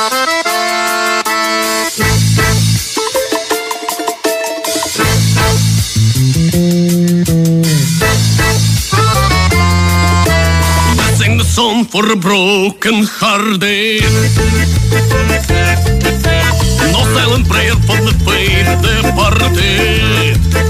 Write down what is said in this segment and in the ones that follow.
I sing the song for a broken hearted. No silent prayer for the fate departed.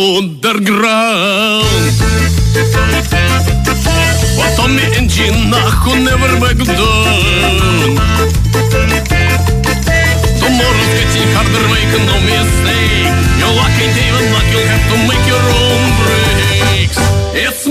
Who stood their ground. For Tommy and Gina who never back down. Tomorrow's getting harder, make no mistake. You're lucky, David, luck, you'll have to make your own breaks. It's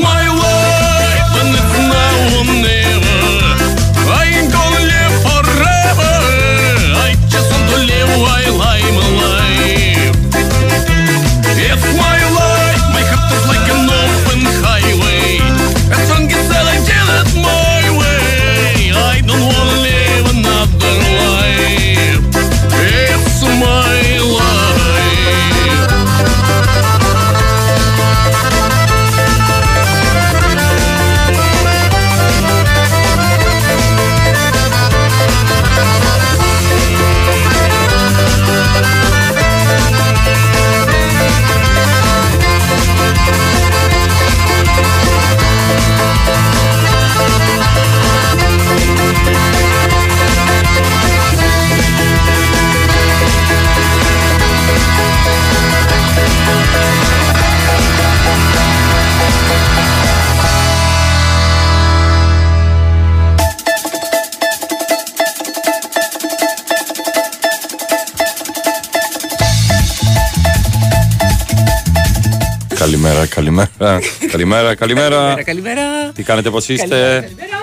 Καλημέρα, καλημέρα. καλημέρα, καλημέρα. Καλημέρα, καλημέρα. Τι κάνετε, πώς είστε; Καλημέρα.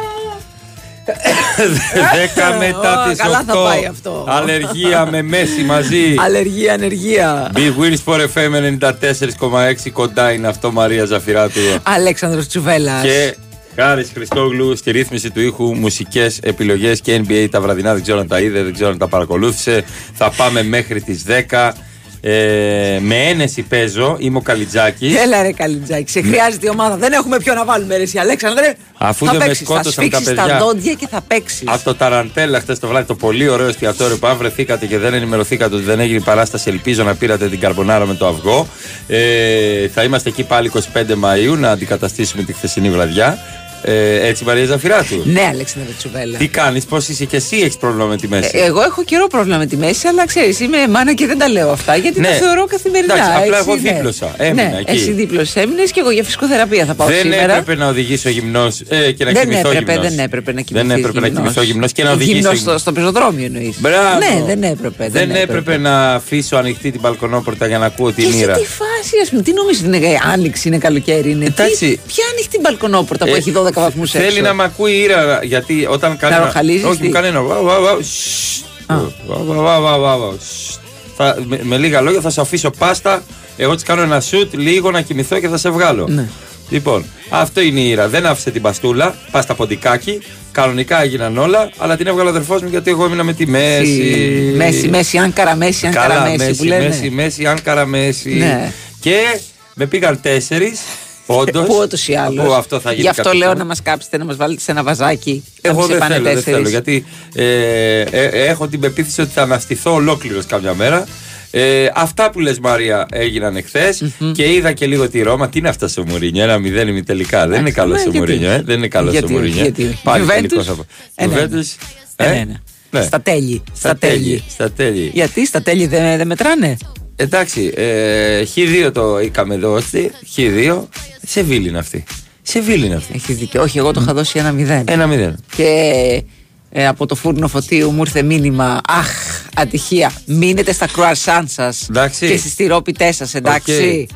Δέκα μετά Ω, τις καλά θα 8. πάει αυτό. Αλλεργία με μέση μαζί. Αλλεργία, ανεργία. Big Wins for FM 94,6 κοντά είναι αυτό Μαρία Ζαφυράτου. Αλέξανδρος Τσουβέλλας. Και Χάρης Χριστόγλου στη ρύθμιση του ήχου, μουσικές επιλογές και NBA τα βραδινά. Δεν ξέρω αν τα είδε, δεν ξέρω αν τα παρακολούθησε. Θα πάμε μέχρι τις 10. Ε, με ένεση παίζω, είμαι ο Καλιτζάκης. Έλα ρε Καλιτζάκη, σε χρειάζεται η ομάδα. Δεν έχουμε ποιο να βάλουμε ρε εσύ Αλέξανδρε. Αφού θα δεν με παίξεις, θα σκότωσαν τα σφίξεις παιδιά. τα δόντια και θα παίξεις. Από το Ταραντέλα χθες το βράδυ, το πολύ ωραίο εστιατόριο που αν βρεθήκατε και δεν ενημερωθήκατε ότι δεν έγινε η παράσταση, ελπίζω να πήρατε την καρμπονάρα με το αυγό. Ε, θα είμαστε εκεί πάλι 25 Μαου να αντικαταστήσουμε τη χθεσινή βραδιά. Ε, έτσι, Μαρία Ζαφυράτου. Ναι, Αλέξανδρε Τσουβέλλα. Τι κάνεις, πώς είσαι και εσύ, έχεις πρόβλημα με τη μέση; Ε, εγώ έχω καιρό πρόβλημα με τη μέση, αλλά ξέρεις, είμαι μάνα και δεν τα λέω αυτά γιατί Ναι. τα θεωρώ καθημερινά. Εντάξει, απλά έτσι, εγώ ναι. δίπλωσα, έμεινα ναι, εκεί. Εσύ δίπλωσες, έμεινες και εγώ για φυσικοθεραπεία θα πάω δεν σήμερα. έπρεπε να οδηγήσω γυμνός ε, και να δεν κοιμηθώ έπρεπε, γυμνός. δεν έπρεπε να κοιμηθείς Δεν έπρεπε να γυμνός. κοιμηθώ γυμνός και να οδηγήσω. Γυμνός γυμνός. στο, στο πεζοδρόμιο εννοείς. Μπράβο. Ναι, δεν έπρεπε. Δεν έπρεπε να αφήσω ανοιχτή την μπαλκονόπορτα για να ακούω Και την σε ήρα. τι φάση, ας πούμε, τι νομίζεις ότι είναι άνοιξη, είναι καλοκαίρι, είναι. Εντάξει. Τι, ποια ανοιχτή μπαλκονόπορτα που Ε, έχει 12 βαθμούς έξω. Θέλει να μ' ακούει η ήρα γιατί όταν κάνει. Να ένα- ροχαλίζεις, Όχι, τι; μου κάνει ένα. βα, βα, βα, σσ, Α. βα, βα, βα, βα, βα, βα, σσ. Θα- με, με λίγα λόγια θα σου αφήσω πάστα. Εγώ τη κάνω ένα σουτ, λίγο να κοιμηθώ και θα σε βγάλω. Ναι. Λοιπόν, αυτό είναι η ήρα. Δεν άφησε την παστούλα, πα στα ποντικάκι. Κανονικά έγιναν όλα, αλλά την έβγαλε ο αδερφό μου γιατί εγώ έμεινα με τη μέση. Μέση, μέση, Άνκαρα, Μέση, Άνκαρα, Καλά, Μέση, μέση, που λένε. μέση, μέση, Άνκαρα, μέση. Ναι. Και με πήγαν τέσσερι. Όντως. Που ούτως ή άλλως. Που αυτό θα γίνει. Γι' αυτό κάποια λέω στιγμή. να μας κάψετε, να μας βάλετε σε ένα βαζάκι. να Εγώ μην σε δεν πάνε θέλω, δεν τέσσερις. θέλω. Γιατί ε, ε, έχω την πεποίθηση ότι θα αναστηθώ ολόκληρος κάποια μέρα. Ε, αυτά που λες Μαρία έγιναν εχθες και είδα και λίγο τη Ρώμα. Τι είναι αυτά στο Μουρίνιο, ένα μηδέν ημιτελικά. Δεν είναι καλό ναι, στο γιατί; Μουρίνιο, ε. Δεν είναι καλό στο Γιατί, Μουρίνιο. γιατί. Πάλι Juventus, τελικός θα πω. ένα, ένα. Juventus, Ένα, ε, ένα. ναι. Στα τέλη. Στα τέλη. Στα τέλη. Γιατί στα τέλη δεν δεν μετράνε; Εντάξει, ε, Χ2 το είχαμε εδώ, Χ2. Σε βίλη είναι αυτή. Σε βίλη είναι αυτή. Έχεις δίκιο. Όχι, εγώ το είχα δώσει ένα μηδέν. Ένα μηδέν. Και ε, από το φούρνο φωτίου μου ήρθε μήνυμα. Αχ, ατυχία. Μείνετε στα κρουαρσάν σας Εντάξει. και στις τυρόπιτές σας, εντάξει.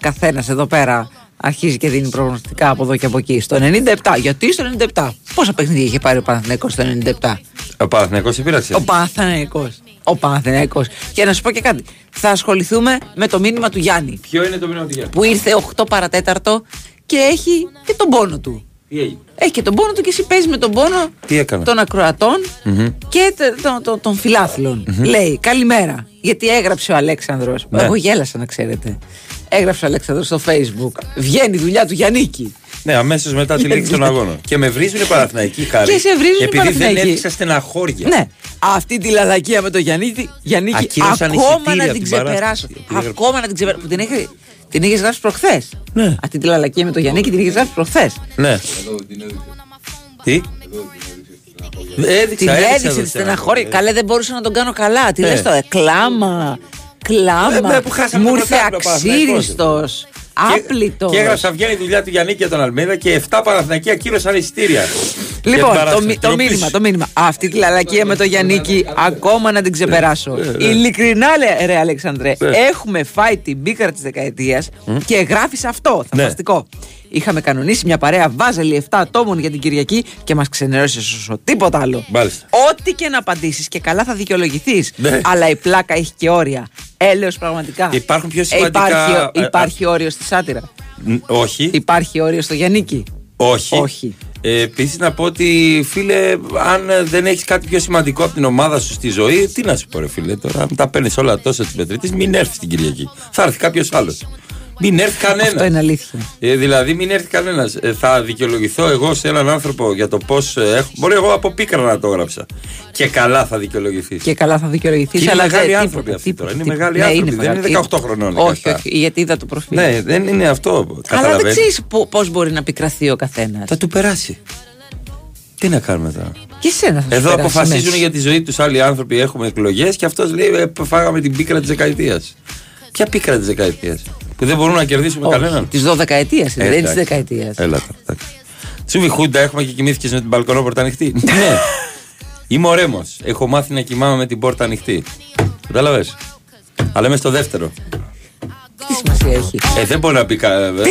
Καθένας εδώ πέρα αρχίζει και δίνει προγνωστικά από εδώ και από εκεί. Στο 97. Γιατί στο 97. Πόσα παιχνίδια είχε πάρει ο Παναθηναϊκός στο 97. Ο Παναθηναϊκός επήραξε. Ο Παναθηναϊκός. Ο Παναθηναϊκός. Και να σου πω και κάτι. Θα ασχοληθούμε με το μήνυμα του Γιάννη. Ποιο είναι το μήνυμα του Γιάννη; Που ήρθε 8 παρατέταρτο και έχει και τον πόνο του. Τι έγινε; Έχει και τον πόνο του και εσύ παίζεις με τον πόνο Τι έκανα; των ακροατων και τε- των- των- των φιλάθλων. Λέει καλημέρα. Γιατί έγραψε ο Αλέξανδρος Ναι. Εγώ γέλασα να ξέρετε. Έγραψε ο Αλέξανδρος στο facebook. Βγαίνει η δουλειά του Γιαννίκη. Ναι, αμέσως μετά τη λήξη των αγώνων. Και με βρίζουν οι Παναθηναϊκοί χάρη. Και σε βρίζουν οι Επειδή δεν Παναθηναϊκοί. έδειξα στεναχώρια. Ναι. Αυτή τη λαλακία με τον Γιαννίκη, Γιαννίκη Ακύρωσαν ακόμα εισιτήρια να από την την ξεπεράσω. παράσταση. Που έγραψε. Ακόμα να την ξεπεράσω. Που την, έχει, την έχεις γράψει προχθές. Ναι. Αυτή τη λαλακία με τον Γιαννίκη την έχεις γράψει προχθές. Ναι. Τι; Έδειξα, Την έδειξα έδειξε εδώ τη στεναχώρια. Ε, Καλέ, δεν μπορούσα να τον κάνω καλά. Τι Ναι. λες τώρα, κλάμα. Κλάμα. Ε, ναι, που χάσαμε Μου το ήρθε πρωτάθλημα, Παναθηναϊκός. αξίριστο. Και- Άπλητος. Και έγραψα βγαίνει η δουλειά του Γιάννη και τον Αλμέδα και 7 Παναθηναϊκοί ακύρωσαν εισιτήρια. Για την Λοιπόν, το, παράσταση. μη- το Ντροπή μήνυμα, σου. το μήνυμα. Αυτή τη λαλακία με τον Γιαννίκη ακόμα να την ξεπεράσω. Ειλικρινά, λέ- ρε Αλεξανδρέ, Ναι. έχουμε φάει την πίκρα της δεκαετίας και γράφεις αυτό. Ναι. Θαυμαστικό. Είχαμε κανονίσει μια παρέα βάζελη 7 ατόμων για την Κυριακή και μας ξενέρωσε όσο τίποτα άλλο. Μάλιστα. Ό,τι και να απαντήσεις και καλά θα δικαιολογηθείς. Ναι. Αλλά η πλάκα έχει και όρια. Έλεος πραγματικά. Υπάρχουν πιο Ε, σημαντικά- Υπάρχει, ε, υπάρχει όριο στη σάτυρα. Ν- Όχι. Υπάρχει όριο στο Γιαννίκη. Όχι. Όχι. Ε, Επίσης να πω ότι φίλε, αν ε, δεν έχεις κάτι πιο σημαντικό από την ομάδα σου στη ζωή, τι να σου πω, ρε φίλε, τώρα. Αν τα παίρνεις όλα τόσο της μετρητής, μην έρθεις την Κυριακή. Θα έρθει κάποιος άλλος. Μην έρθει Αυτό κανένας. είναι αλήθεια. Ε, δηλαδή, μην έρθει κανένας. Ε, θα δικαιολογηθώ εγώ σε έναν άνθρωπο για το πώς έχω. Μπορεί εγώ από πίκρα να το έγραψα. Και καλά θα δικαιολογηθείς. Και καλά θα δικαιολογηθείς. Και είναι αλλά μεγάλοι δεν- άνθρωποι τίποτα, αυτοί τίποτα, τώρα. Είναι τίποτα. μεγάλοι Ναι, άνθρωποι, δεν μεγάλοι. είναι 18 χρονών, Όχι, 17. όχι, γιατί είδα το προφίλ. Ναι, δεν είναι αυτό. Αλλά δεν Καταλαβαίνεις. ξέρεις πώς μπορεί να πικραθεί ο καθένας. Θα του περάσει. Τι να κάνουμε τώρα; Και εσένα θα σου Εδώ περάσει αποφασίζουν μέσα. για τη ζωή τους άλλοι άνθρωποι. Έχουμε εκλογές και αυτός λέει: ε, Φάγαμε την πίκρα της δεκαετίας. Ποια πίκρα της δεκαετίας; Που δεν μπορούμε να κερδίσουμε κανέναν. Της 12 ετία, Ε, δεν είναι της εντάξει. δεκαετίας. Έλα τώρα. εντάξει. Τσούβι Χούντα, έχουμε και κοιμήθηκες με την μπαλκονόπορτα ανοιχτή; ναι. Είμαι ο Ρέμος. Έχω μάθει να κοιμάμαι με την πόρτα ανοιχτή. Κατάλαβες; Αλλά είμαι στο δεύτερο. Τι σημασία έχει; Ε, δεν μπορεί να πει κανένα. Τι;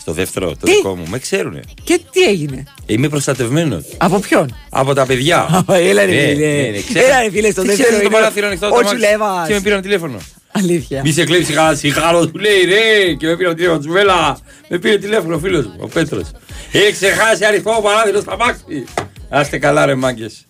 Στο δεύτερο, το Τι; δικό μου. Με ξέρουνε. Και τι έγινε; Είμαι προστατευμένος. Από ποιον; Από τα παιδιά. Έλα ρε Ναι, φίλε. ναι, ναι, ξέρω. Έλα ρε φίλε στο Τι δεύτερο. ξέρεις το είναι παράθυρο ανοιχτό. Ο το αμάξι. Τσουλέβας. Και με πήραν τηλέφωνο. Αλήθεια. Μη σε κλέψεις κανένα σιγάρο, του λέει ρε. Και με πήραν τηλέφωνο. Τσουβέλα. Με πήρε τηλέφωνο ο φίλος μου, ο Πέτρος. Έχει ξεχάσει αριθμό παράθυρο στα μάξι. Άστε καλά, ρε μάγκες.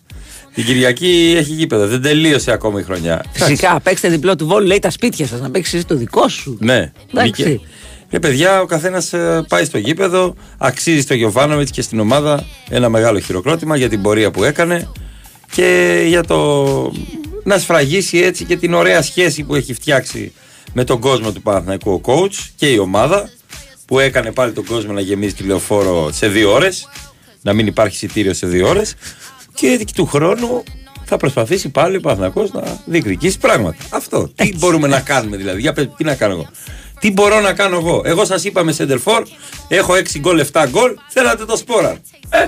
Την Κυριακή έχει γήπεδο. Δεν τελείωσε ακόμα η χρονιά. Φυσικά, παίξτε διπλό του βόλου, λέει τα σπίτια σας να παίξεις το δικό σου. Ναι. Εντάξει. Νίκη. Ε, παιδιά, ο καθένας πάει στο γήπεδο, αξίζει στο Γιωβάνοβιτς και στην ομάδα ένα μεγάλο χειροκρότημα για την πορεία που έκανε και για το να σφραγίσει έτσι και την ωραία σχέση που έχει φτιάξει με τον κόσμο του Παναθηναϊκού ο coach και η ομάδα που έκανε πάλι τον κόσμο να γεμίζει τηλεοφόρο σε δύο ώρες να μην υπάρχει εισιτήριο σε δύο ώρες και του χρόνου θα προσπαθήσει πάλι ο Παναθηναϊκός να διεκδικήσει πράγματα. Αυτό. Τι μπορούμε να κάνουμε δηλαδή; Για πες, τι να κάνω εγώ; Τι μπορώ να κάνω εγώ; Εγώ σας είπα με Σεντερφόρ, έχω 6 γκολ, 7 γκολ, θέλατε το σπόρα. Ε,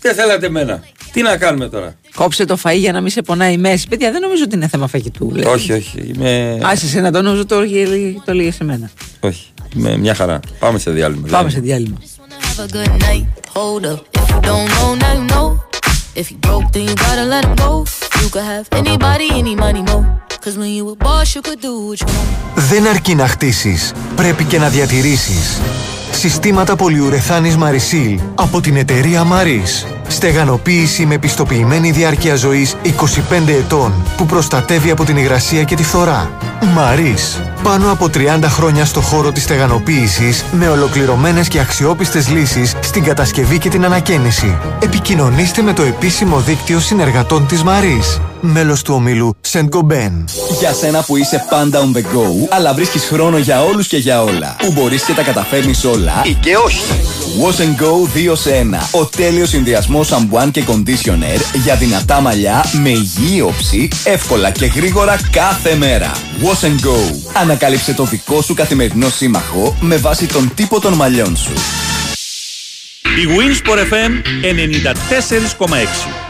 δεν θέλατε εμένα. Τι να κάνουμε τώρα; Κόψε το φαΐ για να μην σε πονάει η μέση. Παιδιά, δεν νομίζω ότι είναι θέμα φαγητού. λέει. Όχι, όχι. Είμαι... Άσε σε να το νομίζω το έλεγε- το έλεγε σε μένα. όχι. Είμαι μια χαρά. Πάμε σε διάλειμμα. Πάμε σε διάλειμμα. Have a good night. Hold up. If you don't know, now you know. If you broke, then you gotta let it go. You could have anybody, any money, mo. Cause when you a boss, you could do what you want. Δεν αρκεί να χτίσεις, πρέπει και να διατηρήσεις. Συστήματα πολυουρεθάνης Marisil από την εταιρεία Maris. Στεγανοποίηση με πιστοποιημένη διάρκεια ζωής 25 ετών που προστατεύει από την υγρασία και τη φθορά. Maris. Πάνω από 30 χρόνια στο χώρο της στεγανοποίησης με ολοκληρωμένες και αξιόπιστες λύσεις στην κατασκευή και την ανακαίνιση. Επικοινωνήστε με το επίσημο δίκτυο συνεργατών της Maris. Μέλος του ομίλου Saint Gobain. Για σένα που είσαι πάντα on the go, αλλά βρίσκεις χρόνο για όλους και για όλα. Που μπορείς και τα καταφέρνεις όλα. Ή και όχι. Wash and Go 2 σε 1. Ο τέλειος συνδυασμός σαμπουάν και conditioner για δυνατά μαλλιά με υγιή όψη, εύκολα και γρήγορα κάθε μέρα. Wash and Go. Ανακάλυψε το δικό σου καθημερινό σύμμαχο με βάση τον τύπο των μαλλιών σου. Η Winsport FM 94,6.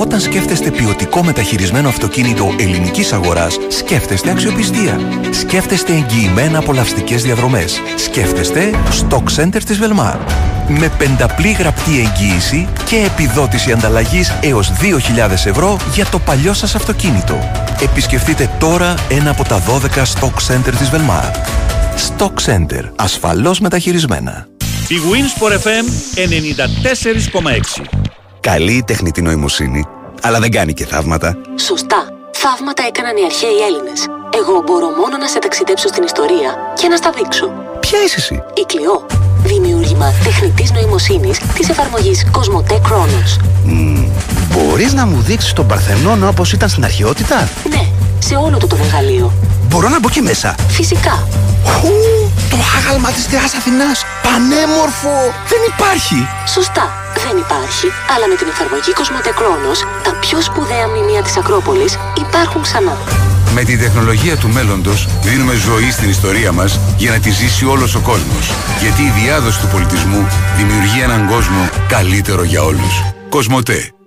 Όταν σκέφτεστε ποιοτικό μεταχειρισμένο αυτοκίνητο ελληνικής αγοράς, σκέφτεστε αξιοπιστία. Σκέφτεστε εγγυημένα απολαυστικές διαδρομές. Σκέφτεστε Stock Center της Velmar. Με πενταπλή γραπτή εγγύηση και επιδότηση ανταλλαγής έως 2.000 ευρώ για το παλιό σας αυτοκίνητο. Επισκεφτείτε τώρα ένα από τα 12 Stock Center της Velmar. Stock Center. Ασφαλώς μεταχειρισμένα. Η Winsport FM 94,6. Καλή η τεχνητή νοημοσύνη, αλλά δεν κάνει και θαύματα. Σωστά. Θαύματα έκαναν οι αρχαίοι Έλληνες. Εγώ μπορώ μόνο να σε ταξιδέψω στην ιστορία και να στα δείξω. Ποια είσαι εσύ; Η Κλειό. Δημιούργημα τεχνητής νοημοσύνης της εφαρμογής Cosmote Chronos. Μπορείς να μου δείξεις τον Παρθενώνα όπως ήταν στην αρχαιότητα; Ναι, σε όλο του το μεγαλείο. Μπορώ να μπω εκεί μέσα. Φυσικά. Χου, το άγαλμα της Θεάς Αθηνάς. Πανέμορφο. Δεν υπάρχει. Σωστά. Δεν υπάρχει. Αλλά με την εφαρμογή Cosmote Chronos, τα πιο σπουδαία μνημεία της Ακρόπολης υπάρχουν ξανά. Με την τεχνολογία του μέλλοντος δίνουμε ζωή στην ιστορία μας για να τη ζήσει όλος ο κόσμος. Γιατί η διάδοση του πολιτισμού δημιουργεί έναν κόσμο καλύτερο για όλους. Κοσμοτέ.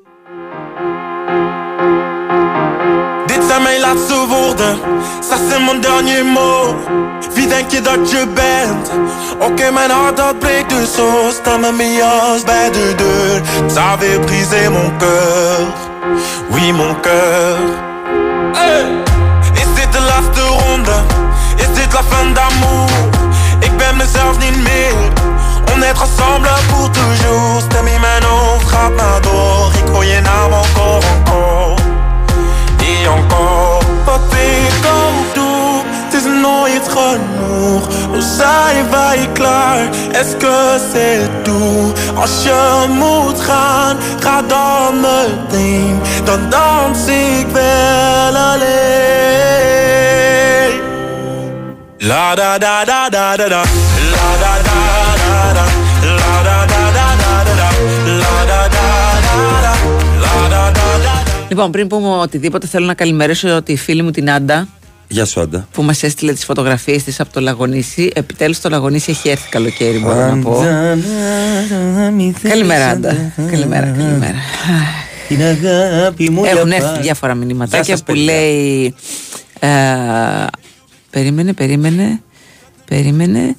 Ça c'est mon dernier mot. Denk je dat je bent? Oké, mijn hart dat breekt dus zo. Sta me mee als de deur. Ça avait brisé mon cœur, oui mon cœur. Hey! Is dit de laatste ronde? Is dit la fin d'amour? Ik ben mezelf niet meer. On est ensemble pour toujours. Stem in mijn hoofd gaat maar door. Ik hoor encore, encore. Et encore, wat ik ook doe, het is nooit genoeg. We zijn wij klaar, c'est tout? Als je moet gaan, ga dan meteen. Dan dans ik wel alleen. La da da da da da da. La da da da da. Λοιπόν, πριν πούμε οτιδήποτε, θέλω να καλημερίσω τη φίλη μου την Άντα Γεια σου, Άντα. που μας έστειλε τις φωτογραφίες της από το Λαγονίσι. Επιτέλους το Λαγονίσι έχει έρθει καλοκαίρι, μπορώ να πω. Καλημέρα, Άντα. Καλημέρα, καλημέρα. Την αγάπη μου Έχουν έρθει διάφορα μηνύματάκια Γεια σας, που παιδιά. λέει. ε, περίμενε, περίμενε, περίμενε.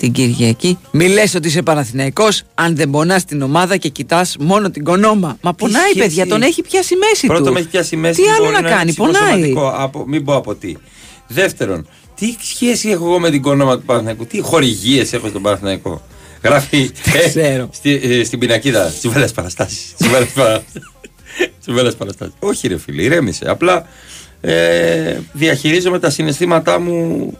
Την Κυριακή. Μη λες ότι είσαι Παναθηναϊκός αν δεν πονάς την ομάδα και κοιτάς μόνο την κονόμα. Μα πονάει, σχέση- παιδιά, τον έχει πιάσει η μέση του. Πρώτον, με έχει πιάσει η μέση Τι του, άλλο μπορεί να είναι κάνει, πονάει. ψυχοσωματικό, Από, μην πω από τι. Δεύτερον, τι σχέση έχω εγώ με την κονόμα του Παναθηναϊκού, τι χορηγίες έχω στον Παναθηναϊκό; Γράφει ε, ξέρω. στη, ε, στην πινακίδα στι βέλε παραστάσει. Στι βέλε παραστάσει. Όχι, ρε φίλε, ηρέμησε. Απλά ε, διαχειρίζομαι τα συναισθήματά μου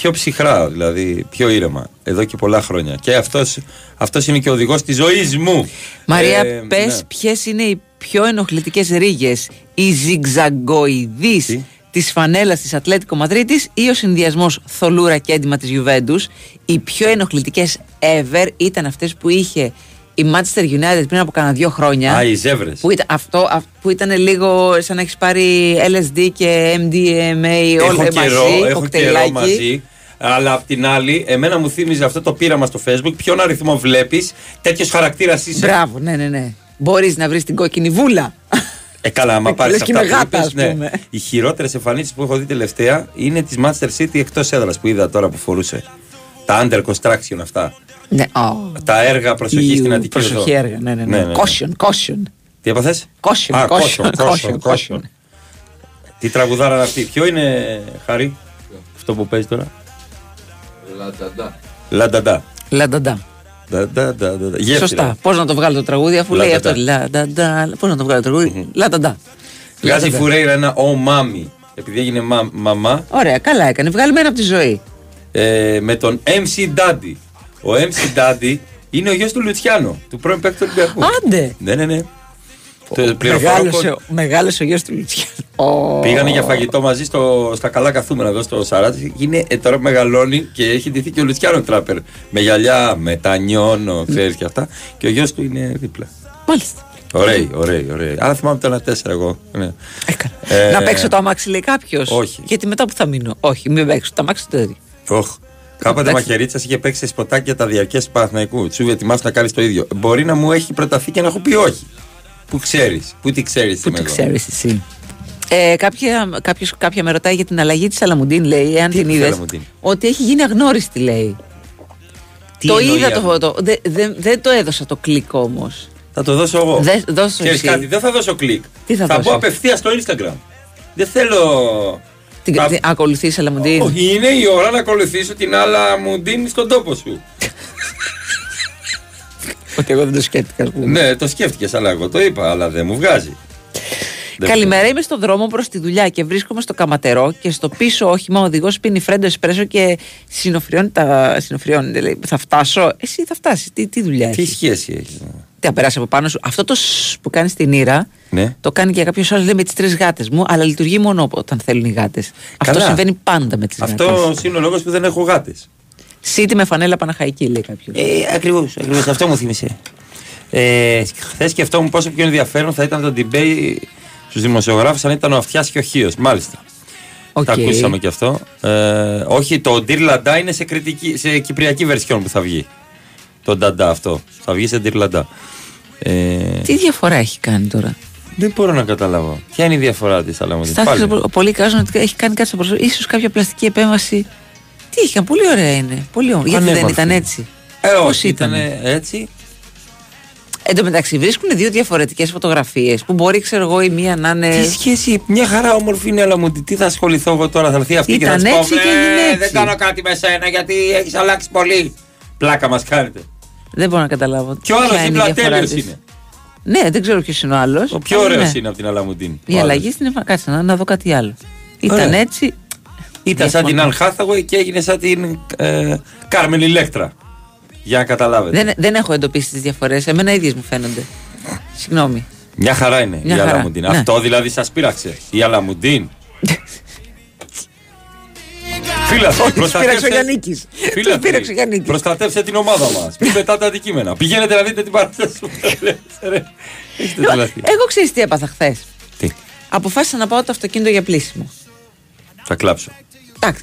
πιο ψυχρά, δηλαδή πιο ήρεμα, εδώ και πολλά χρόνια. Και αυτός, αυτός είναι και ο οδηγός της ζωής μου. Μαρία, Ε, πες ναι. ποιες είναι οι πιο ενοχλητικές ρίγες, οι ζυγζαγκοειδή της φανέλας της Ατλέτικο Μαδρίτης ή ο συνδυασμός θολούρα και έντοιμα της Γιουβέντους. Οι πιο ενοχλητικές ever ήταν αυτές που είχε η Manchester United πριν από κανένα δύο χρόνια. Α, οι ζεύρες. Που ήταν, αυτό, αυ- που ήταν λίγο σαν να έχεις πάρει LSD και MDMA όλα έχω μαζί. καιρό, έχω καιρό κοκτέιλάκι. μαζί. Αλλά απ' την άλλη, εμένα μου θύμιζε αυτό το πείραμα στο facebook. Ποιον αριθμό βλέπεις, τέτοιος χαρακτήρας είσαι; Μπράβο, ναι, ναι, ναι. Μπορείς να βρεις την κόκκινη βούλα. Ε, καλά, άμα πάρεις Λες και αυτά είμαι που γάτα, είπες, ας ναι. πούμε. Οι χειρότερες εμφανίσεις που έχω δει τελευταία είναι της Manchester City εκτός έδρας που είδα τώρα που φορούσε. Τα under construction αυτά. Ναι, ω. Τα έργα προσοχής Ιου, στην Αττική Προσοχή Οδό. έργα, ναι, ναι, ναι. Caution, caution. Τι έπαθες; Caution, caution, caution, caution. Τι τραγουδάρα είναι αυτή. Ποιο είναι, Χάρη, αυτό που παίζει τώρα. Λανταντά. Λανταντά. Λανταντά. Γέφυρα. Σωστά. Πώς να το βγάλω το τραγούδι αφού λέει αυτό. Λανταντά. Λανταντά. Πώς να το βγάλω το τραγούδι; Λανταντά. Βγάζει η Λανταντά. Φουρέιρα ένα ο μάμι. Επειδή έγινε μα- μαμά Ωραία, καλά έκανε. Βγάλει μένα από τη ζωή. ε, με τον MC Daddy. Ο MC Daddy Είναι ο γιος του Λουτσιάνο, του πρώην παίκτη του Ολυμπιακού. Άντε! Ναι, ναι, ναι. Το πληροφορώ Μεγάλωσε, κο- μεγάλωσε ο γιος του Λουτσιάνου. Πήγανε για φαγητό μαζί στο, στα καλά καθούμενα εδώ στο Σαράτσι. Είναι, ε, τώρα μεγαλώνει και έχει ντυθεί και ο Λουτσιάνο τράπερ. Με γυαλιά, με τανιόνο, ξέρεις και αυτά. Και ο γιος του είναι δίπλα. Μάλιστα. Ωραίοι, ωραίοι, ωραίοι. Αλλά θυμάμαι το ένα τέσσερα εγώ. Ναι. Ε, Να παίξω το αμάξι, λέει κάποιος. Όχι. Γιατί μετά που θα μείνω. Όχι, μην παίξω. Το αμάξι το ίδιο. Όχ. Κάποτε Εντάξει. Μαχαιρίτσα είχε παίξει σε σποτάκια τα διαρκές του Παναθηναϊκού. Σου ετοιμάσου να κάνεις το ίδιο. Μπορεί να μου έχει προταθεί και να έχω πει όχι. Πού ξέρεις, πού τι ξέρεις. Πού το ξέρεις εσύ. Ε, κάποια, κάποιος, κάποια με ρωτάει για την αλλαγή της Αλαμουντίν, λέει, εάν την της είδες. Αλαμουντίν; Ότι έχει γίνει αγνώριστη, λέει. Τι το εννοεί είδα το αγνώριστη; φωτό. Δεν δεν- δεν το έδωσα το κλικ όμως. Θα το δώσω εγώ. Δε- δώσ' το Ξέρεις εσύ. κάτι, δεν θα δώσω κλικ. Τι θα θα δώσεις; μπω απευθείας στο Instagram. Δεν θέλω. Την Θα- την- ακολουθείς Αλαμουντίν. Όχι, είναι η ώρα να ακολουθήσω την άλλα μου δίνεις στον τόπο σου. Ότι εγώ δεν το σκέφτηκα, ας πούμε. ναι, το σκέφτηκες, αλλά εγώ το είπα, αλλά δεν μου βγάζει. Δεν Καλημέρα, είμαι στον δρόμο προς τη δουλειά και βρίσκομαι στο καματερό και στο πίσω όχημα ο οδηγός πίνει φρέντο εσπρέσο και συνοφριώνει τα. Συνοφριώνει, λέει, θα φτάσω. Εσύ θα φτάσεις. Τι, τι δουλειά Τι έχεις; σχέση έχεις. Τι θα περάσει από πάνω σου. Αυτό το σ που κάνεις στην ήρα Ναι. το κάνει και κάποιος άλλος λέει με τις τρεις γάτες μου, αλλά λειτουργεί μόνο όταν θέλουν οι γάτες. Αυτό Καλά. συμβαίνει πάντα με τις γάτες. Αυτό είναι ο λόγος που δεν έχω γάτες. Σίτι με φανέλα Παναχαϊκή, λέει κάποιος. Ε, ακριβώς, ακριβώς, αυτό μου θύμισε. Ε, Χθες σκεφτόμουν πόσο πιο ενδιαφέρον θα ήταν το debate στους δημοσιογράφους αν ήταν ο Αυτιάς και ο Χίος. Μάλιστα. Οκ. Τα ακούσαμε και αυτό. Ε, όχι, το Ντιρλαντά είναι σε, κριτική, σε κυπριακή βερσιόν που θα βγει. Το Νταντά αυτό. Θα βγει σε Dear Lada. Ε, Τι διαφορά έχει κάνει τώρα; δεν μπορώ να καταλάβω. Ποια είναι η διαφορά της Αλαμουδίν. Στάθηκε πολύ κάζον ότι έχει κάνει κάτι στο πρόσωπο. ίσως κάποια πλαστική επέμβαση. Τι είχε κάνει, πολύ ωραία είναι. Πολύ ωραία. Γιατί δεν Πανέμορφη. ήταν έτσι; Ε, Πώς όχι, ήταν ήτανε; έτσι. Εν τω μεταξύ βρίσκουν δύο διαφορετικές φωτογραφίες που μπορεί, ξέρω εγώ, η μία να είναι. Τι σχέση, μια χαρά όμορφη είναι, αλλά μου τι θα ασχοληθώ εγώ τώρα, θα έρθει αυτή και θα Ήταν σου πω, έτσι και «Ε, έγινε έτσι». Δεν κάνω κάτι με σένα γιατί έχεις αλλάξει πολύ. Πλάκα μας κάνετε. Δεν μπορώ να καταλάβω. Και ο άλλος ποια είναι η δίπλα διαφορά τέλειος της. είναι. Ναι, δεν ξέρω ποιος είναι ο άλλος. Ο πιο ωραίος είναι από την Αλαμουντίν. Η αλλαγή στην εμφάνιση. Κάτσε να, να δω κάτι άλλο. Ήταν Ωραία. έτσι. Ήταν σαν την Αν Hathaway και έγινε σαν την ε, Κάρμεν Ηλέκτρα. Για να καταλάβετε. Δεν, δεν έχω εντοπίσει τις διαφορές. Εμένα ίδιες μου φαίνονται. Συγγνώμη. Μια χαρά είναι Μια η χαρά, Αλαμουντίν. ναι. Αυτό δηλαδή σας πείραξε. Η Αλαμουντίν. Ο Γιαννίκης. προστατεύσε την ομάδα μας. Μην πετάτε αντικείμενα. Πηγαίνετε να δείτε την παράσταση που λέτε, ρε. Έχετε Λοιπόν, τρελαθεί. εγώ ξέρεις τι έπαθα χθες. Τι; Αποφάσισα να πάω το αυτοκίνητο για πλήσιμο. Θα κλάψω. Εντάξει.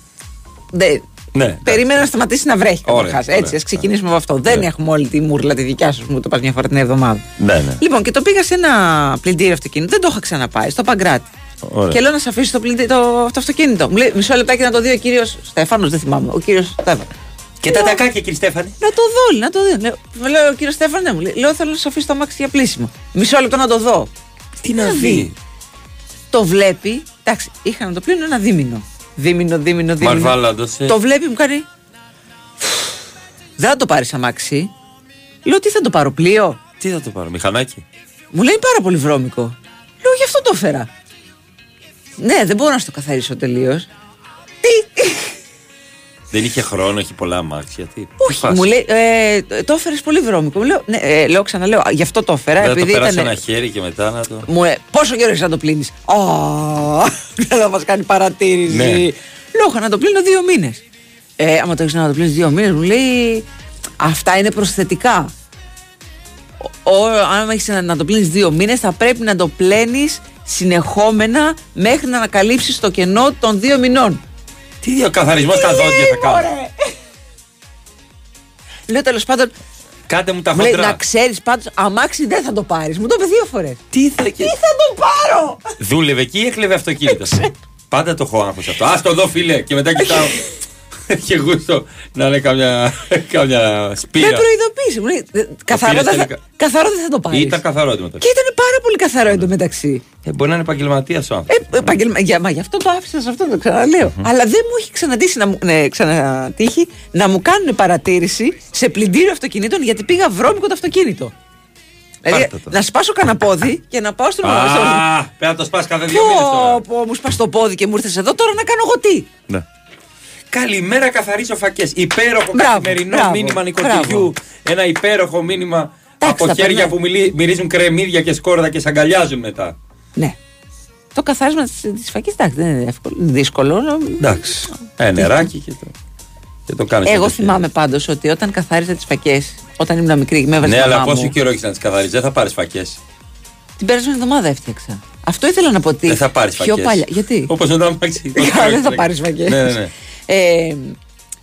Δεν- Ναι. Περίμενα να σταματήσει να βρέχει Ωραία, καταρχάς. ωραία, Έτσι, ας ξεκινήσουμε από αυτό. Δεν έχουμε όλη τη μούρλα τη δικιά σου που μου το πας μια φορά την εβδομάδα. Ναι, ναι. Λοιπόν, και το πήγα σε ένα πλυντήριο αυτοκίνητο. Δεν το είχα ξαναπάει, στο Παγκράτη. Ωραία. Και λέω να σε αφήσω το, πλυντι- το, το αυτοκίνητο. Μου λέει μισό λεπτάκι να το δει ο κύριος Στέφανος, δεν θυμάμαι. Ο κύριος Στέφανος. Και τα τακάκια, κύριε Στέφανε. Να το δω, να το δω. Λέω, μου λέει ο κύριο Στέφανο, ναι, μου λέει, λέω θέλω να σε αφήσω το αμάξι για πλήσιμο. Μισό λεπτό να το δω. Τι να δει. Το βλέπει. Εντάξει, είχα να το πλύνω ένα δίμηνο. Δίμηνο, δίμηνο, δίμηνο. Μαρβάλαντος, ε. Το βλέπει, μου κάνει. Δεν θα το πάρεις αμάξι. Λέω τι θα το πάρω, πλοίο. Τι θα το πάρω, μηχανάκι. Μου λέει πάρα πολύ βρώμικο. Λέω γι' αυτό το έφερα. Ναι, δεν μπορώ να στο καθαρίσω τελείως. Δεν είχε χρόνο, έχει πολλά αμάξια. Τι, Όχι, μου λέει, ε, το έφερες πολύ βρώμικο. Μου λέω, ναι, ε, λέω ξαναλέω, γι' αυτό το έφερα. Δεν θα το επειδή περάσει ήταν. ένα χέρι και μετά να το. Μου λέει, πόσο καιρό έχεις να το πλύνεις; Α, δεν θα μας κάνει παρατήρηση. Ναι. Λέω, είχα να το πλύνω δύο μήνες. Ε, άμα το έχεις να το πλύνεις δύο μήνες, μου λέει, αυτά είναι προσθετικά. Ο, ο, αν έχεις να, να το πλύνεις δύο μήνες, θα πρέπει να το πλένεις συνεχόμενα μέχρι να ανακαλύψεις το κενό των δύο μηνών. Τι διακαθαρισμό στα δόντια θα κάνω; Λέω τέλος πάντων, Κάντε μου τα μου λέει, να χοντρά. ξέρεις πάντως, αμάξι δεν θα το πάρεις. Μου το είπε δύο φορές. Τι θα, Τι θα το πάρω! Δούλευε εκεί ή έκλεβε αυτοκίνητα. Πάντα το έχω άγχος αυτό. Α το δω, φίλε. Και μετά κοιτάω. Έχει γούστο να είναι κάμια, κάμια Με σπίρα. προειδοποίησε. Μου λέει, «Ε, καθαρό, πήρες δεν θα, τελικά. καθαρό δεν θα το πάρεις. Ήταν καθαρό εντωμεταξύ. Και ήταν πάρα πολύ καθαρό εντωμεταξύ. Ε, μπορεί να είναι επαγγελματία ο άνθρωπος. Ε, επαγγελμα... για, μα γι' αυτό το άφησα σε αυτό το ξαναλέω. Αλλά δεν μου έχει ξανατύχει να μου, ναι, ξανατύχει να μου κάνουν παρατήρηση σε πλυντήριο αυτοκινήτων γιατί πήγα βρώμικο το αυτοκίνητο. Δηλαδή, Πάρτε το. να σπάσω κανένα πόδι και να πάω στον Α, πρέπει να το σπάσει κάθε δύο μήνες τώρα. Πω, πω, μου σπάς το πόδι και μου ήρθες εδώ τώρα να κάνω εγώ τι; Ναι. Καλημέρα, καθαρίζω φακές. Υπέροχο Μπράβο, καθημερινό μπράβο, μήνυμα νοικοκυριού. Ένα υπέροχο μήνυμα από τα χέρια περνάει. που μιλεί- μυρίζουν κρεμμύδια και σκόρδα και σ' αγκαλιάζουν μετά. Ναι. Το καθάρισμα τη φακής, εντάξει, δεν είναι εύκολο. Είναι δύσκολο. Εντάξει. Ε, νεράκι και το, και το κάνεις. Εγώ θυμάμαι πάντως ότι όταν καθάριζα τις φακές, όταν ήμουν μικρή, με έβαζε Ναι, η αλλά μαμά πόσο μου, καιρό έχεις να τις καθαρίζεις, δεν θα πάρεις φακές. Την περασμένη εβδομάδα έφτιαξα. Αυτό ήθελα να πω ότι. Δεν θα πάρεις πιο φακές. παλιά. Γιατί; Όπως μετά μάξι. δεν θα πάρεις φακές. Ναι, ναι, ναι. Ε,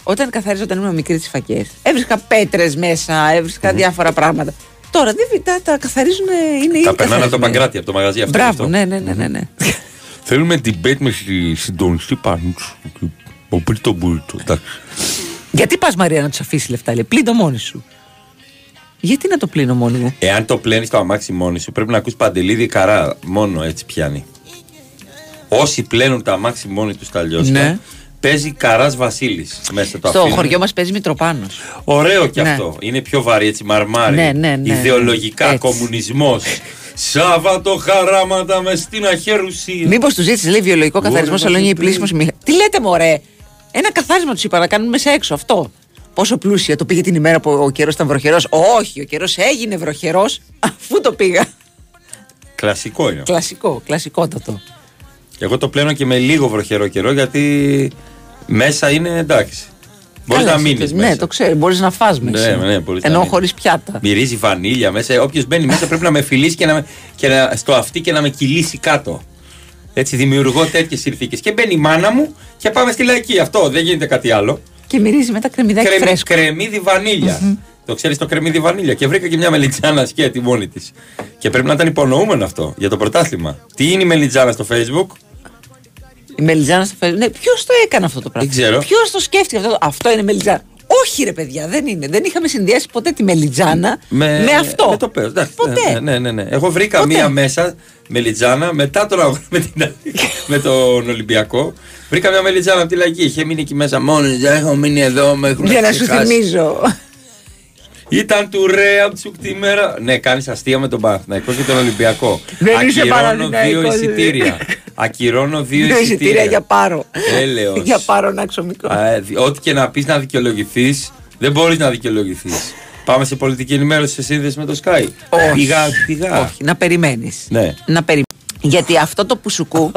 όταν καθάριζα όταν ήμουν μικρή τι φακές, έβρισκα πέτρες μέσα, έβρισκα διάφορα πράγματα. Τώρα δεν τα, τα καθαρίζουν, ε, είναι ήδη Τα περνάνε από το καθαρισμένοι. παγκράτη, από το μαγαζί αυτό. Μπράβο, αυτό. ναι, ναι, ναι, ναι, ναι. Θέλουμε debate με στη συντονιστή πάνω τους. Ο Μπρίτο Μπρίτο. εντάξει. Γιατί πας Μαρία να τους αφήσεις λεφτά, λέει, πλύνει το μόνη σου. Γιατί να το πλύνω μόνη μου; Εάν το πλένεις το αμάξι μόνη σου, πρέπει να ακούς παντελίδι καρά. Μόνο έτσι πιάνει. Όσοι πλένουν τα αμάξι μόνοι τους τα λιώσια, Ναι. Παίζει καράς Βασίλης μέσα το Στο αφήνουν. χωριό μας παίζει Μητροπάνος. Ωραίο κι Ναι. αυτό. Είναι πιο βαρύ, έτσι μαρμάρι. Ναι, ναι, ναι. Ιδεολογικά, Έτσι. κομμουνισμός. Σάββατο χαράματα με στην αχέρουσία. Μήπως τους ζήτησε, λέει, βιολογικό καθαρισμό, Ωραία, σαλόνια ή ναι. πλήσιμος. μηχα- Τι λέτε, μωρέ; Ένα καθάρισμα τους είπα να κάνουν μέσα έξω αυτό. Πόσο πλούσια το πήγε την ημέρα που ο καιρός ήταν βροχερός. Όχι, ο καιρός έγινε βροχερός αφού το πήγα. Κλασικό είναι. Κλασικό, κλασικότατο. Εγώ το πλένω και με λίγο βροχερό καιρό γιατί μέσα είναι εντάξει. Μπορείς Καλά, να εσύ μείνει θες. μέσα. Ναι, το ξέρει, μπορείς να φας μέσα. Ναι, ναι, μπορείς να Ενώ μείνεις. χωρίς πιάτα. Μυρίζει βανίλια μέσα. Όποιος μπαίνει μέσα πρέπει να με φιλήσει και, να, με- και να, στο αυτί και να με κυλήσει κάτω. Έτσι δημιουργώ τέτοιες συνθήκες. Και μπαίνει η μάνα μου και πάμε στη λαϊκή. Αυτό δεν γίνεται κάτι άλλο. Και μυρίζει μετά κρεμμυδάκι Κρεμ, φρέσκο. κρεμμύδι βανίλια. Το ξέρεις το κρεμμύδι βανίλια; Και βρήκα και μια μελιτζάνα σκέτη μόνη της. Και πρέπει να ήταν υπονοούμενο αυτό για το πρωτάθλημα. Τι είναι η μελιτζάνα στο facebook; Η μελιτζάνα στο Facebook. Ναι, ποιος το έκανε αυτό το πράγμα; Δεν ξέρω. Ποιος το σκέφτηκε αυτό; Αυτό είναι μελιτζάνα. Όχι, ρε παιδιά, δεν είναι. Δεν είχαμε συνδυάσει ποτέ τη μελιτζάνα με, αυτό. Με το πέος. εντάξει. Ποτέ. Ναι, ναι, ναι, ναι. Εγώ βρήκα Ποτέ. μία μέσα μελιτζάνα μετά τον αγώνα με, την, με τον Ολυμπιακό. Βρήκα μία μελιτζάνα από τη λαϊκή. Είχε μείνει εκεί μέσα μόνη. της. Έχω μείνει εδώ. Με έχουν Για να σου ξεχάσει. θυμίζω. Ήταν του Ρέα Τσουκ τη μέρα. Ναι, κάνεις αστεία με τον Παναθηναϊκό και τον Ολυμπιακό. Δεν είσαι Ακυρώνω Παναθηναϊκός, δύο εσύ. εισιτήρια. Ακυρώνω δύο Δύο εισιτήρια για πάρο. Έλεος. για πάρο να ξομικό. Α, ε, δι- Ό,τι και να πεις να δικαιολογηθείς, δεν μπορείς να δικαιολογηθείς. Πάμε σε πολιτική ενημέρωση σε σύνδεση με το Sky. Όχι. Πηγά, πηγά. Όχι, να περιμένεις. Ναι. Να περι... Γιατί αυτό το πουσουκού,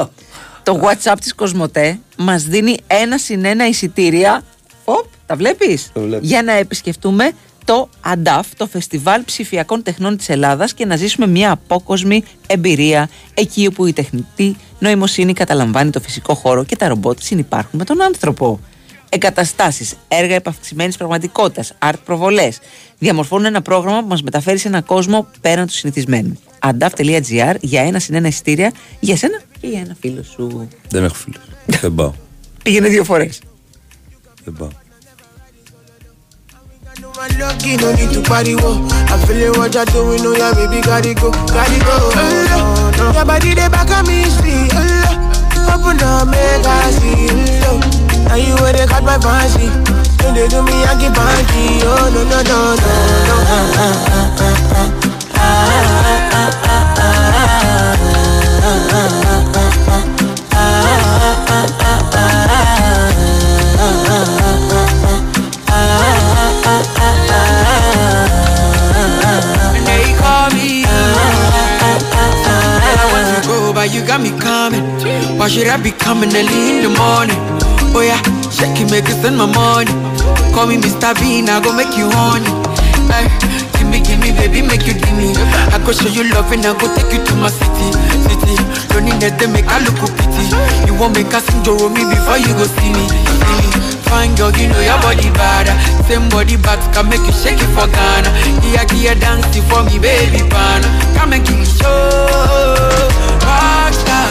το WhatsApp της Κοσμοτέ, μας δίνει ένα συν ένα εισιτήρια. Οπ, τα βλέπεις; Το βλέπω. Για να επισκεφτούμε το ADAF, το Φεστιβάλ Ψηφιακών Τεχνών της Ελλάδας και να ζήσουμε μια απόκοσμη εμπειρία εκεί όπου η τεχνητή νοημοσύνη καταλαμβάνει το φυσικό χώρο και τα ρομπότ συνυπάρχουν με τον άνθρωπο. Εγκαταστάσεις, έργα επαυξημένης πραγματικότητας, art προβολές διαμορφώνουν ένα πρόγραμμα που μας μεταφέρει σε ένα κόσμο πέραν του συνηθισμένου. adaf.gr για ένα συν ένα εισιτήρια για σένα και για ένα φίλο σου. Δεν έχω φίλους. δεν πάω. Πήγαινε δύο φορές. Δεν πάω. Lucky, no need to party, whoa. I feel it, what you're doing, oh yeah, baby, gotta go, gotta go. Uh, your body, they back on me, see, uh, open up, make I see, uh, now you where they got my fancy. When they do me, I get panky, oh no, no, no, no, no. And but you got me coming. Why should I be coming early in the morning? Oh yeah, shake it, make it send my money. Call me Mr. Bean, I go make you honey. Hey, give me, give me, baby, make you give me. I go show you love and I go take you to my city, city. That, they make I look pity. You won't make us sing me before you go see me, see me. Fine girl, you know your body bad. Same body back can make you shake it for Ghana. Kia kia dance for me, baby pan. Come and give me show. Rockstar.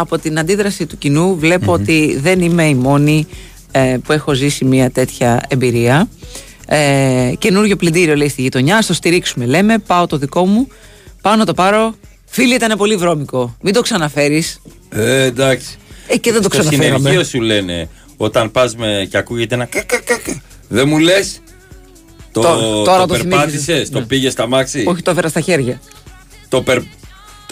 Από την αντίδραση του κοινού βλέπω ότι δεν είμαι η μόνη ε, που έχω ζήσει μια τέτοια εμπειρία. Ε, καινούριο πλυντήριο λέει στη γειτονιά, στο στηρίξουμε λέμε. Πάω το δικό μου, πάω να το πάρω. Φίλοι, ήταν πολύ βρώμικο. Μην το ξαναφέρεις. Ε, εντάξει. Ε, και δεν το Στο ξαναφέραμε. συνεργείο σου λένε όταν πας και ακούγεται ένα κα, κα, κα, κα. Δεν μου λες; Το, Τώρα- τώρα το, το περπάτησες, θυμήθηκες. το Ναι. πήγες στα μάξι; Όχι, το έφερα στα χέρια. Το περ...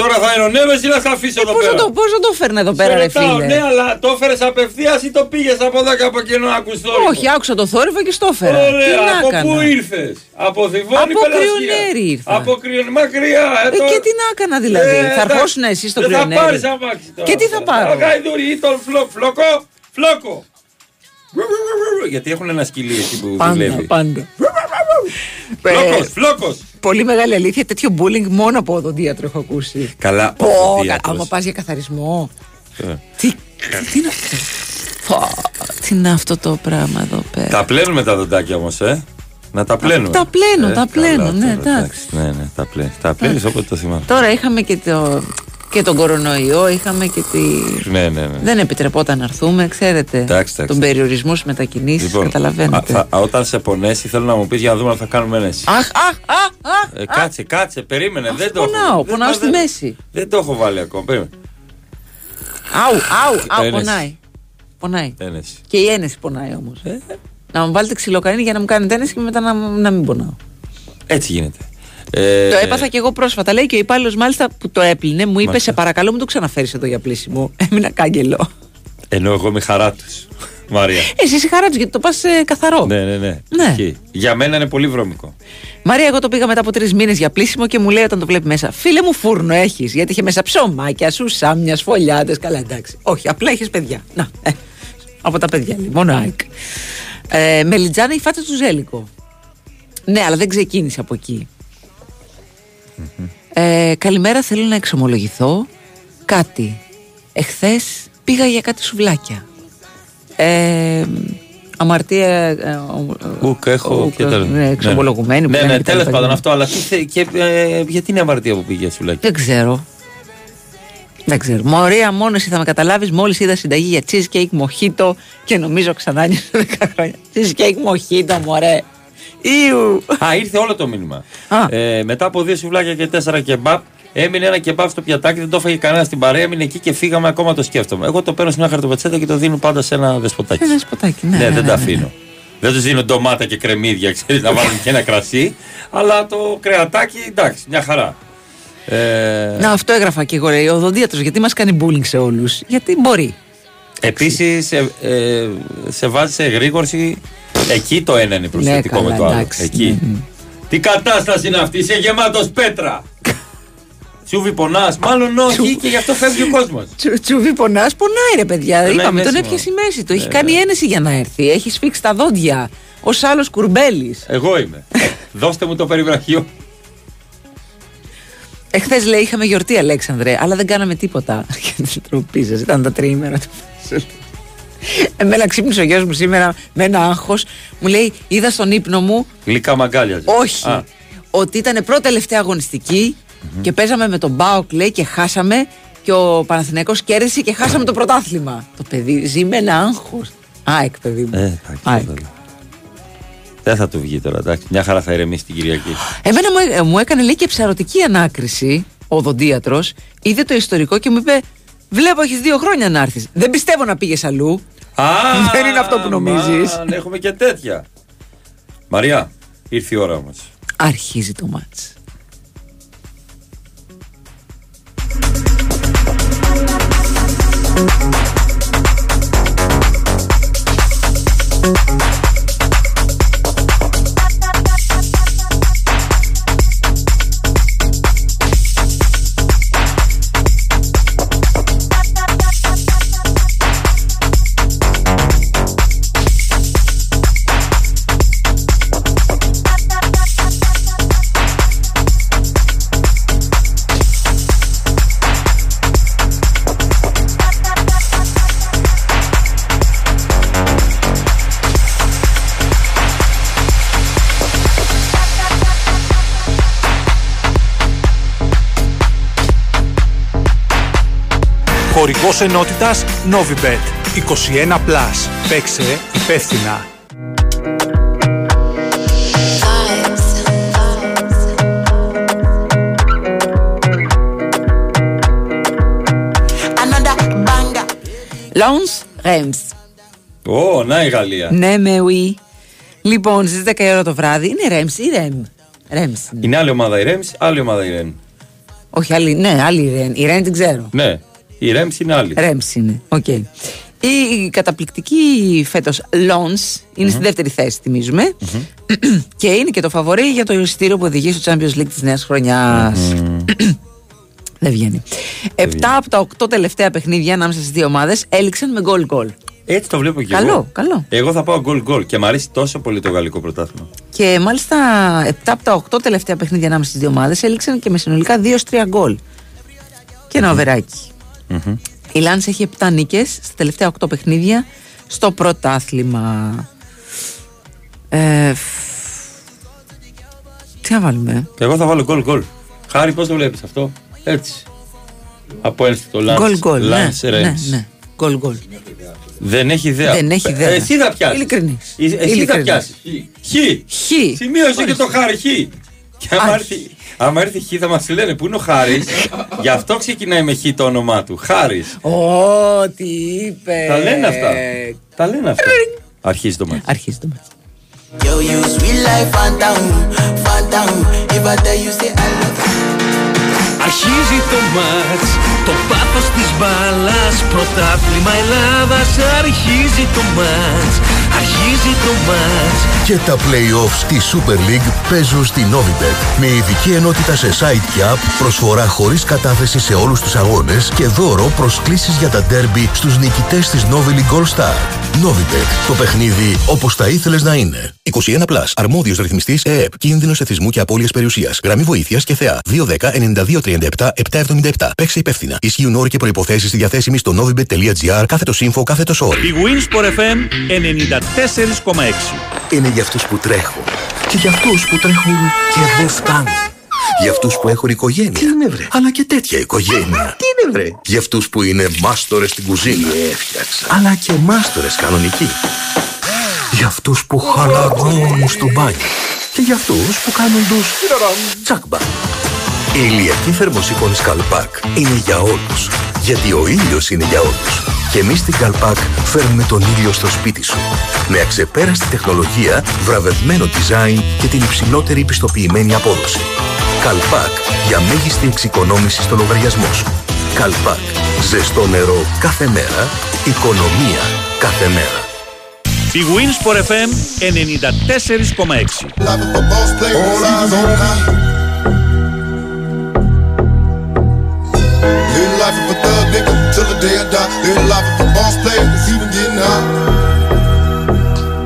Τώρα θα ειρωνεύεσαι ή να σε αφήσω εδώ Πώς πέρα. να το, πώς να το έφερνα εδώ Σε πέρα, ρε ρωτάω, φίλε. Ναι, αλλά το έφερε απευθείας ή το πήγες από εδώ και από εκεί να ακούς το Όχι, άκουσα το θόρυβο και στο έφερα. Τι Ωραία, να από έκανα; πού ήρθες, Από Θηβόνη Από Πελασγία. Κρυονέρη ήρθα. Από Κρυονέρη, μακριά. Ε, τώρα- και τι να έκανα δηλαδή; Ε, θα εντάξει. ερχόσουν εσύ στο Δεν θα Κρυονέρη; πάρεις αμάξι τώρα. Και τι θα πάρω; Ο Γαϊδούρη ή τον φλο- φλοκό. Φλόκο. Γιατί έχουν ένα σκυλί εκεί που Πάντα, δουλεύει. πάντα. Φλόκος, Ε, φλόκος. Πολύ μεγάλη αλήθεια. Τέτοιο bullying μόνο από οδοντίατρο έχω ακούσει. Καλά, Πω, οδοντίατρος. κα- άμα πας για καθαρισμό. Ε. Τι, τι είναι αυτό; Πω, τι είναι αυτό το πράγμα εδώ πέρα; Τα πλένουμε τα δοντάκια όμως, ε. Να τα πλένουμε. τα πλένω, τα καλά πλένω, ναι, τώρα, εντάξει. Ναι, ναι, τα πλένει. Τα πλένεις όποτε το θυμάμαι. Τώρα είχαμε και, το, και τον κορονοϊό, είχαμε και τη. Ναι, ναι, ναι. Δεν επιτρεπόταν να έρθουμε, ξέρετε. Εντάξει, εντάξει. Τον περιορισμό στι μετακινήσεις, Λοιπόν, καταλαβαίνετε. α, θα- όταν σε πονέσει, θέλω να μου πεις για να δούμε αν θα κάνουμε ένεση. Αχ, αχ, αχ, αχ. Ε, κάτσε, κάτσε, περίμενε. δεν το πονάω, έχω. πονάω δεν, στη δεν- μέση. Δεν το έχω βάλει ακόμα. Περίμενε. Αου, αου, αου, Ένεση. πονάει. Πονάει. Ένεση. Και η ένεση πονάει όμως. Να μου βάλετε ξυλοκανίνη για να μου κάνετε ένεση και μετά να, να μην πονάω. Έτσι γίνεται. Ε, Το έπαθα και εγώ πρόσφατα. Λέει και ο υπάλληλος μάλιστα που το έπλυνε μου είπε: Μάλιστα. Σε παρακαλώ, μην το ξαναφέρεις εδώ για πλήσιμο. Έμεινα κάγκελο. Ενώ εγώ είμαι χαρά του. Μαρία. Εσύ είσαι χαρά του γιατί το πας καθαρό. ναι, ναι, ναι. Ναι. Ισχύει. Για μένα είναι πολύ βρώμικο. Μαρία, εγώ το πήγα μετά από τρεις μήνες για πλήσιμο και μου λέει όταν το βλέπει μέσα: Φίλε μου, φούρνο έχεις. Γιατί είχε μέσα ψωμάκια, σουσάμιας, σφολιάτε. Καλά, εντάξει. Όχι, απλά είχε παιδιά. Να, ε, από τα παιδιά λέει. Μόνο ΑΕΚ. Ε, μελιτζάνα η φάτσα του Ζέλικο. Ναι, αλλά δεν ξεκίνησε από εκεί. Ε, καλημέρα, θέλω να εξομολογηθώ κάτι. Εχθές πήγα για κάτι σουβλάκια. Ε, αμαρτία. ε, ο- Ουκ, έχω. Ουκ, και τα- ναι, εξομολογουμένη που Ναι, λένε ναι, και τα τέλος λοιπά. πάντων αυτό. Αλλά τι θε- και, ε, γιατί είναι αμαρτία που πήγε σουλάκι. Δεν ξέρω. Δεν ξέρω. Μωρία, μόνος εσύ θα με καταλάβεις. Μόλις είδα συνταγή για cheesecake μοχίτο και νομίζω ξανά νιώθω 10 χρόνια. Cheesecake μοχίτο, μωρέ. Ιου. Α, ήρθε όλο το μήνυμα. Α. Ε, μετά από δύο σουβλάκια και τέσσερα κεμπάπ, έμεινε ένα κεμπάπ στο πιατάκι, δεν το έφαγε κανένα στην παρέα, έμεινε εκεί και φύγαμε. Ακόμα το σκέφτομαι. Εγώ το παίρνω σε μια χαρτοπετσέτα και το δίνω πάντα σε ένα δεσποτάκι. Ένα σποτάκι, ναι. Ναι, ναι, δεν ναι, τα ναι. αφήνω. Δεν τους δίνω ντομάτα και κρεμμύδια, ξέρεις, να βάλουν και ένα κρασί. Αλλά το κρεατάκι, εντάξει, μια χαρά. Ε, Να, αυτό έγραφα και εγώ, ρε. Ο οδοντίατρος, γιατί μας κάνει bullying σε όλους. Γιατί μπορεί. Επίσης, σε, ε, σε βάζει σε εγρήγορση. Εκεί το ένα είναι προσθετικό Ναι, με το καλά, άλλο. εντάξει. Εκεί. Τι κατάσταση είναι αυτή, είσαι γεμάτος πέτρα. Τσούβι πονάς, μάλλον όχι και γι' αυτό φεύγει ο κόσμος. Τσου, τσουβί πονάς, πονάει ρε παιδιά. Πονάει Είπαμε, τον μέση έπιασε η μόνο. μέση του. Έχει Ναι, κάνει ναι. ένεση για να έρθει. Έχει σφίξει τα δόντια. Ω άλλος κουρμπέλης. Εγώ είμαι. Δώστε μου το περιβραχείο. Εχθές λέει είχαμε γιορτή, Αλέξανδρε, αλλά δεν κάναμε τίποτα. Γιατί τροπή σα, ήταν τα τριήμερα του. Εμένα ξύπνησε ο γιος μου σήμερα με ένα άγχος. Μου λέει: Είδα στον ύπνο μου, Γλυκά μαγκάλια. όχι, Α, ότι ήταν πρώτη τελευταία αγωνιστική και παίζαμε με τον Μπάουκ, λέει, και χάσαμε. Και ο Παναθηναίκος κέρδισε και χάσαμε το πρωτάθλημα. Το παιδί ζει με ένα άγχος. ΑΕΚ, παιδί μου. ε, εντάξει, ΑΕΚ. βέβαια. Δεν θα του βγει τώρα, εντάξει. Μια χαρά θα ηρεμήσει την Κυριακή. Εμένα μου, ε, μου έκανε λέει και ψαρωτική ανάκριση ο οδοντίατρο. Είδε το ιστορικό και μου είπε: Βλέπω, έχεις δύο χρόνια να έρθεις. Δεν πιστεύω να πήγες αλλού. Δεν είναι αυτό που νομίζεις. Έχουμε και τέτοια. Μαριά, ήρθε η ώρα μας. Αρχίζει το μάτς. Οδηγός ενότητας Novibet. 21+. Plus. Παίξε υπεύθυνα. Another banger. Lons Rems. Ω, να η Γαλλία. Ναι, με ουί. Λοιπόν, στις 10 η ώρα το βράδυ είναι Rems ή Rem. Rems. Είναι άλλη ομάδα η Ρέμς, άλλη ομάδα η Ρεν. Όχι, άλλη, ναι, άλλη η Rennes. Η Rennes την ξέρω. Ναι, η Reims είναι άλλη. Reims είναι. Οκ. Η καταπληκτική φέτος Lens είναι στη δεύτερη θέση, θυμίζουμε. και είναι και το φαβορί για το εισιτήριο που οδηγεί στο Champions League της νέας χρονιάς. Δεν βγαίνει. Επτά από τα οκτώ τελευταία παιχνίδια ανάμεσα στις δύο ομάδες έληξαν με γκολ γκολ. Έτσι το βλέπω και Καλό, εγώ. καλό. Εγώ θα πάω γκολ γκολ και μου αρέσει τόσο πολύ το γαλλικό πρωτάθλημα. Και μάλιστα 7 από τα 8 τελευταία παιχνίδια ανάμεσα στις δύο ομάδες έληξαν και με συνολικά 2-3 γκολ. Και ένα οβεράκι. Η Λάνς έχει 7 νίκες στα τελευταία 8 παιχνίδια στο πρωτάθλημα. Ε, φ- τι να βάλουμε. Εγώ θα βάλω γκολ γκολ. Χάρη, πώς το βλέπεις αυτό; Έτσι. Από ένστικτο Λάνς. Γκολ γκολ. Ναι, Λάνς ναι, Ρέμς. ναι. Γκολ γκολ. Δεν έχει ιδέα. Δεν έχει ιδέα. Ε, Εσύ θα πιάσεις. Ειλικρινής. Εσύ θα Ειλικρινής. πιάσεις. Χ. Χ. Σημείωσε και το χάρη. Χ. Και άμα έρθει, άμα έρθει Χ θα μας λένε που είναι ο Χάρης; Γι' αυτό ξεκινάει με Χ το όνομά του. Χάρης. Ω, τι είπε. Τα λένε αυτά. Τα λένε αυτά. Αρχίζει το μάτι. Αρχίζει το μάτι. Yo, you sweet life, phantom, phantom. If I tell you, say I love Αρχίζει το μάτς, το πάθος της μπάλας Πρωτάθλημα Ελλάδας Αρχίζει το μάτς, αρχίζει το μάτς Και τα play-offs τη Super League παίζουν στη Novibet. Με ειδική ενότητα σε site και app, προσφορά χωρίς κατάθεση σε όλους τους αγώνες και δώρο προσκλήσεις για τα derby στους νικητές της Novi League All Star. Novibet. Το παιχνίδι όπως θα ήθελες να είναι. 21 Plus. Αρμόδιος ρυθμιστής ΕΕΠ. Κίνδυνος εθισμού και απώλειας περιουσίας. Γραμμή βοήθειας και θεά. 210-9237-777. Παίξε υπεύθυνα. Ισχύουν όροι και προϋποθέσεις στη διαθέσιμη στο novibet.gr κάθετος info κάθετος όροι. Η Winsport FM 94,6. Είναι για αυτούς που τρέχουν. Και για αυτούς που τρέχουν και δεν φτάνουν. Για αυτούς που έχουν οικογένεια. Τι είναι βρε; Αλλά και τέτοια οικογένεια. Τι είναι βρε; Για αυτούς που είναι μάστορες στην κουζίνα. Έφτιαξα. Αλλά και μάστορες κανονικοί. Για αυτούς που χαλαρώνουν στο μπάνιο. Και για αυτούς που κάνουν τους τσακμπα. Η ηλιακή θερμοσύφωνη Καλπάκ είναι για όλους. Γιατί ο ήλιος είναι για όλους. Και εμείς στην Καλπάκ φέρνουμε τον ήλιο στο σπίτι σου. Με αξεπέραστη τεχνολογία, βραβευμένο design και την υψηλότερη πιστοποιημένη απόδοση. Καλπάκ για μέγιστη εξοικονόμηση στο λογαριασμό σου. Καλπάκ. Ζεστό νερό κάθε μέρα. Οικονομία κάθε μέρα. Η Winsport FM 94,6. Live life of a thug nigga till the day I die. Live life of a boss player that's even getting high.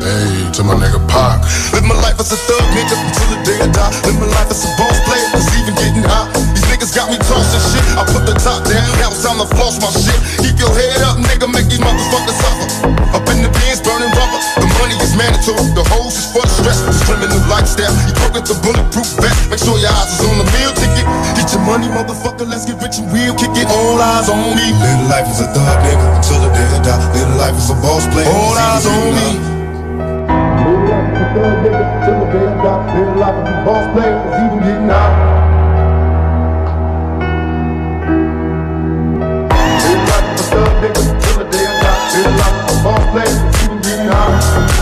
Hey, to my nigga Pac. Live my life as a thug nigga until the day I die. Live my life as a boss player that's even getting high. These niggas got me tossing shit. I put the top down, now it's time to floss my shit. Keep your head up, nigga, make these motherfuckers suffer. Up in the bins, burning rubber. The money is mandatory. The hose is for the stress. This criminal lifestyle. You broke with the bulletproof vest. Make sure your eyes is on the meal ticket. Your money, motherfucker. Let's get rich and real. Kick it. All eyes on me. Live life is a thug nigga until the day I die. Live life as a boss player. All eyes on me. Live life as a thug nigga till the day I die. Live life as a boss player. It's even getting high. Live life as a thug nigga till the day I die. Live life as a boss player. It's even getting high.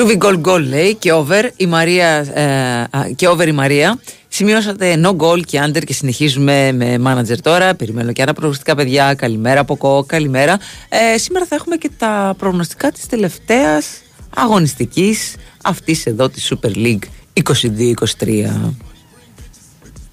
Τσούβι γκολ γκολ λέει και over η Μαρία, ε, α, και over η Μαρία. Σημειώσατε no goal και under και συνεχίζουμε με manager τώρα. Περιμένω και άλλα προγνωστικά παιδιά. Καλημέρα από κο, καλημέρα. Ε, σήμερα θα έχουμε και τα προγνωστικά της τελευταίας αγωνιστικής αυτής εδώ της Super League 22-23.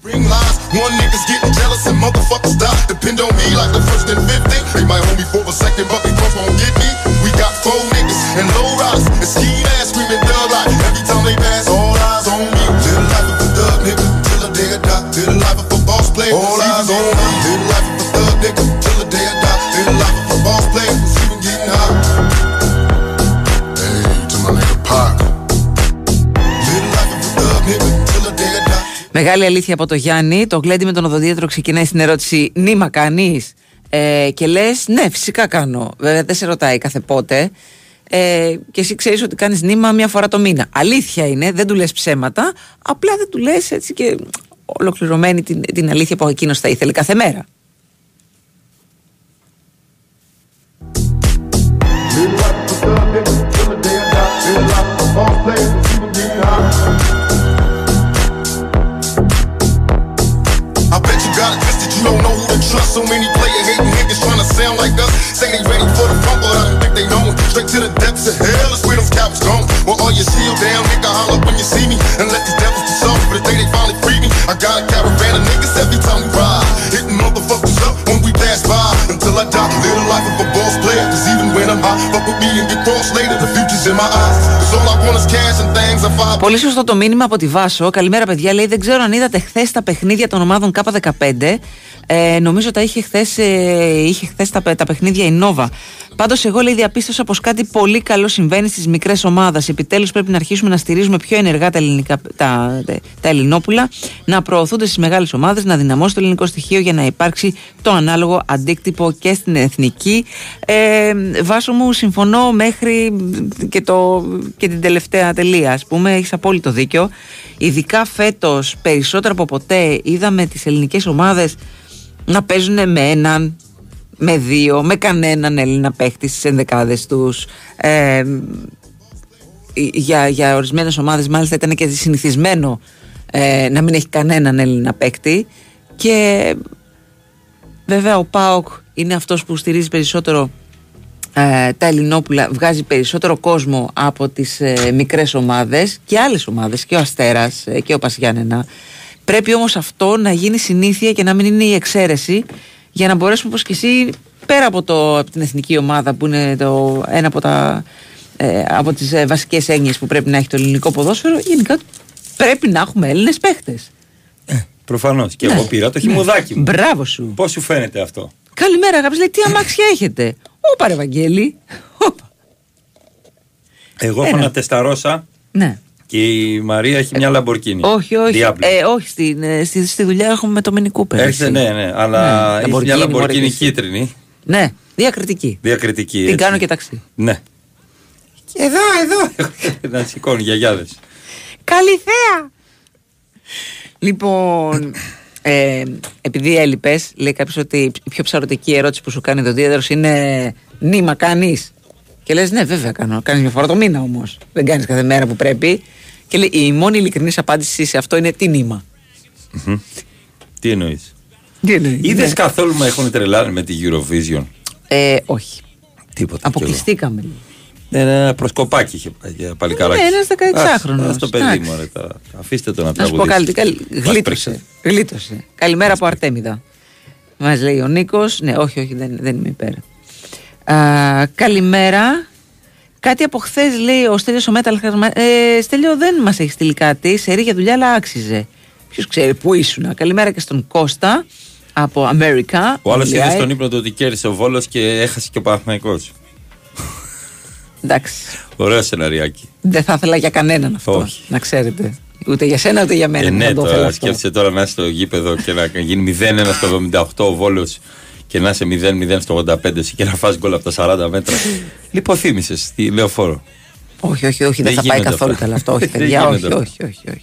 Bring lies, one niggas getting jealous and motherfuckers die. Depend on me like the first and fifteen. They might hold me for a second, but they first won't get me. We got four niggas and low riders and ski ass screaming thug like every time they pass. Μεγάλη αλήθεια από το Γιάννη. Το γλέντι με τον οδοντίατρο ξεκινάει στην ερώτηση Νήμα κάνει. Ε, και λες, Ναι, φυσικά κάνω. Βέβαια δεν σε ρωτάει κάθε πότε. Ε, και εσύ ξέρεις ότι κάνεις νήμα μία φορά το μήνα. Αλήθεια είναι, δεν του λες ψέματα. Απλά δεν του λες έτσι και ολοκληρωμένη την, την αλήθεια που εκείνος θα ήθελε κάθε μέρα. So many player hating niggas trying to sound like us. Say they ready for the front, but I don't think they know. Straight to the depths of hell is where them cowards gone. Well, all your shield down, nigga, holler when you see me. And let these devils be soft for the day they finally free me. I got a caravan of niggas every time we ride. Hitting motherfuckers up when we pass by. Until I die, live the life of a boss Πολύ σωστό το μήνυμα από τη Βάσο. Καλημέρα, παιδιά. Λέει: Δεν ξέρω αν είδατε χθες τα παιχνίδια των ομάδων K15. Ε, νομίζω τα είχε χθες ε, είχε χθες τα, τα παιχνίδια η Νόβα. Πάντως, εγώ λέει διαπίστωσα πως κάτι πολύ καλό συμβαίνει στις μικρές ομάδες. Επιτέλους, πρέπει να αρχίσουμε να στηρίζουμε πιο ενεργά τα, ελληνικά, τα, τα Ελληνόπουλα, να προωθούνται στις μεγάλες ομάδες, να δυναμώσει το ελληνικό στοιχείο για να υπάρξει το ανάλογο αντίκτυπο και στην εθνική. Ε, βάσο μου, συμφωνώ μέχρι και, το, και την τελευταία τελεία. Α πούμε, έχεις απόλυτο δίκιο. Ειδικά φέτος, περισσότερο από ποτέ, είδαμε τις ελληνικές ομάδες να παίζουν με έναν, με δύο, με κανέναν Έλληνα παίχτη στις ενδεκάδες τους. Ε, για, για ορισμένες ομάδες, μάλιστα, ήταν και συνηθισμένο ε, να μην έχει κανέναν Έλληνα παίκτη. Και βέβαια ο Πάοκ είναι αυτός που στηρίζει περισσότερο ε, τα Ελληνόπουλα, βγάζει περισσότερο κόσμο από τις ε, μικρές ομάδες και άλλες ομάδες και ο Αστέρας ε, και ο Πασιάννενα. Πρέπει όμως αυτό να γίνει συνήθεια και να μην είναι η εξαίρεση για να μπορέσουμε όπως και εσύ πέρα από, το, από την εθνική ομάδα που είναι το, ένα από, τα, ε, από τις ε, βασικές έννοιες που πρέπει να έχει το ελληνικό ποδόσφαιρο γενικά πρέπει να έχουμε Έλληνες παίχτες. Προφανώς. Και Ναι. εγώ πήρα το Ναι. χυμουδάκι μου. Μπράβο σου. Πώς σου φαίνεται αυτό; Καλημέρα αγαπητοί, λέει τι αμάξια έχετε; Όπα ρε Βαγγέλη. Εγώ έχω Ένα. ένα τεσταρόσα Ναι. Και η Μαρία έχει μια λαμπορκίνη. Όχι, όχι. Diablo. Ε, όχι στην, ε, στη, στη δουλειά έχουμε με το Mini Cooper. Έρχεται, εσύ. ναι, ναι, αλλά Ναι, έχεις μια Lamborghini, μωρέ, λαμπορκίνη εσύ. κίτρινη. Ναι, διακριτική. Διακριτική. Την έτσι. κάνω και ταξί. Ναι. Και εδώ, εδώ. να σηκώνει γιαγιάδες. Καλή θέα! Λοιπόν, ε, επειδή έλειπες, λέει κάποιος ότι η πιο ψαρωτική ερώτηση που σου κάνει το δίεδρο είναι νήμα κάνεις. Και λες, ναι, βέβαια κάνω. Κάνεις μια φορά το μήνα όμως. Δεν κάνεις κάθε μέρα που πρέπει. Και λέει, η μόνη ειλικρινής απάντηση σε αυτό είναι τι νήμα. Τι εννοείς; Τι εννοείς. Είδες Ναι. καθόλου με έχουν τρελάνει με τη Eurovision; Ε, όχι. Τίποτα. Αποκλειστήκαμε. Ναι, ναι, ένα προσκοπάκι είχε για παλικάράκι. Ναι, ένας 16χρονος. Α το παιδί Εντάξει. μου, ρε, τώρα. Αφήστε το να Να σου πω τραγουδήσει. κάτι. καλή- Μας Γλίτωσε. πρίξε. Γλίτωσε. Καλημέρα από Αρτέμιδα. Μας λέει ο Νίκος. Ναι, όχι, όχι, δεν, δεν είμαι υπέρ. Α, καλημέρα. Κάτι από χθες λέει ο Στέλιος ο Μέταλ. Ε, Στέλιο δεν μας έχει στείλει κάτι. Σε για δουλειά, αλλά άξιζε. Ποιος ξέρει πού ήσουν. Καλημέρα και στον Κώστα από Αμέρικα. Ο άλλος είδε Μιλάει. στον ύπνο του ότι κέρδισε ο Βόλος και έχασε και ο Παναθηναϊκός. Εντάξει. Ωραίο σεναριάκι. Δεν θα ήθελα για κανέναν αυτό. Όχι. Να ξέρετε. Ούτε για σένα ούτε για μένα. Ε, δεν ναι, θα το ήθελα τώρα αυτό. σκέφτεσαι τώρα να είσαι στο γήπεδο και να γίνει 0-1 στο 78 ο Βόλος και να είσαι 0-0 στο 85 εσύ και να φας γκολ από τα 40 μέτρα. Λιποθύμησες στη λεωφόρο. Όχι, όχι, όχι, δεν, Δεν θα πάει γίνονται καθόλου αυτά. καλά αυτό. Όχι, Δεν παιδιά, όχι, γίνονται όχι, όχι, όχι.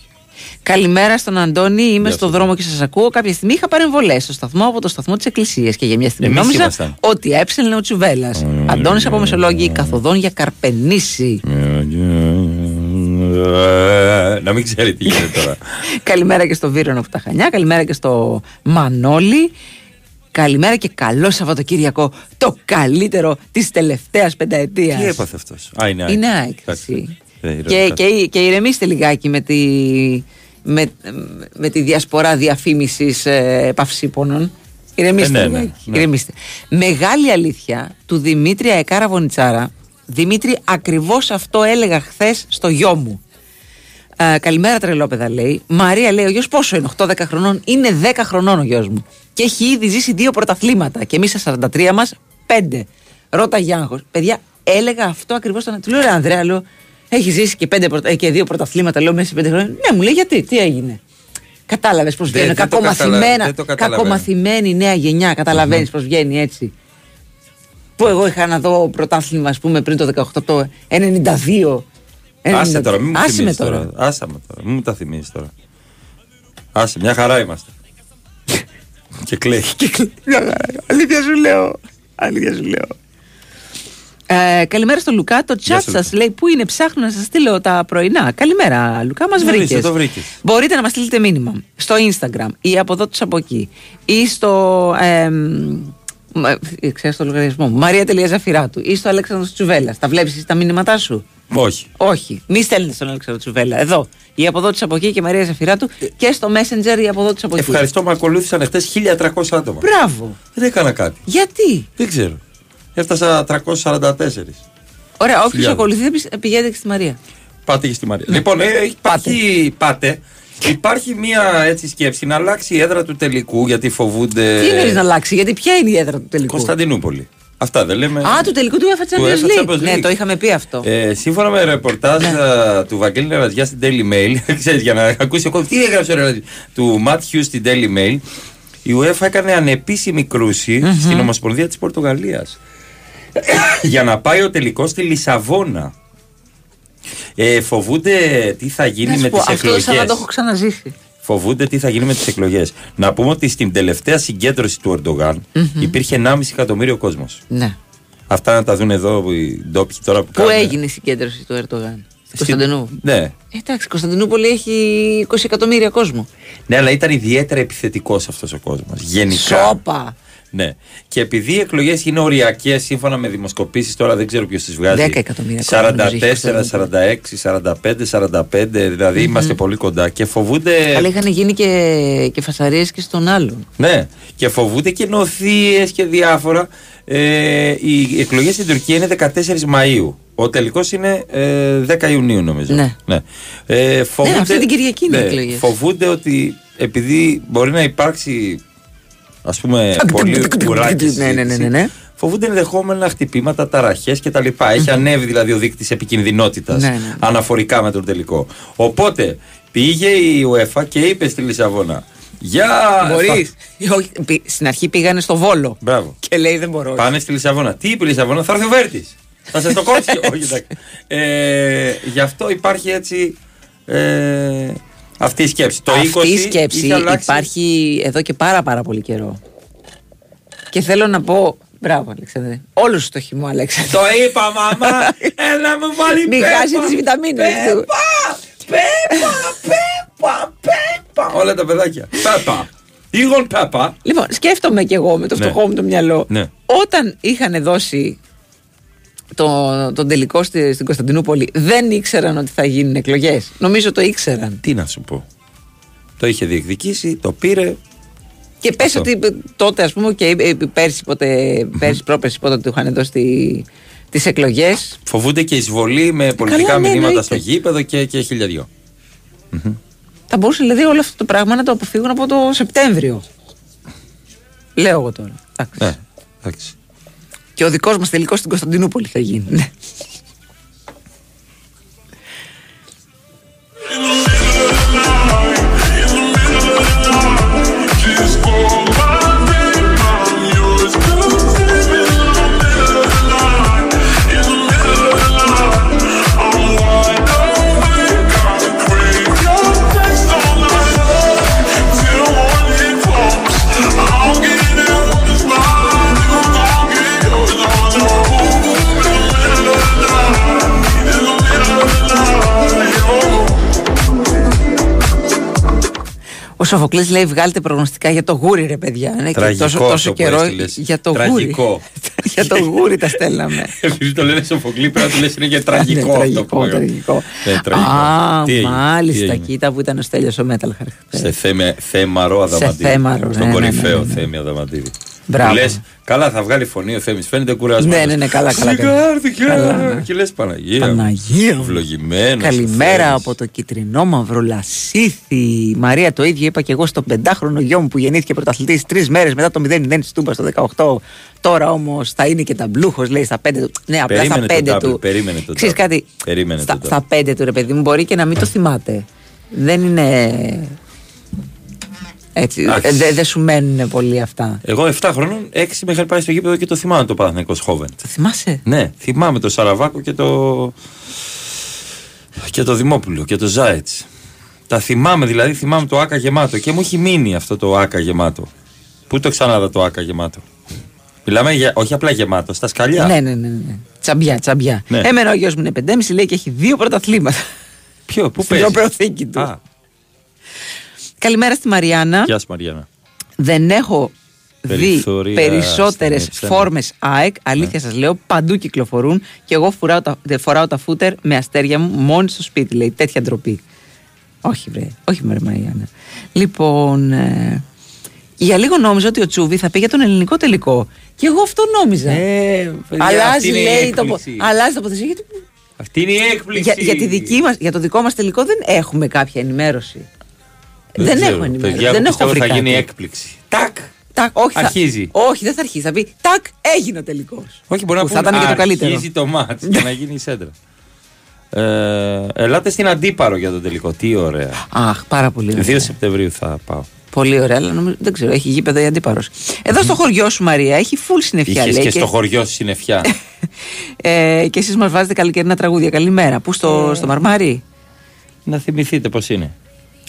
Καλημέρα στον Αντώνη. Είμαι στο δρόμο και σας ακούω. Κάποια στιγμή είχα παρεμβολές στο σταθμό από το σταθμό της Εκκλησίας και για μια στιγμή Εμείς νόμιζα ήμασταν. ότι έψελνε ο Τσουβέλλα. Αντώνης από Μεσολόγγι, καθοδόν για Καρπενήσι. Ε, Να μην ξέρει τι γίνεται τώρα. Καλημέρα και στο Βίρονο από τα Χανιά. Καλημέρα και στο Μανώλη. Καλημέρα και καλό Σαββατοκύριακο. Το καλύτερο της τελευταίας πενταετίας. Τι έπαθε αυτός; Α, είναι ΑΕΚ. Είναι ΑΕΚ. Εντάξει. εσύ. Ε, Και, ηρωνικά. και, και ηρεμήστε λιγάκι με τη, με, με τη διασπορά διαφήμισης ε, παυσίπονων. Ηρεμήστε. Ε, ναι, ναι, λιγάκι, ναι. ηρεμήστε. Μεγάλη αλήθεια του Δημήτρη Αεκάρα Βονιτσάρα. Δημήτρη, ακριβώς αυτό έλεγα χθες στο γιο μου. Ε, καλημέρα, τρελόπεδα, λέει. Μαρία λέει: Ο γιος πόσο είναι, 8-10 χρονών. Είναι 10 χρονών ο γιος μου. Και έχει ήδη ζήσει δύο πρωταθλήματα. Και εμείς στα 43 μας, 5. Ρώτα Γιάνχος. Παιδιά, έλεγα αυτό ακριβώς στον Του λέω: «Ρε, Ανδρέα, λέω, έχει ζήσει και, πέντε, πρωτα- ε, και δύο πρωταθλήματα, λέω μέσα σε 5 χρόνια. Ναι, μου λέει γιατί, τι έγινε; Κατάλαβες πώς Δεν- βγαίνει. δεν το Κακομαθημένα, καταλα- δεν το καταλαβαίνω. κακομαθημένη νέα γενιά. Καταλαβαίνεις πώς βγαίνει έτσι. Που εγώ είχα να δω πρωτάθλημα, ας πούμε, πριν το 18, το 92. Άσε τώρα, μην μου Άσε με θυμίζεις τώρα. τώρα. Άσε με τώρα, μην μου τα θυμίζεις τώρα. Άσε, μια χαρά είμαστε. Και κλαίει. Μια χαρά. Αλήθεια σου λέω. Αλήθεια σου λέω. Ε, καλημέρα στον Λουκά. Το Γεια chat σου, σας λέει πού είναι, ψάχνω να σας στείλω τα πρωινά. Καλημέρα, Λουκά, μας Νωρίς, βρήκες. το βρήκες. Μπορείτε να μας στείλετε μήνυμα στο Instagram ή από εδώ τους από εκεί ή στο. Ε, Ξέρεις το λογαριασμό μου. Μαρία Ζαφυράτου ή στο Αλέξανδρος Τσουβέλλας. Τα βλέπεις τα μήνυματά σου; Όχι. Όχι. Μη στέλνετε στον Αλέξανδρο Τσουβέλλα. Εδώ. Ή από εδώ τη από εκεί και Μαρία Ζαφυράτου και στο Messenger ή από εδώ τη από εκεί. Ευχαριστώ, με ακολούθησαν χτε 1300 άτομα. Μπράβο. Δεν έκανα κάτι. Γιατί; Δεν ξέρω. Έφτασα 344. Ωραία, όποιος Χιλιάδες. ακολουθεί πι- πηγαίνετε και στη Μαρία. Πάτε και στη Μαρία. Λοιπόν, ε, υπάρχει, πάτε. Υπάρχει μια έτσι σκέψη να αλλάξει η έδρα του τελικού γιατί φοβούνται. Τι εννοείς να αλλάξει, γιατί ποια είναι η έδρα του τελικού; Κωνσταντινούπολη. Αυτά δεν λέμε. Α, του τελικού του UEFA Του Champions UEFA League. Champions Ναι, League. το είχαμε πει αυτό. Ε, σύμφωνα με ρεπορτάζ α, του Βαγγέλη Νεραζιά στην Daily Mail, ξέρεις, για να ακούσει ο κόσμος, τι έγραψε ο Νεραζιάς, του Matt Hughes στην Daily Mail, η UEFA έκανε ανεπίσημη κρούση Μμμ. στην Ομοσπονδία της Πορτογαλίας για να πάει ο τελικός στη Λισαβόνα. Ε, φοβούνται τι θα γίνει Να σου με πω, τις αυτό σαν να εκλογές. το έχω ξαναζήσει. Φοβούνται τι θα γίνει με τις εκλογές. Να πούμε ότι στην τελευταία συγκέντρωση του Ερντογάν Μμμ. υπήρχε 1,5 εκατομμύριο κόσμος. Ναι. Αυτά να τα δουν εδώ οι ντόπιοι τώρα που Πού κάνουν. έγινε η συγκέντρωση του Ερντογάν; Στην Κωνσταντινού. Ναι. Ε, Εντάξει, η Κωνσταντινούπολη έχει 20 εκατομμύρια κόσμο. ναι, αλλά ήταν ιδιαίτερα επιθετικός αυτός ο κόσμος. Γενικά. Σόπα. Ναι. Και επειδή οι εκλογές είναι οριακές σύμφωνα με δημοσκοπήσεις, τώρα δεν ξέρω ποιος τις βγάζει. 10 εκατομμύρια κόσμο νομίζω έχει 44, 46, 45, 45, δηλαδή είμαστε πολύ κοντά και φοβούνται. Αλλά είχαν γίνει και, και φασαρίες και στον άλλον. Ναι, και φοβούνται και νοθείες και διάφορα. Ε, οι εκλογές στην Τουρκία είναι 14 Μαου. Ο τελικός είναι ε, 10 Ιουνίου, νομίζω. Ναι. Ε, φοβούνται, αυτή την Κυριακή είναι οι ναι, εκλογές. Φοβούνται ότι επειδή μπορεί να υπάρξει ας πούμε πολύ κουράκι Ναι, ναι, ναι, ναι, ναι. Φοβούνται ενδεχόμενα χτυπήματα, ταραχές κτλ. Έχει ανέβει δηλαδή ο δείκτης επικινδυνότητας Ναι, ναι. αναφορικά με τον τελικό. Οπότε πήγε η UEFA και είπε στη Λισαβόνα. Για. Μπορείς. Όχι, πη- Στην αρχή πήγανε στο Βόλο. Μπράβο. Και λέει δεν μπορώ. Πάνε στη Λισαβόνα. Τι είπε η Λισαβόνα, θα έρθει ο Βέρτης. Θα σε το κόψει. Όχι, εντάξει. Ε, γι' αυτό υπάρχει έτσι. Ε, αυτή η σκέψη. Το 20 Αυτή η σκέψη είχε αλλάξει- υπάρχει εδώ και πάρα πάρα πολύ καιρό. Και θέλω να πω. Μπράβο, Αλέξανδρε. Όλους στο χυμό, Αλέξανδρε. Το είπα, μαμά. Έλα μου βάλει Μην πέπα. χάσεις τις βιταμίνες του. Πέπα, πέπα, πέπα. Όλα τα παιδάκια. Πέπα. Ήγον πέπα. Λοιπόν, σκέφτομαι κι εγώ με το Ναι. φτωχό μου το μυαλό. Ναι. Όταν είχαν δώσει το, τον τελικό στη, στην Κωνσταντινούπολη, δεν ήξεραν ότι θα γίνουν εκλογές. Νομίζω το ήξεραν. Τι να σου πω. Το είχε διεκδικήσει, το πήρε. Και πες Αυτό. ότι τότε, ας πούμε, και ε, πέρσι, πότε, πέρσι, πρόπερσι, πότε του είχαν δώσει τις εκλογές. Φοβούνται και εισβολή με πολιτικά Καλά, ναι, μηνύματα εννοείται. στο γήπεδο και, και χίλια δυο. Θα μπορούσε δηλαδή όλο αυτό το πράγμα να το αποφύγουν από το Σεπτέμβριο. Λέω εγώ τώρα. Εντάξει. Ναι, εντάξει. Και ο δικός μας τελικός στην Κωνσταντινούπολη θα γίνει. Ο Σοφοκλής λέει βγάλτε προγνωστικά για το γούρι ρε παιδιά. Ναι, και Τραγικό τόσο, τόσο αυτό που καιρό έστειλες. για το γούρι. Τραγικό. για το γούρι τα στέλναμε. Επειδή το λένε Σοφοκλή, πρέπει να του λες είναι και τραγικό Ναι, αυτό τραγικό, που έγραψε. τραγικό. Ναι, τραγικό. Α, Τι έγινε, τι μάλιστα, έγινε. κοίτα που ήταν ο Στέλιος ο Μέταλχαρ. Σε θέμε, θέμαρο Αδαμαντίδη. θέμαρο, Στον ναι, κορυφαίο ναι, ναι, ναι. Θέμη Αδαμαντίδη. Μπράβο. Που λες, καλά θα βγάλει φωνή ο Θέμης, φαίνεται κουρασμένος. Ναι, ναι, ναι, καλά, καλά, καλά. Σιγάρδια. Καλά, ναι. Και λες Παναγία. Παναγία μου. Ευλογημένος. Καλημέρα ο Θέμης. από το κυτρινό μαύρο λασίθι. Μαρία, το ίδιο είπα και εγώ στον πεντάχρονο γιο μου που γεννήθηκε πρωταθλητής τρεις μέρες μετά το 0-0 της Τούμπας στο 18. Τώρα όμως θα είναι και ταμπλούχο, λέει στα πέντε του. Ναι, απλά Περίμενε στα το πέντε τάμπλ, του. περίμενε το Ξέρεις τάμπλ. κάτι. Περίμενε στα, το τάμπλ. στα πέντε του, ρε παιδί μου, μπορεί και να μην το θυμάται. Δεν είναι. Έτσι. Εντάξει. ε, Δεν δεν σου μένουν πολύ αυτά. Εγώ 7 χρονών, 6 με είχα πάει στο γήπεδο και το θυμάμαι το Παναθηναϊκός Χόβεν. Το θυμάσαι; Ναι, θυμάμαι το Σαραβάκο και το. και το Δημόπουλο και το Ζάετ. Τα θυμάμαι δηλαδή, θυμάμαι το Άκα γεμάτο και μου έχει μείνει αυτό το Άκα γεμάτο. Πού το ξανάδα το Άκα γεμάτο; Μιλάμε για, όχι απλά γεμάτο, στα σκαλιά. Ναι, ναι, ναι. ναι. Τσαμπιά, τσαμπιά. Ναι. Εμένα ο γιος μου είναι 5,5 λέει και έχει δύο πρωταθλήματα. Ποιο, πού Στην παίζει; οπεροθήκη του. Α, Καλημέρα στη Μαριάννα. γεια σου Μαριάννα. Δεν έχω δει Περιθώρια περισσότερες στην Εψένα. φόρμες ΑΕΚ. Αλήθεια σας λέω, παντού κυκλοφορούν και εγώ φοράω τα, δε- φοράω τα φούτερ με αστέρια μου μόνη στο σπίτι. Λέει τέτοια ντροπή. Όχι, βρε. Όχι, βρε Μαριάννα. Λοιπόν. ε, για λίγο νόμιζα ότι ο Τσούβι θα πει για τον ελληνικό τελικό. Και εγώ αυτό νόμιζα. Ε, παιδιά, αλλάζει, αυτή είναι η λέει, το, έκπληξη. αλλάζει τοποθεσία. Γιατί, Αυτή είναι η έκπληξη. για, για, τη δική μας, για το δικό μας τελικό δεν έχουμε κάποια ενημέρωση. Δεν, ξέρω, έχω ενημέρωση. παιδιά, δεν εγώ έχω πιστεύω βρει θα γίνει κάτι. έκπληξη. Τάκ! Τάκ, όχι, θα- Αρχίζει. όχι, δεν θα αρχίσει. Θα πει Τάκ, έγινε ο τελικός. Όχι, μπορεί να Που θα πούμε ήταν και το καλύτερο. Αρχίζει το μάτς και να γίνει η σέντρα. Ε, ελάτε στην Αντίπαρο για το τελικό. Τι ωραία. Αχ, πάρα πολύ 2 ωραία. Σεπτεμβρίου θα πάω. Πολύ ωραία, αλλά νομίζω, δεν ξέρω, έχει γήπεδο η αντίπαρος. Εδώ στο χωριό σου, Μαρία, έχει full συννεφιά. Είχες λέει, και στο χωριό σου συννεφιά. ε, και εσείς μας βάζετε καλοκαιρινά τραγούδια. Καλημέρα. Πού στο, Ε. στο Μαρμάρι; να θυμηθείτε πώς είναι.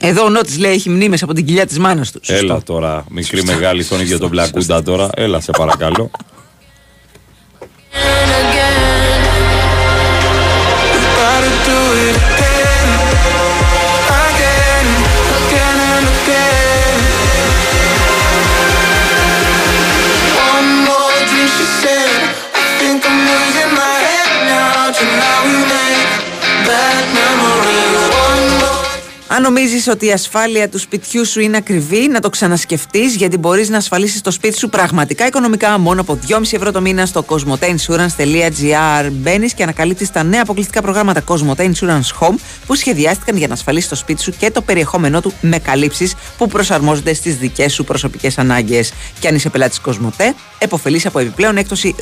Εδώ ο Νότης λέει έχει μνήμες από την κοιλιά της μάνας τους. Έλα τώρα, μικρή μεγάλη, τον ίδιο τον Μπλακούντα τώρα. Έλα, σε παρακαλώ. Αν νομίζεις ότι η ασφάλεια του σπιτιού σου είναι ακριβή, να το ξανασκεφτείς γιατί μπορείς να ασφαλίσεις το σπίτι σου πραγματικά οικονομικά μόνο από 2,5 ευρώ το μήνα στο cosmoteinsurance.gr. Μπαίνεις και ανακαλύπτεις τα νέα αποκλειστικά προγράμματα Cosmote Insurance Home που σχεδιάστηκαν για να ασφαλίσεις το σπίτι σου και το περιεχόμενό του με καλύψεις που προσαρμόζονται στις δικές σου προσωπικές ανάγκες. Και αν είσαι πελάτης Cosmote, εποφελεί από επιπλέον έκπτωση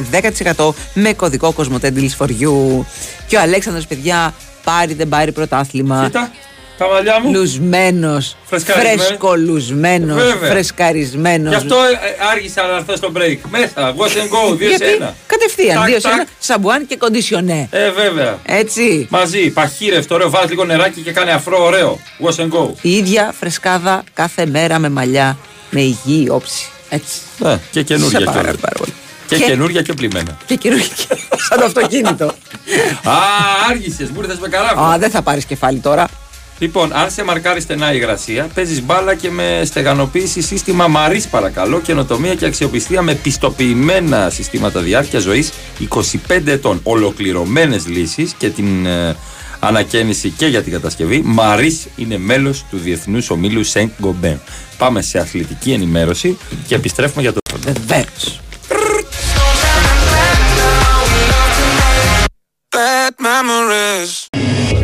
10% με κωδικό Cosmote Deals for You. Και ο Αλέξανδρος, παιδιά, πάρει δεν πάρει πρωτάθλημα. Κοίτα, τα μαλλιά μου. Λουσμένος, Φρεσκαρισμένος. φρεσκολουσμένος, Βέβαια. φρεσκαρισμένος. Γι' αυτό ε, άργησα να έρθω στο break. Μέσα, wash and go, 2 σε Γιατί 1. κατευθείαν, Τάκ, δύο σε τάκ. ένα, σαμπουάν και κοντισιονέ. Ε, βέβαια. Έτσι. Μαζί, παχύρευτο, ωραίο, βάζει λίγο νεράκι και κάνει αφρό, ωραίο. Wash and go. Η ίδια φρεσκάδα κάθε μέρα με μαλλιά, με υγιή όψη. Έτσι. Ε, και καινούργια Σε πάρα, κιόλας. πάρα πολύ. Και, Και- καινούργια και πλημμένα. Και καινούργια. Σαν το αυτοκίνητο. Α, άργησες, μου ήρθες με καράφι. Α, δεν θα πάρεις κεφάλι τώρα. Λοιπόν, αν σε μαρκάρει στενά η υγρασία, παίζεις μπάλα και με στεγανοποίηση σύστημα Μαρή, παρακαλώ, καινοτομία και αξιοπιστία με πιστοποιημένα συστήματα διάρκεια ζωής 25 ετών. Ολοκληρωμένες λύσεις και την ε, ανακαίνιση και για την κατασκευή. Μαρή είναι μέλος του Διεθνούς Ομίλου Saint Gobain. Πάμε σε αθλητική ενημέρωση και επιστρέφουμε για το. Βεβαίω. Bad memories.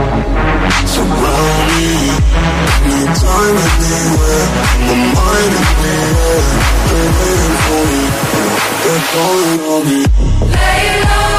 Surround me. Anytime, anywhere. My mind. They're waiting for me. They're calling on me. Surround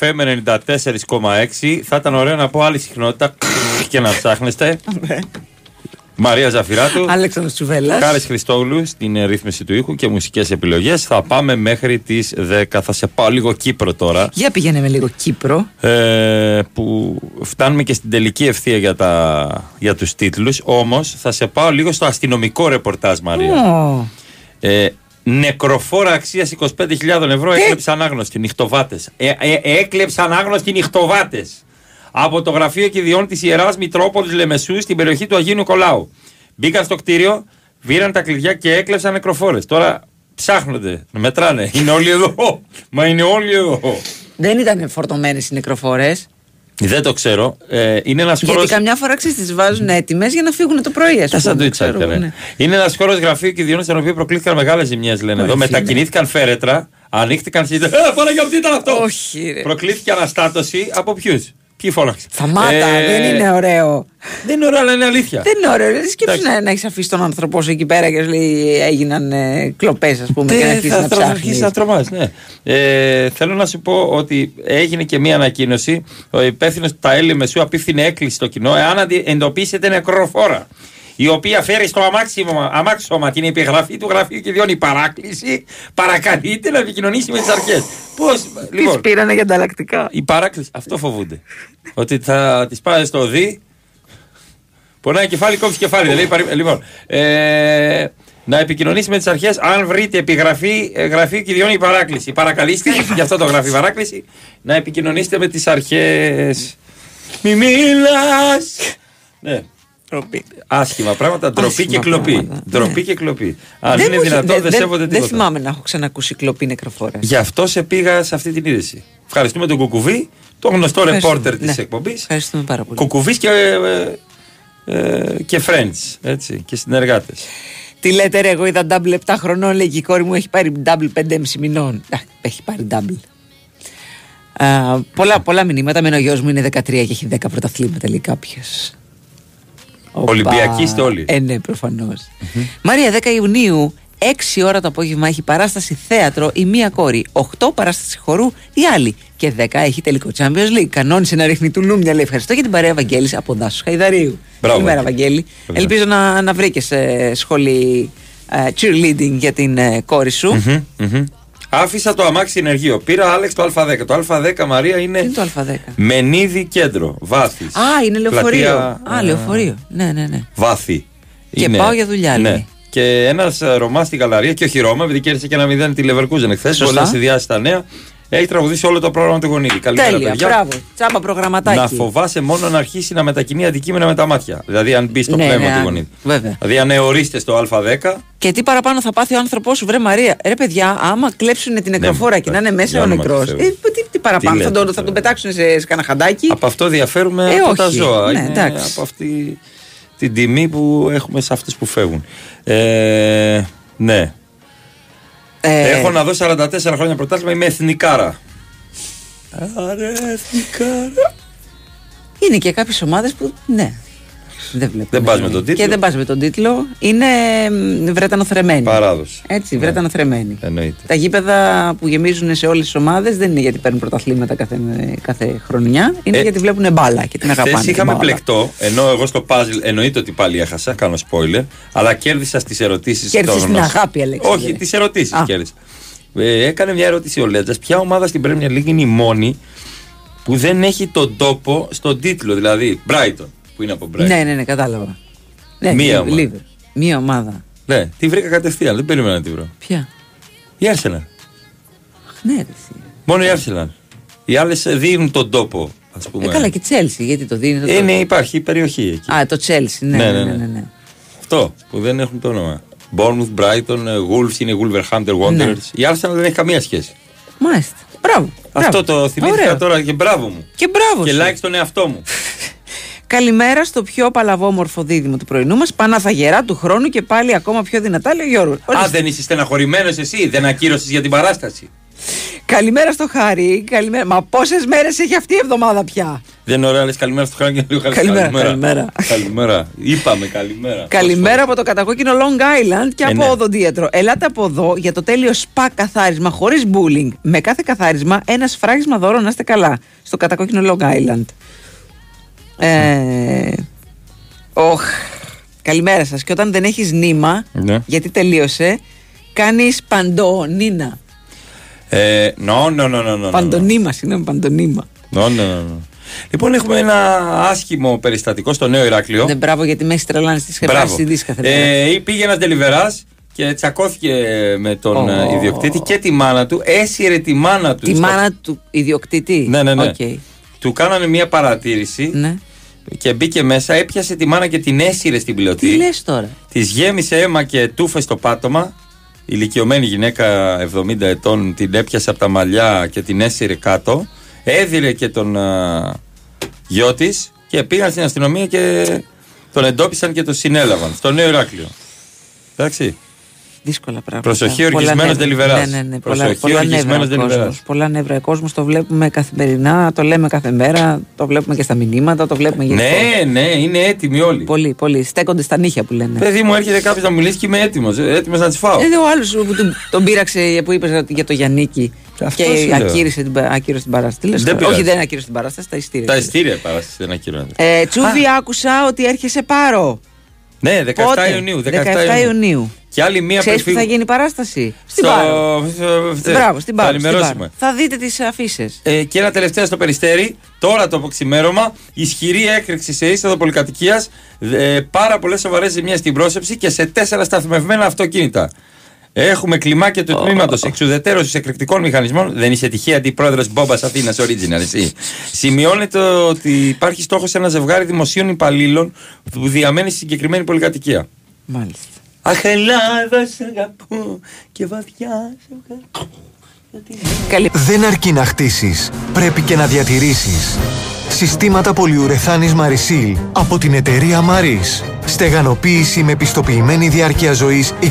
FM 94,6 θα ήταν ωραίο να πω άλλη συχνότητα και να ψάχνεστε. Μαρία Ζαφυράτου. Αλέξανδρος Τσουβέλλας. Χάρης Χριστόγλου στην ε, ρύθμιση του ήχου και μουσικές επιλογές. Θα πάμε μέχρι τις 10. Θα σε πάω λίγο Κύπρο τώρα. Για πήγαινε με λίγο Κύπρο. Ε, που φτάνουμε και στην τελική ευθεία για, τα, για τους τίτλους. Όμως θα σε πάω λίγο στο αστυνομικό ρεπορτάζ Μαρία. Ω. Ε, νεκροφόρα αξίας 25.000 ευρώ έκλεψαν ανάγνωστοι νυχτοβάτες. Ε, ε, έκλεψαν ανάγνωστοι νυχτοβάτες από το γραφείο κηδιών της Ιεράς Μητρόπολης Λεμεσού στην περιοχή του Αγίου Νικολάου. Μπήκαν στο κτίριο, βήραν τα κλειδιά και έκλεψαν νεκροφόρες. Τώρα ψάχνονται, μετράνε. Είναι όλοι εδώ. Μα είναι όλοι εδώ. Δεν ήταν φορτωμένες οι νεκροφόρες. Δεν το ξέρω. Ε, είναι ένας χώρο. Γιατί καμιά φορά ξέρεις, τις βάζουν έτοιμες για να φύγουν το πρωί, ας Τα πούμε. σαντουίτσια ξέρω εγώ, ήταν. ναι. Είναι ένας χώρος γραφείου κηδιών στον οποίο προκλήθηκαν μεγάλες ζημιές, λένε εδώ. Όχι, Μετακινήθηκαν φέρετρα, ανοίχτηκαν συζητέ. Ε, Παναγία, τι ήταν αυτό. Όχι, ρε. Προκλήθηκε αναστάτωση από ποιους; Ποιοι φώναξαν. Σταμάτα, Ε, δεν είναι ωραίο. Δεν είναι ωραίο, αλλά είναι αλήθεια. Δεν είναι ωραίο. Δεν σκέψου να, να έχεις αφήσει τον άνθρωπό σου εκεί πέρα και σου λέει έγιναν ε, κλοπές, ας πούμε, και να Ε, αρχίσεις θα, να θα ψάχνεις. αρχίσεις να τρομάζει, ναι. Ε, θέλω να σου πω ότι έγινε και μία ανακοίνωση. Ο υπεύθυνος του ΤΑΕΛ Μεσού απίφθινε έκκληση στο κοινό εάν αντι- εντοπίσετε νεκροφόρα η οποία φέρει στο αμάξιμα, αμάξωμα την επιγραφή του γραφείου και διώνει παράκληση, παρακαλείται να επικοινωνήσει με τις αρχές. Πώς. Τι πήρανε για ανταλλακτικά; Η παράκληση, αυτό φοβούνται. ότι θα τη πάει στο ΔΗ. Πονάει κεφάλι, κόψει κεφάλι. Δηλαδή, παρι- λοιπόν, ε, να επικοινωνήσει με τις αρχές αν βρείτε επιγραφή ε, γραφείο και διώνει παράκληση. Παρακαλείστε, γι' αυτό το γράφει παράκληση, να επικοινωνήσετε με τις αρχές. Μη μιλάς! Ναι. Άσχημα πράγματα, ντροπή Άσχημα και κλοπή. πράγματα, Ντροπή και κλοπή. Αν Δεν είναι μου έχει- δυνατόν, δεν σέβονται Δεν τίποτα. θυμάμαι να έχω ξανακούσει κλοπή νεκροφόρα. Γι' αυτό σε πήγα σε αυτή την είδηση. Ευχαριστούμε τον Κουκουβί, τον γνωστό Ευχαριστούμε, ρεπόρτερ της ναι. εκπομπής. Ευχαριστούμε πάρα πολύ. Κουκουβί και, ε, ε, και friends, έτσι, και συνεργάτες. Τι λέτε, ρε, εγώ είδα double 7 χρονών, λέει και η κόρη μου έχει πάρει double 5,5 μηνών. Α, έχει πάρει double. Α, πολλά, πολλά μηνύματα. Με ο γιος μου είναι 13 και έχει 10 πρωταθλήματα, λέει κάποιος. Ολυμπιακοί είστε όλοι. Ε, ναι, προφανώς. Μαρία, 10 Ιουνίου, 6 ώρα το απόγευμα έχει παράσταση θέατρο η μία κόρη. 8 παράσταση χορού η άλλη. Και 10 έχει τελικό Champions League. Κανόνισε να ρίχνει του Λούμια, λέει. Ευχαριστώ για την παρέα Βαγγέλης από Δάσους Χαϊδαρίου. Μπράβο, Καλημέρα, Βαγγέλη. Βαγγέλη. Βεβαίως. Ελπίζω να, να βρήκες σχολή ε, cheerleading για την ε, κόρη σου. Μμμ, μμμ. Άφησα το αμάξι ενεργείο. Πήρα Άλεξ το Α10. Το Α10 Μαρία είναι. Είναι το Α10. Μενίδη κέντρο. Βάθη. Α, είναι λεωφορείο. Πλατεία, Α, ε, λεωφορείο. Ναι, ναι, ναι. Βάθη. Και πάω για δουλειά, Ναι. λέει. Και ένας Ρωμάς στην Γαλαρία και όχι Ρώμα, επειδή κέρδισε και ένα μηδέν τη Λεβερκούζεν εχθές. Σωστά. Πολλά συνδυάσει τα νέα. Έχει τραγουδήσει όλο το πρόγραμμα του γονίδι. Καλημέρα, Τέλεια, παιδιά. μπράβο. Τσάμπα προγραμματάκι. Να φοβάσαι μόνο να αρχίσει να μετακινεί αντικείμενα με τα μάτια. Δηλαδή, αν μπει στο Ναι, πνεύμα ναι, του γονίδι. βέβαια. Δηλαδή, αν εωρίστε στο Α10, Και τι παραπάνω θα πάθει ο άνθρωπό σου, βρε Μαρία. Ρε παιδιά, άμα κλέψουν την νεκροφόρα και να είναι μέσα για ο όνομα νεκρός. του Ε, Θεού. τι, τι παραπάνω, Τι θα, λέτε τον, θα τον πετάξουν σε, σε κανένα χαντάκι; από αυτό διαφέρουμε Ε, από τα όχι. ζώα. Ναι, Είναι εντάξει. από αυτή την τιμή που έχουμε σε αυτούς που φεύγουν. Ε, ναι. Ε, Έχω να δω 44 χρόνια πρωτάθλημα, είμαι εθνικάρα. Άρε, εθνικάρα. Είναι και κάποιες ομάδες που. Ναι. Δεν βλέπω. Δεν πας με τον τίτλο. Και δεν πας με τον τίτλο. Είναι μ, βρετανοθρεμένοι. Παράδοση. Έτσι, Ναι. βρετανοθρεμένοι. Εννοείται. Τα γήπεδα που γεμίζουν σε όλες τις ομάδες δεν είναι γιατί παίρνουν πρωταθλήματα κάθε, κάθε χρονιά. Είναι Ε, γιατί βλέπουν μπάλα και την αγαπάνε. Χθε την είχαμε μπάλα. πλεκτό, ενώ εγώ στο puzzle εννοείται ότι πάλι έχασα, κάνω spoiler, αλλά κέρδισα στις ερωτήσεις Κέρδισες την αγάπη, Αλέξανδρε. Όχι, τις ερωτήσεις Α. κέρδισα. Ε, έκανε μια ερώτηση ο Λέτζα. Ποια ομάδα στην Premier League είναι η μόνη που δεν έχει τον τόπο στον τίτλο, δηλαδή Brighton, που είναι από Brighton. Ναι, ναι, ναι, κατάλαβα. Ναι, Μία Λίβ- ομάδα. Λίβερ. Μία ομάδα. Ναι, τη βρήκα κατευθείαν, δεν περίμενα να τη βρω. Ποια; Η Arsenal. Ναι, ρε, εσύ. Μόνο η Arsenal. Οι άλλες δίνουν τον τόπο ας Ε, πούμε. καλά και Τσέλσι, γιατί το δίνει. το- Ε, ναι, υπάρχει η περιοχή εκεί. Α, το Τσέλσι, ναι, ναι, ναι, ναι, ναι. Αυτό που δεν έχουν το όνομα. Bournemouth, Brighton, ε, Wolves είναι Wolverhampton Wanderers. Ναι. Η Arsenal δεν έχει καμία σχέση. Μάλιστα. Μπράβο. Αυτό μπράβο. το θυμήθηκα Ωραίο. τώρα και μπράβο μου. Και μπράβο. Και σου. like στον εαυτό μου. Καλημέρα στο πιο παλαβόμορφο δίδυμο του πρωινού μας. Παναθαγερά του χρόνου και πάλι ακόμα πιο δυνατά, λέει ο Γιώργος. Α, δεν είσαι στεναχωρημένος εσύ, δεν ακύρωσες για την παράσταση. Καλημέρα στο Χάρη. Καλημέρα. Μα πόσες μέρες έχει αυτή η εβδομάδα πια; Δεν είναι ωραία, λες καλημέρα στο χρόνο και λίγο χάρη. Καλημέρα, καλημέρα. καλημέρα. Είπαμε καλημέρα. Καλημέρα από το κατακόκκινο Long Island και Ε, από ναι. οδοντίατρο. Ελάτε από εδώ για το τέλειο σπα καθάρισμα χωρίς bullying. Με κάθε καθάρισμα ένα σφράγισμα δώρο να είστε καλά. Στο κατακόκκινο Long Island. Ε, οχ. Καλημέρα σας. Και όταν δεν έχεις νήμα, Ναι. γιατί τελείωσε, κάνεις παντονίνα. Ε, no, no, no, no, no. Παντονίμα, συγγνώμη, παντονίμα. No, no, no, no. Λοιπόν, έχουμε ένα άσχημο περιστατικό στο Νέο Ηράκλειο. Ναι, μπράβο γιατί με έχεις τρελάνει στις Μπράβο. χερφάσει κάθε μέρα. Ε, πήγε ένας ντελιβεράς και τσακώθηκε με τον Ω. ε, ιδιοκτήτη και τη μάνα του. Έσυρε τη μάνα του. Τη στο- μάνα του ιδιοκτήτη. Ναι, ναι, ναι. Οκ. Του κάνανε μια παρατήρηση Ναι. Και μπήκε μέσα, έπιασε τη μάνα και την έσυρε στην πλωτή. Τι λες τώρα; Της γέμισε αίμα και τούφε στο πάτωμα. Η ηλικιωμένη γυναίκα 70 ετών την έπιασε από τα μαλλιά και την έσυρε κάτω. Έδιρε και τον α, γιο της και πήγαν στην αστυνομία και τον εντόπισαν και τον συνέλαβαν στο νέο Ηράκλειο. Εντάξει. Δύσκολα πράγματα. Προσοχή, Πολλά οργισμένος νεύρα. ντελιβεράς. Ναι, ναι, ναι. Πολλά, Προσοχή, πολλά οργισμένος νεύρα ο ντελιβεράς. κόσμος. Πολλά νεύρα ο κόσμος. Το βλέπουμε καθημερινά, το λέμε κάθε μέρα, το βλέπουμε και στα μηνύματα, το βλέπουμε γενικώς. Ναι, ναι, είναι έτοιμοι όλοι. Πολύ, πολύ. Στέκονται στα νύχια που λένε. Παιδί μου, έρχεται κάποιος να μιλήσει και είμαι έτοιμος. Έτοιμος να τις φάω. Ε, ο άλλος που τον, τον πείραξε που είπες για το Γιαννίκη Αυτό και σου λέω. ακύρωσε την, ακύρωσε την παράσταση. Τι λες Δεν τώρα; πειράζει. Όχι, δεν ακύρωσε την παράσταση, τα ειστήρια. Τα ειστήρια παράσταση δεν ακυρώνεται. Ε, Τσούβι, άκουσα ότι έρχεσαι πάρο. Ναι, 17 Πότε; Ιουνίου. 17, 17 Ιουνίου. Και άλλη μία Ξέρεις που προφύγου- θα γίνει η παράσταση; Στην Στο- Πάρο. στο- Μπράβο, στην Θα Πάρο. στην ενημερώσουμε. Πάρο. Θα δείτε τις αφήσεις. Ε, και ένα τελευταίο στο περιστέρι. Τώρα το ξημέρωμα. Ισχυρή έκρηξη σε είσοδο πολυκατοικίας. Ε, πάρα πολλές σοβαρές ζημιέ στην πρόσεψη και σε τέσσερα σταθμευμένα αυτοκίνητα. Έχουμε κλιμάκια του τμήματος εξουδετέρωση εκρηκτικών μηχανισμών. Δεν είσαι τυχαία αντιπρόεδρος Μπόμπας Αθήνας Original, εσύ. Σημειώνεται ότι υπάρχει στόχος σε ένα ζευγάρι δημοσίων υπαλλήλων που διαμένει στη συγκεκριμένη πολυκατοικία. Μάλιστα. Αχ, Ελλάδα, σε αγαπώ και βαθιά σε Δεν αρκεί να χτίσεις, πρέπει και να διατηρήσεις. Συστήματα πολυουρεθάνης Marisol από την εταιρεία Maris. Στεγανοποίηση με πιστοποιημένη διάρκεια ζωής 25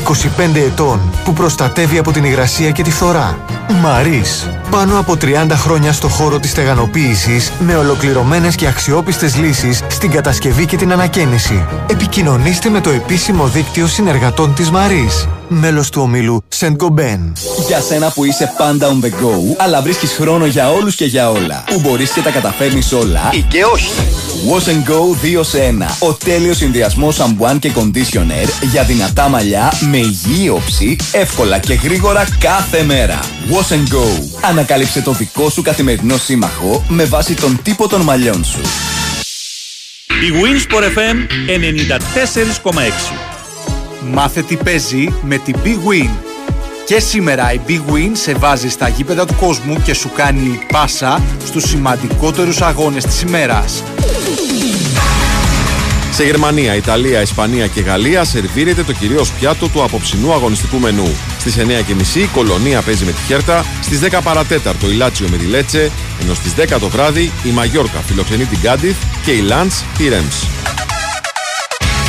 ετών που προστατεύει από την υγρασία και τη φθορά. Maris. Πάνω από 30 χρόνια στο χώρο της στεγανοποίησης με ολοκληρωμένες και αξιόπιστες λύσεις στην κατασκευή και την ανακαίνιση. Επικοινωνήστε με το επίσημο δίκτυο συνεργατών της Maris. Μέλος του ομίλου Saint Gobain. Για σένα που είσαι πάντα on the go, αλλά βρίσκεις χρόνο για όλους και για όλα. Που μπορείς και τα καταφέρνεις όλα. Ή και όχι. Wash and Go 2 σε 1. Ο τέλειος συνδυασμός σαμπουάν και conditioner για δυνατά μαλλιά με υγιή όψη, εύκολα και γρήγορα κάθε μέρα. Wash and Go. Ανακάλυψε το δικό σου καθημερινό σύμμαχο με βάση τον τύπο των μαλλιών σου. Η Winsport FM 94,6. Μάθε τι παίζει με την Big Win. Και σήμερα η Big Win σε βάζει στα γήπεδα του κόσμου και σου κάνει πάσα στους σημαντικότερους αγώνες της ημέρας. Σε Γερμανία, Ιταλία, Ισπανία και Γαλλία σερβίρεται το κυρίως πιάτο του απόψινού αγωνιστικού μενού. Στις 9.30 η Κολονία παίζει με τη Χέρτα, στις 10 παρατέταρτο η Λάτσιο με τη Λέτσε, ενώ στις 10 το βράδυ η Μαγιόρκα φιλοξενεί την Γκάντιθ και η Λάντς τη Ρέμς.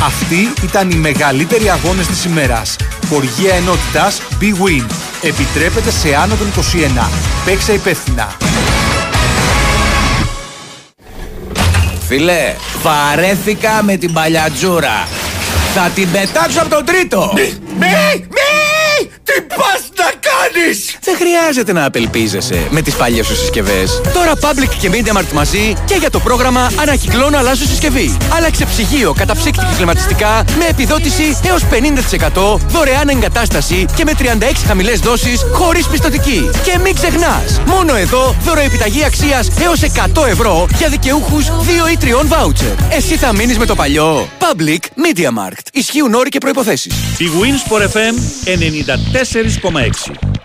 Αυτοί ήταν οι μεγαλύτεροι αγώνες της ημέρας. Χοργία ενότητας Big Win. Επιτρέπεται σε άνω των 21. Παίξε υπεύθυνα. Φίλε, βαρέθηκα με την παλιατζούρα. Θα την πετάξω από τον τρίτο. Μη, μη, τι πας να κάνεις. Δεν χρειάζεται να απελπίζεσαι με τις παλιές σου συσκευές. Τώρα Public και MediaMarkt μαζί και για το πρόγραμμα Ανακυκλώνω αλλάζω συσκευή. Άλλαξε ψυγείο καταψύκτη και κλιματιστικά με επιδότηση έως 50% δωρεάν εγκατάσταση και με 36 χαμηλές δόσεις χωρίς πιστοτική. Και μην ξεχνάς, μόνο εδώ δωροεπιταγή αξίας έως 100 ευρώ για δικαιούχους 2 ή 3 βάουτσερ. Εσύ θα μείνεις με το παλιό. Public MediaMarkt. Ισχύουν όροι και προϋποθέσεις. Η Winsport FM 94,6.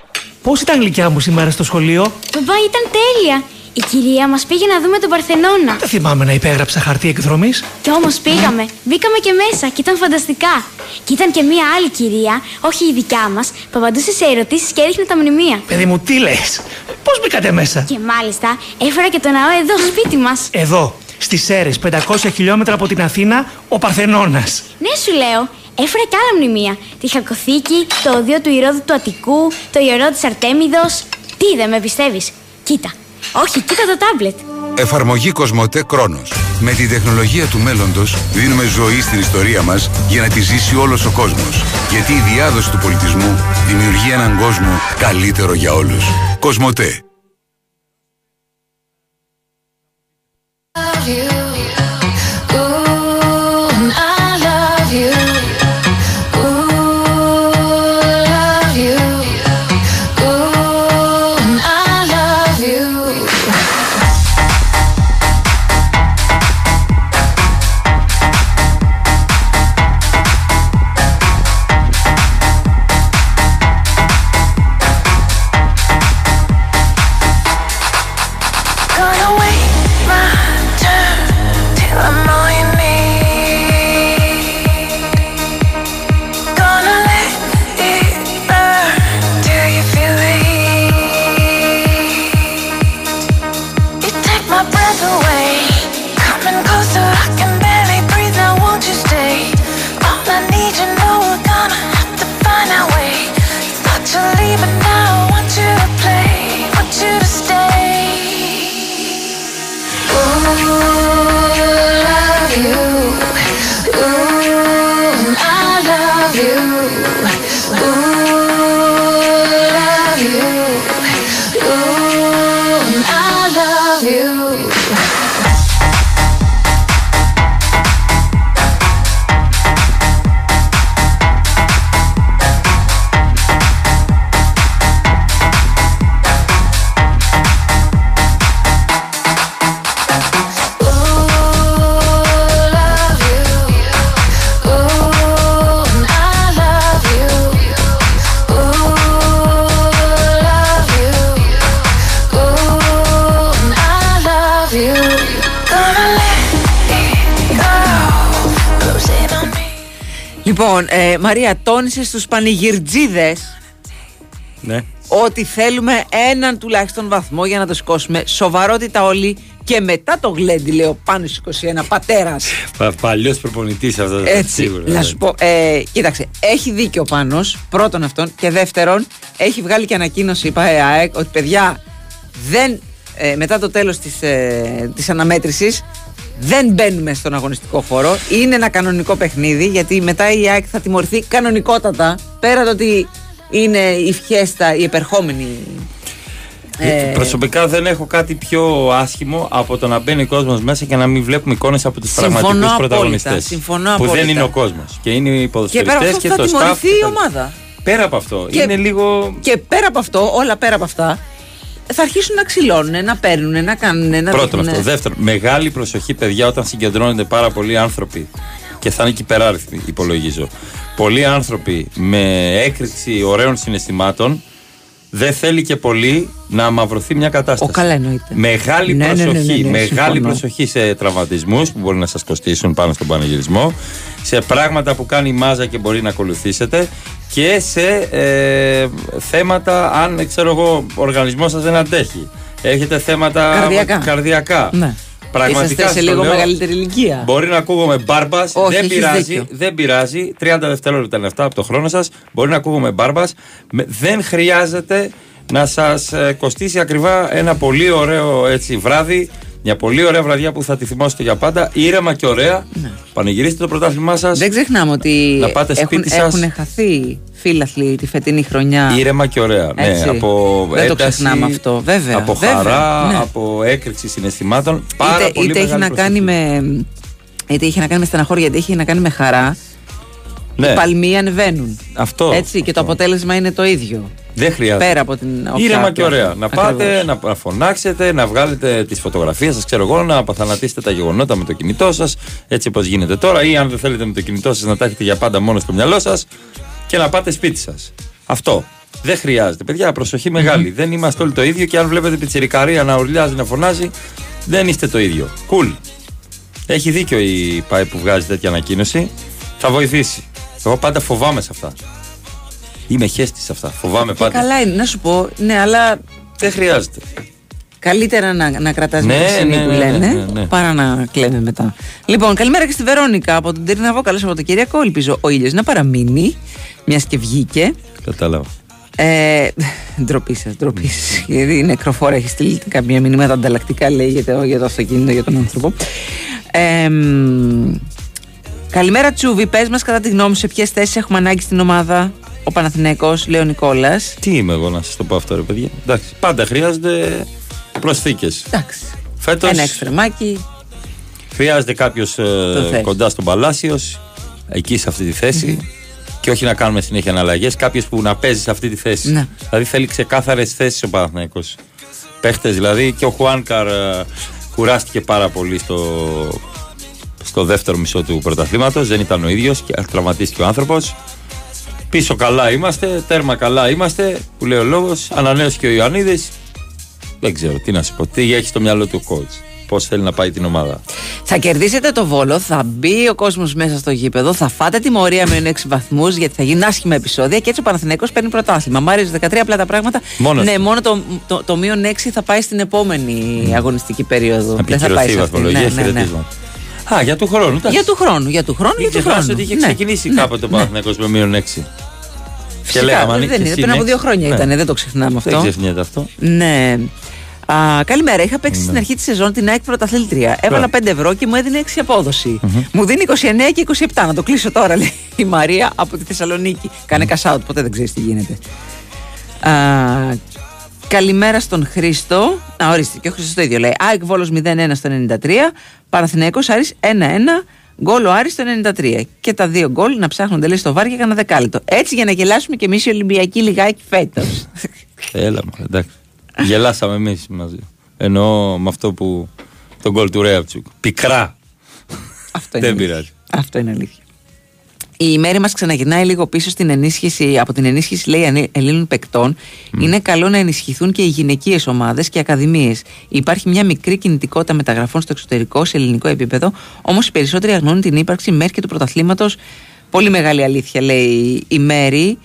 Πώς ήταν γλυκιά μου σήμερα στο σχολείο; Μπαμπά, ήταν τέλεια. Η κυρία μας πήγε να δούμε τον Παρθενώνα. Δεν θυμάμαι να υπέγραψα χαρτί εκδρομής. Κι όμως πήγαμε. Μπήκαμε και μέσα και ήταν φανταστικά. Και ήταν και μία άλλη κυρία, όχι η δικιά μας, που απαντούσε σε ερωτήσεις και έδειχνε τα μνημεία. Παιδί μου, τι λες; Πώς μπήκατε μέσα; Και μάλιστα έφερα και το ναό εδώ, σπίτι μας. Εδώ, στις Σέρε, 500 χιλιόμετρα από την Αθήνα, ο Παρθενώνας. Ναι, σου λέω, έφερα και άλλα μνημεία. Τη Χακοθήκη, το οδείο του Ηρώδου του Αττικού, το ιερό της Αρτέμιδος. Τι δεν με πιστεύεις; Κοίτα. Όχι, κοίτα το τάμπλετ. Εφαρμογή Κοσμοτέ Κρόνος. Με την τεχνολογία του μέλλοντος δίνουμε ζωή στην ιστορία μας για να τη ζήσει όλος ο κόσμος. Γιατί η διάδοση του πολιτισμού δημιουργεί έναν κόσμο καλύτερο για όλους. Κοσμοτέ. Μαρία, τόνισε στους πανηγυρτζίδες Ναι. ότι θέλουμε έναν τουλάχιστον βαθμό για να το σηκώσουμε. Σοβαρότητα όλοι και μετά το γλέντι, λέω πάνω στους 21, πατέρας. Πα, Παλιός προπονητής αυτός. Έτσι, Σίγουρα. να σου πω, ε, κοίταξε, έχει δίκιο ο Πάνος, πρώτον αυτόν και δεύτερον, έχει βγάλει και ανακοίνωση, είπα ε, ΑΕΚ, ότι παιδιά δεν, ε, μετά το τέλος της, ε, της αναμέτρησης δεν μπαίνουμε στον αγωνιστικό χώρο. Είναι ένα κανονικό παιχνίδι, γιατί μετά η ΑΕΚ θα τιμωρηθεί κανονικότατα, πέρα το ότι είναι η φιέστα, η επερχόμενη Ε, Προσωπικά δεν έχω κάτι πιο άσχημο από το να μπαίνει ο κόσμος μέσα και να μην βλέπουμε εικόνες από τους Συμφωνώ πραγματικούς απόλυτα, πρωταγωνιστές. συμφωνώ Που δεν απόλυτα. είναι ο κόσμος. Και είναι οι Και πέρα από ποδοσφαιριστές αυτό και, θα το staff. τιμωρηθεί και η τα- ομάδα. Πέρα από αυτό. Και- Είναι λίγο. Και πέρα από αυτό, όλα πέρα από αυτά, θα αρχίσουν να ξυλώνουν, να παίρνουν, να κάνουν. Να Πρώτον δείχνουν. αυτό. Δεύτερον, μεγάλη προσοχή, παιδιά, όταν συγκεντρώνονται πάρα πολλοί άνθρωποι. Και θα είναι και υπεράριθμοι, υπολογίζω. Πολλοί άνθρωποι με έκρηξη ωραίων συναισθημάτων δεν θέλει και πολύ να αμαυρωθεί μια κατάσταση. Ο καλά εννοείται. Μεγάλη Ναι, ναι, ναι, προσοχή, ναι, ναι, μεγάλη συμφωνώ. προσοχή σε τραυματισμούς που μπορεί να σας κοστίσουν πάνω στον πανηγυρισμό, σε πράγματα που κάνει η μάζα και μπορεί να ακολουθήσετε και σε ε, θέματα αν ξέρω εγώ, ο οργανισμός σας δεν αντέχει. Έχετε θέματα Καρδιακά. καρδιακά. Ναι. Πραγματικά Είσαστε σε σας το λίγο λέω, μεγαλύτερη ηλικία. Μπορεί να ακούγομαι μπάρμπας. Όχι, Δεν έχεις πειράζει. δίκιο. Δεν πειράζει. 30 δευτερόλεπτα είναι αυτά από το χρόνο σας. Μπορεί να ακούγομαι μπάρμπας. Δεν χρειάζεται να σας κοστίσει ακριβά ένα πολύ ωραίο έτσι, βράδυ. Μια πολύ ωραία βραδιά που θα τη θυμόσαστε για πάντα. Ήρεμα και ωραία. Πανηγυρίστε το πρωτάθλημά σας. Ναι. Δεν ξεχνάμε ότι Να πάτε έχουν, σπίτι σας. έχουν χαθεί φίλαθλοι τη φετινή χρονιά. Ήρεμα και ωραία. Ναι, Έτσι. από Δεν το ένταση, ξεχνάμε αυτό, βέβαια, Από βέβαια, χαρά, ναι. από έκρηξη συναισθημάτων. Πάρα είτε, πολύ είτε έχει μεγάλη να κάνει με. Είτε είχε να κάνει με στεναχώρια, είτε είχε να κάνει με χαρά. Ναι. Οι παλμοί ανεβαίνουν. Αυτό. Έτσι, και το αποτέλεσμα είναι το ίδιο. Δεν χρειάζεται. Πέρα από την οχιά Ήρεμα του και ωραία. αυτού. Να Ακριβώς. πάτε, να, να φωνάξετε, να βγάλετε τις φωτογραφίες σας, ξέρω εγώ, να απαθανατήσετε τα γεγονότα με το κινητό σας, έτσι όπως γίνεται τώρα, ή αν δεν θέλετε με το κινητό σας να τα έχετε για πάντα μόνο στο μυαλό σας και να πάτε σπίτι σας. Αυτό. Δεν χρειάζεται. Παιδιά, προσοχή μεγάλη. Δεν είμαστε όλοι το ίδιο και αν βλέπετε πιτσιρικαρία να ουρλιάζει, να φωνάζει, δεν είστε το ίδιο. Κουλ. Έχει δίκιο η ΠΑΕ που βγάζει τέτοια ανακοίνωση. Θα βοηθήσει. Εγώ πάντα φοβάμαι σε αυτά. Είμαι χέστη σε αυτά. Φοβάμαι Και πάντα. καλά είναι, να σου πω, ναι, αλλά Δεν χρειάζεται. καλύτερα να, να κρατάς Ναι, με τη στιγμή ναι, που ναι, λένε ναι, ναι. παρά να κλαίμε μετά. Λοιπόν, καλημέρα και στη Βερόνικα από τον Τυρναβό. Καλό Σαββατοκύριακο. Ελπίζω ο ήλιος να παραμείνει, μιας και βγήκε. Κατάλαβα. Ε, ντροπή σας, ντροπή σας. Γιατί η νεκροφόρα έχει στείλει κάποια μηνύματα ανταλλακτικά, λέει για το, για το αυτοκίνητο, για τον άνθρωπο. Ε, μ, καλημέρα, Τσούβι. Πες μας, κατά τη γνώμη σου, σε ποιες θέσεις έχουμε ανάγκη στην ομάδα ο Παναθηναϊκός, λέει ο Νικόλας. Τι είμαι εγώ να σας το πω αυτό, ρε παιδιά; Εντάξει, πάντα χρειάζονται προσθήκες. Εντάξει. Φέτος Ένα εξτρεμάκι. χρειάζεται κάποιος θες. κοντά στον Παλάσιος, εκεί σε αυτή τη θέση. Και όχι να κάνουμε συνέχεια αναλλαγές. Κάποιος που να παίζει σε αυτή τη θέση. Ναι. Δηλαδή θέλει ξεκάθαρες θέσεις ο Παναθηναϊκός. Παίχτες δηλαδή και ο Χουάνκαρ ε, κουράστηκε πάρα πολύ στο, στο δεύτερο μισό του πρωταθλήματος. Δεν ήταν ο ίδιος και τραυματίστηκε ο άνθρωπος. Πίσω καλά είμαστε, τέρμα καλά είμαστε, που λέει ο λόγος. Ανανέωσε και ο Ιωαννίδης. Δεν ξέρω τι να σου πω. Τι έχει στο μυαλό του ο coach. Πώς θέλει να πάει την ομάδα. Θα κερδίσετε το βόλο, θα μπει ο κόσμος μέσα στο γήπεδο, θα φάτε τιμωρία με 6 βαθμούς γιατί θα γίνουν άσχημα επεισόδια και έτσι ο Παναθηναϊκός παίρνει πρωτάθλημα. Μ' άρεσε 13 απλά τα πράγματα. Μόνος ναι, του. μόνο το, το, το μείον 6 θα πάει στην επόμενη αγωνιστική περίοδο. Να Δεν θα πάει επικυρωθεί η σε αυτή. βαθμολογία. Ναι, ναι, ναι. Χαιρετίσματα. Α, για του χρόνου. εντάξει. Για του χρόνου, για του χρόνου, Μην για του ξεχνάς χρόνου. ότι είχε Ναι. ξεκινήσει Ναι. κάποτε ο Παναθηναϊκός με μείον 6. Φυσικά, λέγαμε, αν δεν είχες είναι. εσύ Πριν από ναι. δύο χρόνια Ναι. ήταν, δεν το ξεχνάμε αυτό. Δεν ξεχνιέται αυτό. Ναι. Α, καλημέρα. Είχα παίξει Ναι. στην αρχή της σεζόν την ΑΕΚ πρωταθλήτρια. Έβαλα 5 ευρώ και μου έδινε 6 αποδοση Μου δίνει 29 και 27. Να το κλείσω τώρα, λέει η Μαρία από τη Θεσσαλονίκη. Κάνε cash out, ποτέ δεν ξέρεις τι γίνεται. Α, καλημέρα στον Χρήστο. Α, ορίστε, και ο Χρήστος το ίδιο λέει. ΑΕΚ Βόλος 0-1 στο 93. Παναθηναϊκός Άρης 1-1. Γκολ ο Άρης στο 93. Και τα δύο γκολ να ψάχνονται λέει στο βάρ για κανένα δεκάλεπτο. Έτσι για να γελάσουμε και εμείς οι Ολυμπιακοί λιγάκι φέτος. Έλα, μωρέ, εντάξει. Γελάσαμε εμείς μαζί. Εννοώ με αυτό που. τον γκολ του Ρέαπτσουκ. Πικρά. Αυτό είναι Δεν αλήθεια. πειράζει. Αυτό είναι αλήθεια. Η μέρη μας ξαναγυρνάει λίγο πίσω στην ενίσχυση, από την ενίσχυση λέει Ελλή- Ελλήνων παικτών. Είναι καλό να ενισχυθούν και οι γυναικείες ομάδες και ακαδημίες. Υπάρχει μια μικρή κινητικότητα μεταγραφών στο εξωτερικό σε ελληνικό επίπεδο, όμως οι περισσότεροι αγνώνουν την ύπαρξη μέχρι και του πρωταθλήματος. Πολύ μεγάλη αλήθεια, λέει η Μέρη.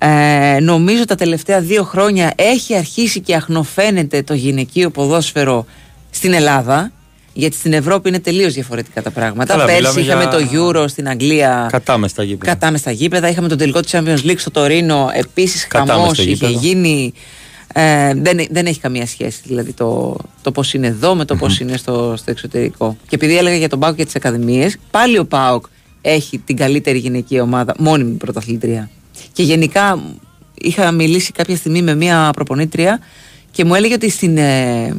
Ε, νομίζω τα τελευταία δύο χρόνια έχει αρχίσει και αχνοφαίνεται το γυναικείο ποδόσφαιρο στην Ελλάδα. Γιατί στην Ευρώπη είναι τελείως διαφορετικά τα πράγματα. Καλά, Πέρσι μιλάμε είχαμε για- το Euro στην Αγγλία. Κατάμε στα γήπεδα. Κατάμε στα γήπεδα. Είχαμε τον τελικό της Champions League στο Τωρίνο. Επίσης Κατάμε χαμός στο είχε γήπεδο. γίνει. Ε, δεν, δεν έχει καμία σχέση δηλαδή το, το πώς είναι εδώ με το πώς είναι στο, στο εξωτερικό. Και επειδή έλεγα για τον Πάοκ και τις Ακαδημίες, πάλι ο Πάοκ έχει την καλύτερη γυναική ομάδα, μόνιμη πρωταθλήτρια. Και γενικά είχα μιλήσει κάποια στιγμή με μία προπονήτρια και μου έλεγε ότι στην, ε,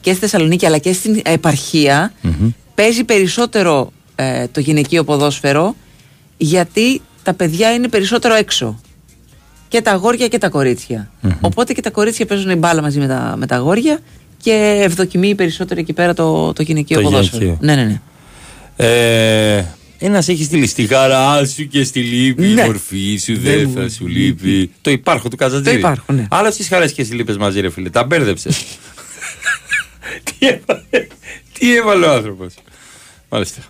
και στη Θεσσαλονίκη αλλά και στην επαρχία παίζει περισσότερο ε, το γυναικείο ποδόσφαιρο γιατί τα παιδιά είναι περισσότερο έξω. Και τα αγόρια και τα κοριτσια Οπότε και τα κορίτσια παίζουν μπάλα μαζί με τα, με τα αγόρια και ευδοκιμεί περισσότερο εκεί πέρα το, το γυναικείο Το ποδόσφαιρο. γυναικείο. Ναι, ναι, ναι. Ε, Ένας έχει στείλει στη χαρά σου και στη λύπη. Ναι. Η μορφή σου Δεν δεν μου θα σου λείπει. Το υπάρχω του Καζατζήρη. Το υπάρχω, ναι. Άλλος στι χαρές και στι λύπε μαζί, ρε φίλε. Τα μπέρδεψες. Τι, έβαλε, τι έβαλε ο άνθρωπος. Μάλιστα.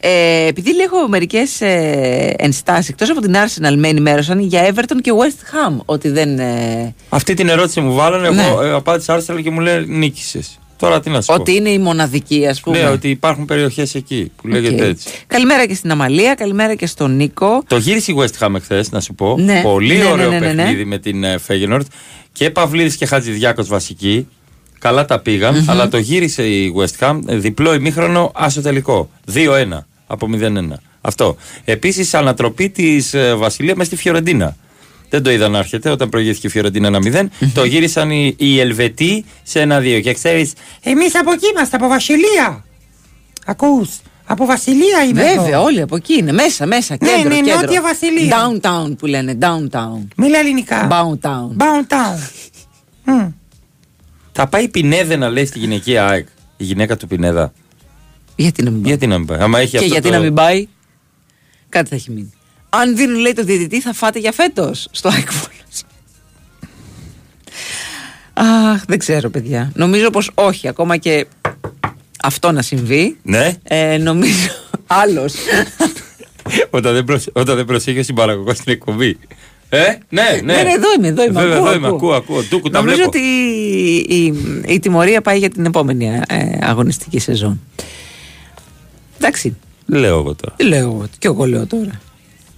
Ε, επειδή λέει, έχω μερικές ε, ενστάσεις εκτός από την Arsenal με ενημέρωσαν για Everton και West Ham ότι δεν. Ε, Αυτή την ερώτηση μου βάλανε. Ναι. Εγώ ε, απάντησα Arsenal και μου λέει νίκησες. Τώρα τι να σου ότι είναι η μοναδική, ας πω. πούμε. Ναι, ότι υπάρχουν περιοχές εκεί που λέγεται Οκ. έτσι. Καλημέρα και στην Αμαλία, καλημέρα και στον Νίκο. Το γύρισε η West Ham εχθές, να σου πω. Ναι. Πολύ Ναι, ναι, ωραίο ναι, ναι, ναι. παιχνίδι με την ε, Φέγενορτ. Και Παυλίδης και Χατζηδιάκος βασική. Καλά τα πήγαν, Μμμ. αλλά το γύρισε η West Ham. ε, Διπλό ημίχρονο, άσο τελικό. 2-1 από 0-1. Αυτό. Επίσης, ανατροπή της Βασιλείας μες στη Φιωρεντίνα. Δεν το είδα να έρχεται όταν προηγήθηκε η Φιωρεντίνα 1-0. Το γύρισαν οι, οι Ελβετοί σε 1-2. Και ξέρεις, Εμείς από εκεί είμαστε, από Βασιλεία. Ακούς, από Βασιλεία είμαι Βέβαια, εδώ. όλοι από εκεί είναι. Μέσα, μέσα. Ναι, Κέντρο, ναι, κέντρο. Νότια Βασιλεία. Downtown που λένε. Downtown. Μίλα ελληνικά. Downtown. Downtown. θα πάει η Πινέδε να λέει στη γυναικεία ΑΕΚ. Η γυναίκα του Πινέδα. Γιατί να μην πάει; Γιατί να μην πάει; Άμα έχει Και αυτό γιατί το... να μην πάει; Κάτι θα έχει μείνει. Αν δίνουν, λέει, το διαιτητή, θα φάτε για φέτος στο ΑΕΚ Βόλος. Αχ, δεν ξέρω, παιδιά. Νομίζω πως όχι. Ακόμα και αυτό να συμβεί. Ναι. Ε, νομίζω άλλος. όταν, δεν προσ... όταν δεν προσέχει ο συμπαραγωγός στην εκπομπή. Ε, ναι, ναι. Ναι, ναι, εδώ είμαι, εδώ είμαι. Βέβαια, ακούω, εδώ είμαι, ακούω. ακούω, ακούω. Τούκου, τα Νομίζω βλέπω. ότι η, η, η τιμωρία πάει για την επόμενη ε, αγωνιστική σεζόν. Εντάξει, Λέω εγώ τώρα. τι λέω εγώ, και εγώ λέω τώρα.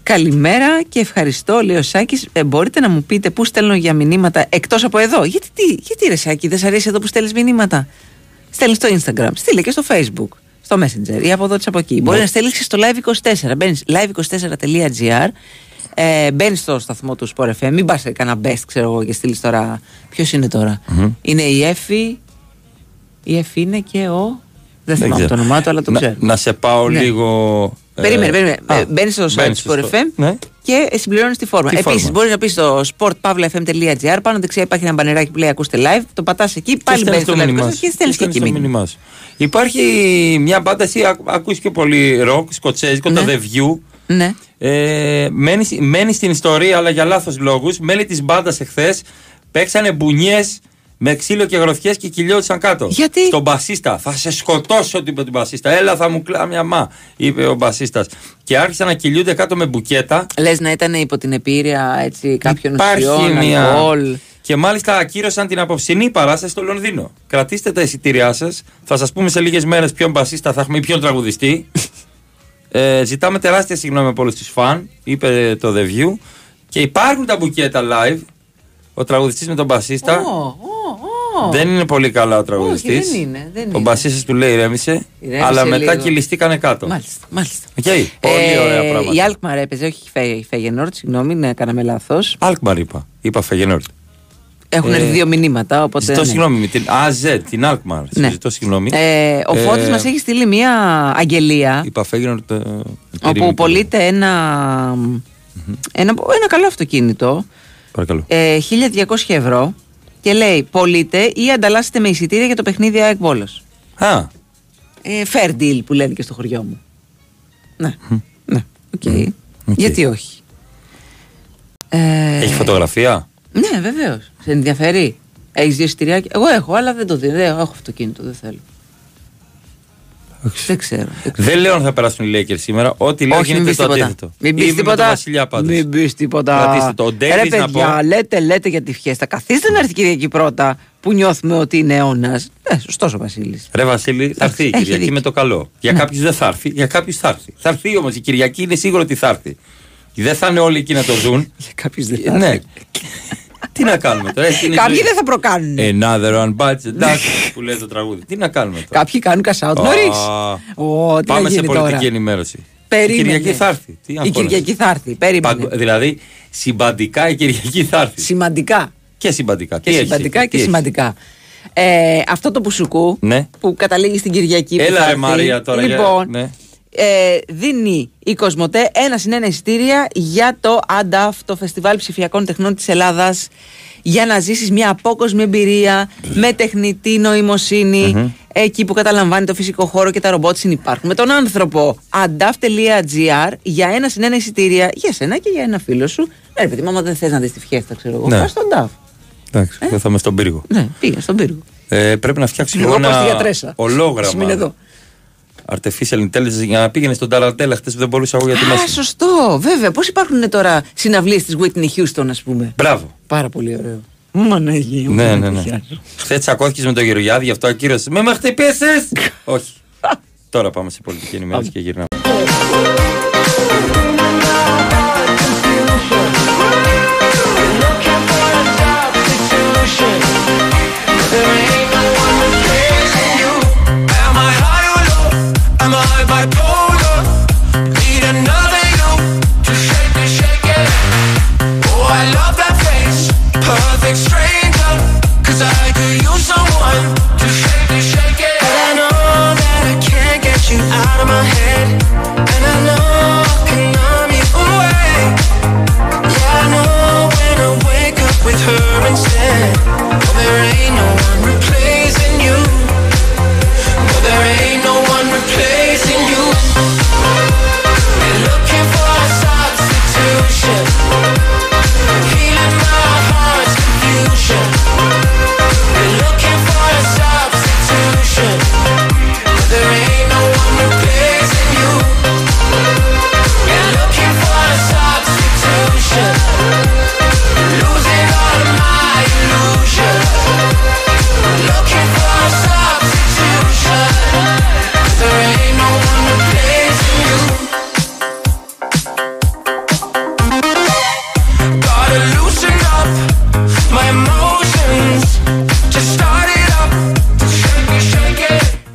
Καλημέρα και ευχαριστώ, λέει ο Σάκης. Ε, μπορείτε να μου πείτε πού στέλνω για μηνύματα εκτός από εδώ; Γιατί, τι, γιατί ρε Σάκη, δεν σ' αρέσει εδώ που στέλνεις μηνύματα; Στέλνεις στο Instagram, στείλε και στο Facebook, στο Messenger ή από εδώ της από εκεί. Μπορεί να στέλνεις και στο Live24. Μπαίνεις live24.gr ε, Μπαίνεις στο σταθμό του Sport FM. Μην πας σε κανένα best, ξέρω εγώ, και στείλεις τώρα. Ποιος είναι τώρα; Είναι η Εφη. Η Εφη είναι και ο. Δεν θυμάμαι ξέρω. το όνομά του, αλλά το να, ξέρω. να σε πάω Ναι. λίγο. ε, Περίμενε, περίμενε. α, Μπαίνεις στο site μπαίνεις του Sport στο- FM Ναι. και συμπληρώνεις τη φόρμα. Τη φόρμα; Επίση, μπορείς να πεις στο sportpavlafm.gr. Πάνω δεξιά υπάρχει ένα μπανεράκι που λέει Ακούστε live. Το πατάς εκεί, πάλι Και μπαίνεις στέλνεις στο το μήνυμά live σου. και στέλνεις και στέλνεις εκεί το μήνυμα. μήνυμά σου. Υπάρχει μια μπάντα, εσύ ακ- ακούς και πολύ ροκ, σκοτσέζικο, το The View. Ναι. Ε, μένει, μένει στην ιστορία, αλλά για λάθος λόγους. Μέλη της μπάντας εχθές παίξανε μπουνιές με ξύλο και γροθιές και κυλιώτησαν κάτω. Γιατί; Στον μπασίστα. Θα σε σκοτώσω, του είπε τον μπασίστα. Έλα, θα μου κλά μια μα, είπε ο μπασίστας. Και άρχισαν να κυλιούνται κάτω με μπουκέτα. Λες να ήταν υπό την επίρρεια έτσι, κάποιων Υπάρχει ουσιών, μια. αλκοόλ. Και μάλιστα ακύρωσαν την απόψινή παράσταση στο Λονδίνο. Κρατήστε τα εισιτήριά σας. Θα σας πούμε σε λίγες μέρες ποιον μπασίστα θα έχουμε ή ποιον τραγουδιστή. Ε, ζητάμε τεράστια συγγνώμη από όλους τους φαν, είπε το The View. Και υπάρχουν τα μπουκέτα live. Ο τραγουδιστής με τον μπασίστα. Ω, ω, ω. Δεν είναι πολύ καλά ο Όχι, τραγουδιστής. δεν είναι. Δεν Ο είναι. μπασίστας του λέει ηρέμησε. Ηρέμησε αλλά μετά λίγο. κυλιστήκανε κάτω. Μάλιστα, μάλιστα. Οκ, Πολύ ωραία πράγματα. Ε, Η Alkmaar έπαιζε, όχι η Φε- η Φεγενόρτ, συγγνώμη, ναι, κάναμε λάθος. Alkmaar είπα. Είπα Φεγενόρτ. Έχουν Ε, έρθει δύο μηνύματα. Οπότε, Ζητώ ναι. συγγνώμη. με Την ΑΖ, την Alkmaar. Ναι. Ζητώ συγγνώμη. Ε, ο Φώτης μας έχει στείλει μια αγγελία Είπα Φεγενόρτ. ε, όπου περίμενε. πωλείται ένα, ένα, ένα καλό αυτοκίνητο Παρακαλώ. ε, 1200 ευρώ και λέει πωλείται ή ανταλλάσσεται με εισιτήρια για το παιχνίδι ΑΕΚ Βόλος. Α, Ε, fair deal που λένε και στο χωριό μου. Ναι, ναι, οκ. Γιατί όχι; Ε, έχει φωτογραφία; Ναι, βεβαίως. Σε ενδιαφέρει; Έχεις δύο εισιτήρια. Εγώ έχω, αλλά δεν το δίνω. Δεν έχω αυτοκίνητο, δεν θέλω. Δεν ξέρω. Δεν λέω αν θα περάσουν οι Lakers σήμερα. Ό,τι λέω Όχι, μην γίνεται πεις το τίποτα. αντίθετο. Μην πεις Είμαι με τον τίποτα. Βασιλιά πάντως. Μην πεις τίποτα. Κρατήστε το. Ο Ρε Davis να παιδιά, πω. λέτε, λέτε για τη φιέστα. Καθίστε να έρθει η Κυριακή πρώτα που νιώθουμε ότι είναι αιώνας. Ε, σωστός ο Βασίλης. Ρε Βασίλη, θα έρθει η Έχει Κυριακή δίκιο. με το καλό. Για κάποιους δεν θα έρθει, για κάποιους θα έρθει. Θα έρθει όμως η Κυριακή, είναι σίγουρο ότι θα έρθει. Δεν θα είναι όλοι εκεί να το δουν. Για κάποιους δεν θα Ναι. Τι να κάνουμε τώρα, έτσι είναι η Κάποιοι ζωή. δεν θα προκάνουν. Another one bites the dust που λέει το τραγούδι. Τι να κάνουμε τώρα. Κάποιοι κάνουν cash out Α, νωρί. Ω, τι να Πάμε σε γίνει πολιτική τώρα. ενημέρωση. Περίμενε. Η Κυριακή θα έρθει. Τι Η αγχώνεσαι. Κυριακή θα έρθει. Περίμενε. Παγκο- Δηλαδή, συμπαντικά η Κυριακή θα έρθει. Σημαντικά. Και συμπαντικά. Και Τι έχεις σημαντικά εκεί, και τι έχεις; σημαντικά. Ε, αυτό το πουσουκού Ναι. που καταλήγει στην Κυριακή. που Έλα, θα ρε έρθει, Μαρία, τώρα, για- Λοιπόν, ναι. Ε, δίνει η Κοσμοτέ ένα συν ένα εισιτήρια για το ANDAF, το Φεστιβάλ Ψηφιακών Τεχνών της Ελλάδας για να ζήσεις μια απόκοσμη εμπειρία με τεχνητή νοημοσύνη, εκεί που καταλαμβάνει το φυσικό χώρο και τα ρομπότ συνυπάρχουν με τον άνθρωπο. andaf.gr για ένα συν ένα εισιτήρια για σένα και για ένα φίλο σου. Ναι, ρε παιδί, μου, άμα δεν θες να δεις τη φιέστα, ξέρω εγώ. Ναι. Πας στον DAF. Εντάξει, δεν θα είμαι στον πύργο. Ναι, πήγα στον πύργο. Ε, πρέπει να φτιάξει Εγώ λίγο πάω στη ένα γιατρέσα. Ολόγραμμα. Σημείνε εδώ. Artificial intelligence για να πήγαινε στον Ταραντέλα χτε που δεν μπορούσα εγώ γιατί Α, μέσα. σωστό, βέβαια. Πώς υπάρχουν τώρα συναυλίες της Whitney Houston, ας πούμε; Μπράβο. Πάρα πολύ ωραίο. Μαναγία μου. Ναι, ναι, ναι. Χθες τσακώθηκες με τον Γεωργιάδη, γι' αυτό ακύρωσε. Με με χτυπήσει! Όχι. Τώρα πάμε σε πολιτική ενημέρωση και γυρνάμε.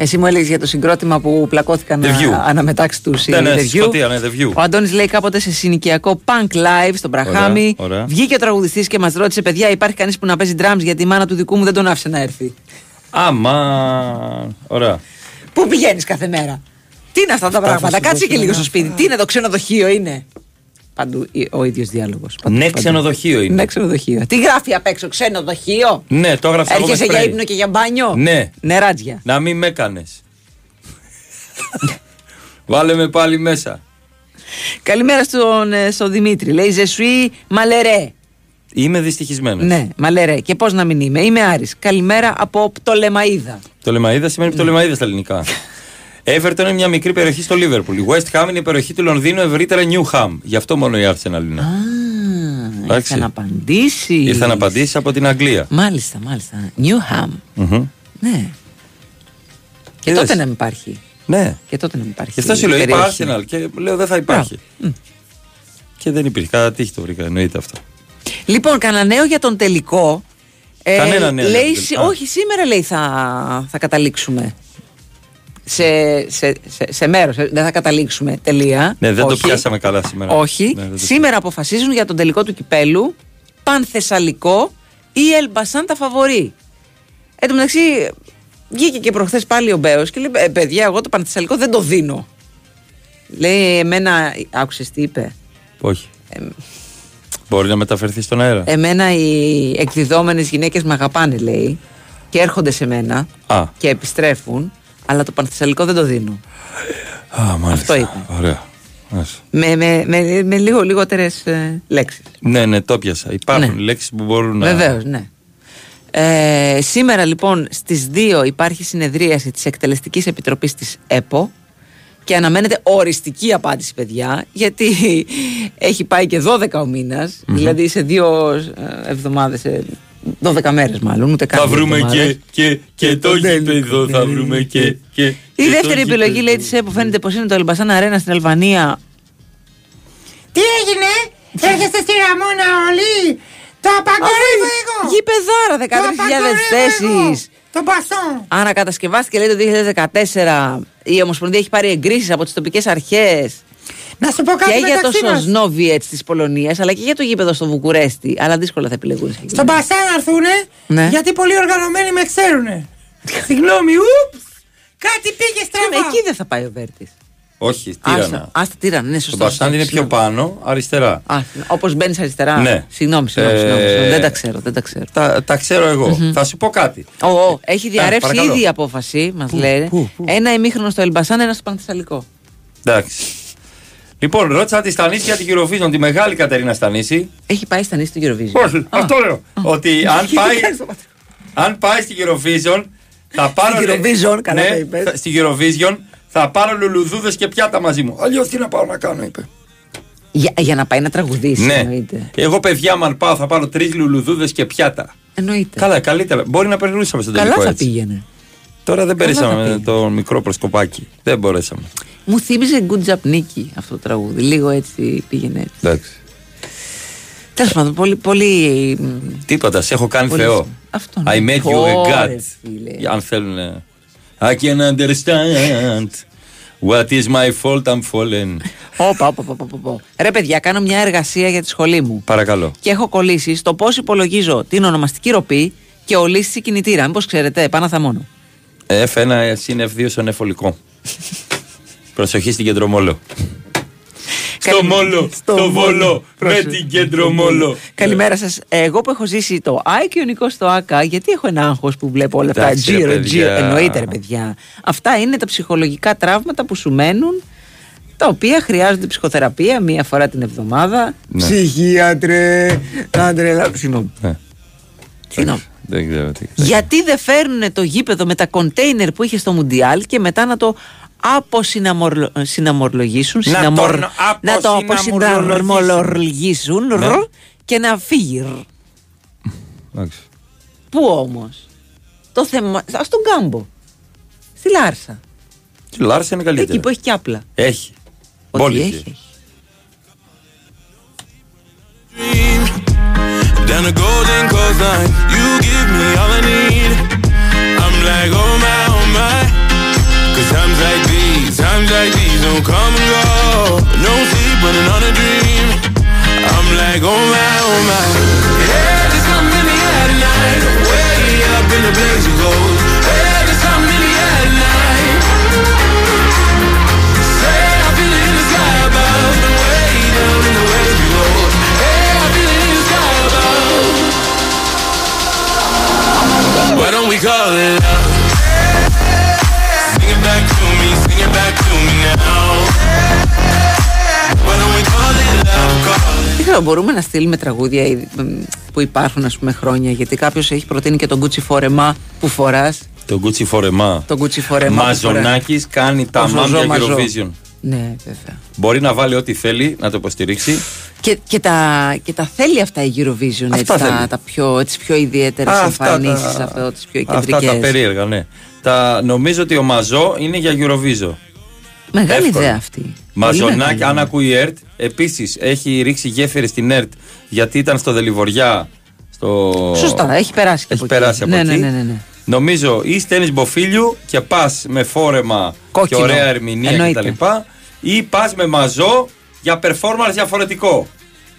Εσύ μου έλεγες για το συγκρότημα που πλακώθηκαν The View. α- αναμετάξεις του Ναι, ναι, στη Σκωτία, ναι, The View. Ο Αντώνης λέει κάποτε σε συνοικιακό punk live στον Μπραχάμι. Ωραία, ωραία. Βγήκε ο τραγουδιστής και μας ρώτησε: Παιδιά, υπάρχει κανείς που να παίζει drums γιατί η μάνα του δικού μου δεν τον άφησε να έρθει. Άμα. Ωραία. Πού πηγαίνεις κάθε μέρα; Τι είναι αυτά τα πράγματα; σου Κάτσε δώσω και λίγο ένα στο σπίτι. Τι είναι το ξενοδοχείο, είναι; Παντού η- ο ίδιος διάλογος. Ναι, ξενοδοχείο είναι. Ναι, ξενοδοχείο. Τι γράφει απ' έξω, ξενοδοχείο; Ναι, το έγραψα εγώ με Έρχεσαι για σπρέι. ύπνο και για μπάνιο; Ναι. Νεράτζια. Να μην με έκανες. Βάλε με πάλι μέσα. Καλημέρα στον, ε, στον Δημήτρη. Λέει Ζεσουί Μαλερέ. Είμαι δυστυχισμένος. Ναι, Μαλερέ. Και πώς να μην είμαι. Είμαι Άρης. Καλημέρα από Πτολεμαίδα. Το Λεμαίδα σημαίνει το Λεμαίδα στα ελληνικά. Everton είναι μια μικρή περιοχή στο Λίβερπουλ. Η West Ham είναι η περιοχή του Λονδίνου, ευρύτερα Newham. Γι' αυτό μόνο η Arsenal είναι. Α, ήρθε να απαντήσεις. Ήρθα να απαντήσεις από την Αγγλία. Μάλιστα, μάλιστα. Newham. Μμμ. Ναι. Και Είδες. τότε να μην υπάρχει. Ναι. Και τότε να μην υπάρχει. Γι' αυτό σου λέω, είπα περιοχή. Arsenal και λέω δεν θα υπάρχει. Και δεν υπήρχε. Κατά τύχη το βρήκα, εννοείται αυτό. Λοιπόν, κανένα νέο για τον τελικό. Ε, Κανένα νέο για λέει, τον σι- τελικό. Α. όχι, σήμερα λέει θα, θα καταλήξουμε. Σε, σε, σε, σε μέρος, ε, δεν θα καταλήξουμε τελεία. Ναι, δεν όχι. το πιάσαμε καλά σήμερα. Όχι. Ναι, δεν το σήμερα αποφασίζουν για τον τελικό του κυπέλου Πανθεσσαλικό ή Ελμπασάν τα φαβορή. Εν τω μεταξύ, βγήκε και προχθές πάλι ο Μπέος και λέει: «Ε, Παιδιά, εγώ το Πανθεσσαλικό δεν το δίνω. Λέει, εμένα. Άκουσες τι είπε; Όχι. Μπορεί να μεταφερθεί στον αέρα. Εμένα οι εκδιδόμενες γυναίκες με αγαπάνε, λέει, και έρχονται σε μένα Α, και επιστρέφουν, αλλά το Πανθεσσαλικό δεν το δίνω. α, μάλιστα. Αυτό είπε. Ωραία. Μάλιστα. Με, με, με, με λίγο λιγότερες ε, λέξεις. Ναι, ναι, το πιάσα. Υπάρχουν Ναι. λέξεις που μπορούν να. Βεβαίως, ναι. Ε, σήμερα λοιπόν στις 2 υπάρχει συνεδρίαση της Εκτελεστικής Επιτροπής της ΕΠΟ και αναμένεται οριστική απάντηση παιδιά γιατί έχει πάει και 12 ο μήνας Μμμ. δηλαδή σε δύο ε, εβδομάδες σε 12 μέρες μάλλον ούτε καν Θα δύο βρούμε εβδομάδες. και, και, και το γήπεδο, θα βρούμε και. και Η και δεύτερη το επιλογή γήπεδο. λέει της ΕΠΟ φαίνεται πως είναι το Ελμπασάν Αρένα στην Αλβανία Τι έγινε, έρχεστε στη Ραμόνα όλοι. Το απαγορεύω εγώ. Γηπεδάρα, Το 13.000 απαγορεύω θέσεις. εγώ. Το μπαστόν. Ανακατασκευάστηκε λέει το 2014 η Ομοσπονδία έχει πάρει εγκρίσεις από τις τοπικές αρχές Να σου πω κάτι και για το μεταξύ μας. Σοσνόβιετ της Πολωνίας, αλλά και για το γήπεδο στο Βουκουρέστι. Αλλά δύσκολα θα επιλεγούν. Στον Μπασάν να έρθουνε, Ναι. γιατί πολλοί οργανωμένοι με ξέρουνε. Συγγνώμη, ούπς. Κάτι πήγε στραβά. Εκεί δεν θα πάει ο Βέρτης. Όχι, τύρανα. Άστα, άστα τύρανα, ναι, Το σωστό. Μπαστάντι είναι πιο πάνω, αριστερά. Όπως μπαίνεις αριστερά. Ναι. Συγγνώμη, συγγνώμη, Ε, συγγνώμη, συγγνώμη. Δεν τα ξέρω, δεν τα ξέρω. Τα, τα ξέρω εγώ. Μμμ. Θα σου πω κάτι. Ο, ο, έχει διαρρεύσει παρακαλώ. ήδη η απόφαση, μας Πού, λέει. πού, πού; Ένα ημίχρονο στο Ελμπασάν, ένα στο Πανθεσσαλικό. Εντάξει. Λοιπόν, ρώτησα τη Στανίση για την Eurovision, τη μεγάλη Κατερίνα Στανίση. Έχει πάει στα νύχτα του Eurovision. Όχι, αυτό λέω. Ότι αν Τι πάει, κάνεις το πατέρα. αν πάει στη Eurovision, θα πάρω. Στη Eurovision, καλά ναι, το είπες. θα- Στη Eurovision θα πάρω λουλουδούδες και πιάτα μαζί μου. Αλλιώς τι να πάω να κάνω, είπε. Για, για να πάει να τραγουδήσει, Ναι. εννοείται. Εγώ, παιδιά, αν πάω, θα πάρω τρεις λουλουδούδες και πιάτα. Εννοείται. Καλά, καλύτερα. Μπορεί να περνούσαμε στο Καλά τελικό θα έτσι. πήγαινε. Τώρα δεν Καλά θα περίσαμε με πήγαινε. το μικρό προσκοπάκι. Δεν μπορέσαμε. Μου θύμιζε Good Job Nicky αυτό το τραγούδι. Λίγο έτσι πήγαινε. έτσι. Εντάξει. Τέλος πάντων, πολύ. πολύ μ, Τίποτα, σε έχω κάνει Πολύ Θεό. σημαντικό. Αυτό, I ναι. made you a Ωρε, God. φίλε. Αν θέλουν. I can understand. What is my fault I'm fallen. Όπα, όπα, όπα, όπα, όπα. Ρε παιδιά, κάνω μια εργασία για τη σχολή μου. Παρακαλώ. Και έχω κολλήσει στο πώς υπολογίζω την ονομαστική ροπή και ολίσθηση κινητήρα. Μήπως ξέρετε, πάνω θα μόνο. F1 συν F2 στον εφολικό. Προσοχή στην κεντρομόλο. Στο μόλο, στο βόλο, με την κεντρομόλο. Καλημέρα σας. Εγώ που έχω ζήσει το ΆΙ και ο Νικός στο ΑΚΑ, γιατί έχω ένα άγχος που βλέπω όλα αυτά; Εντάξει, ρε Τζίρο, παιδιά. τζίρο. Εννοείται, ρε παιδιά. Αυτά είναι τα ψυχολογικά τραύματα που σου μένουν, τα οποία χρειάζονται ψυχοθεραπεία μία φορά την εβδομάδα. Ναι. Ψυχίατρε. Άντρε, συγγνώμη. Ναι. Συγγνώμη. Δεν ξέρω τι. Γιατί δεν φέρνουν το γήπεδο με τα κοντέινερ που είχε στο Μουντιάλ και μετά να το αποσυναμορλογήσουν. Να συναμορ- τον να το αποσυναμορλογήσουν. αποσυναμορλογήσουν Ναι. ρ, και να φύγει. ρ. Εντάξει. Πού όμως; Το θέμα. Α τον κάμπο. Στη Λάρσα. Τη Λάρσα είναι καλύτερα. Εκεί που έχει και άπλα. Έχει. Ότι Μπόλικη. έχει, έχει. down a golden coastline. You give me all I need. I'm like, oh my, oh my. Cause times like these, times like these don't come and go. No sleep running on a dream. I'm like, oh my, oh my. Yeah, just come in the air tonight. Way up in the blaze of gold. Call it love. Sing it back to me, sing it back to me now. Why don't we call it love, call it Δεν ξέρω, μπορούμε να στείλουμε τραγούδια ε, μ, που υπάρχουν ας πούμε χρόνια γιατί κάποιος έχει προτείνει και τον Gucci Φορεμά που φοράς. Το Gucci Φορεμά. Το Gucci Φορεμά. Μαζονάκης κάνει τα Ο Ζωζό μάμια Μαζό. Eurovision. Ναι, βέβαια. Μπορεί να βάλει ό,τι θέλει, να το υποστηρίξει. Και, και, τα, και τα θέλει αυτά η Eurovision, έτσι, Αυτά τα, θέλει. τα πιο, τις πιο ιδιαίτερες Α, αυτά εμφανίσεις, τα- αυτό, τις πιο Αυτά κεντρικές. τα περίεργα, ναι. Τα, νομίζω ότι ο Μαζό είναι για Eurovision. Μεγάλη Εύκολα. ιδέα αυτή. Πολύ Μαζονάκη, μεγάλη. αν ακούει η ΕΡΤ, επίσης έχει ρίξει γέφυρε στην ΕΡΤ γιατί ήταν στο Δελιβοριά. Στο... Σωστά, έχει περάσει και Έχει από εκεί. περάσει από ναι, εκεί. ναι, ναι, ναι, ναι. Νομίζω ή στέλνει μποφίλιου και πας με φόρεμα Κόκκινο. και ωραία ερμηνεία Εννοείται. κτλ. Ή πας με μαζό για performance διαφορετικό.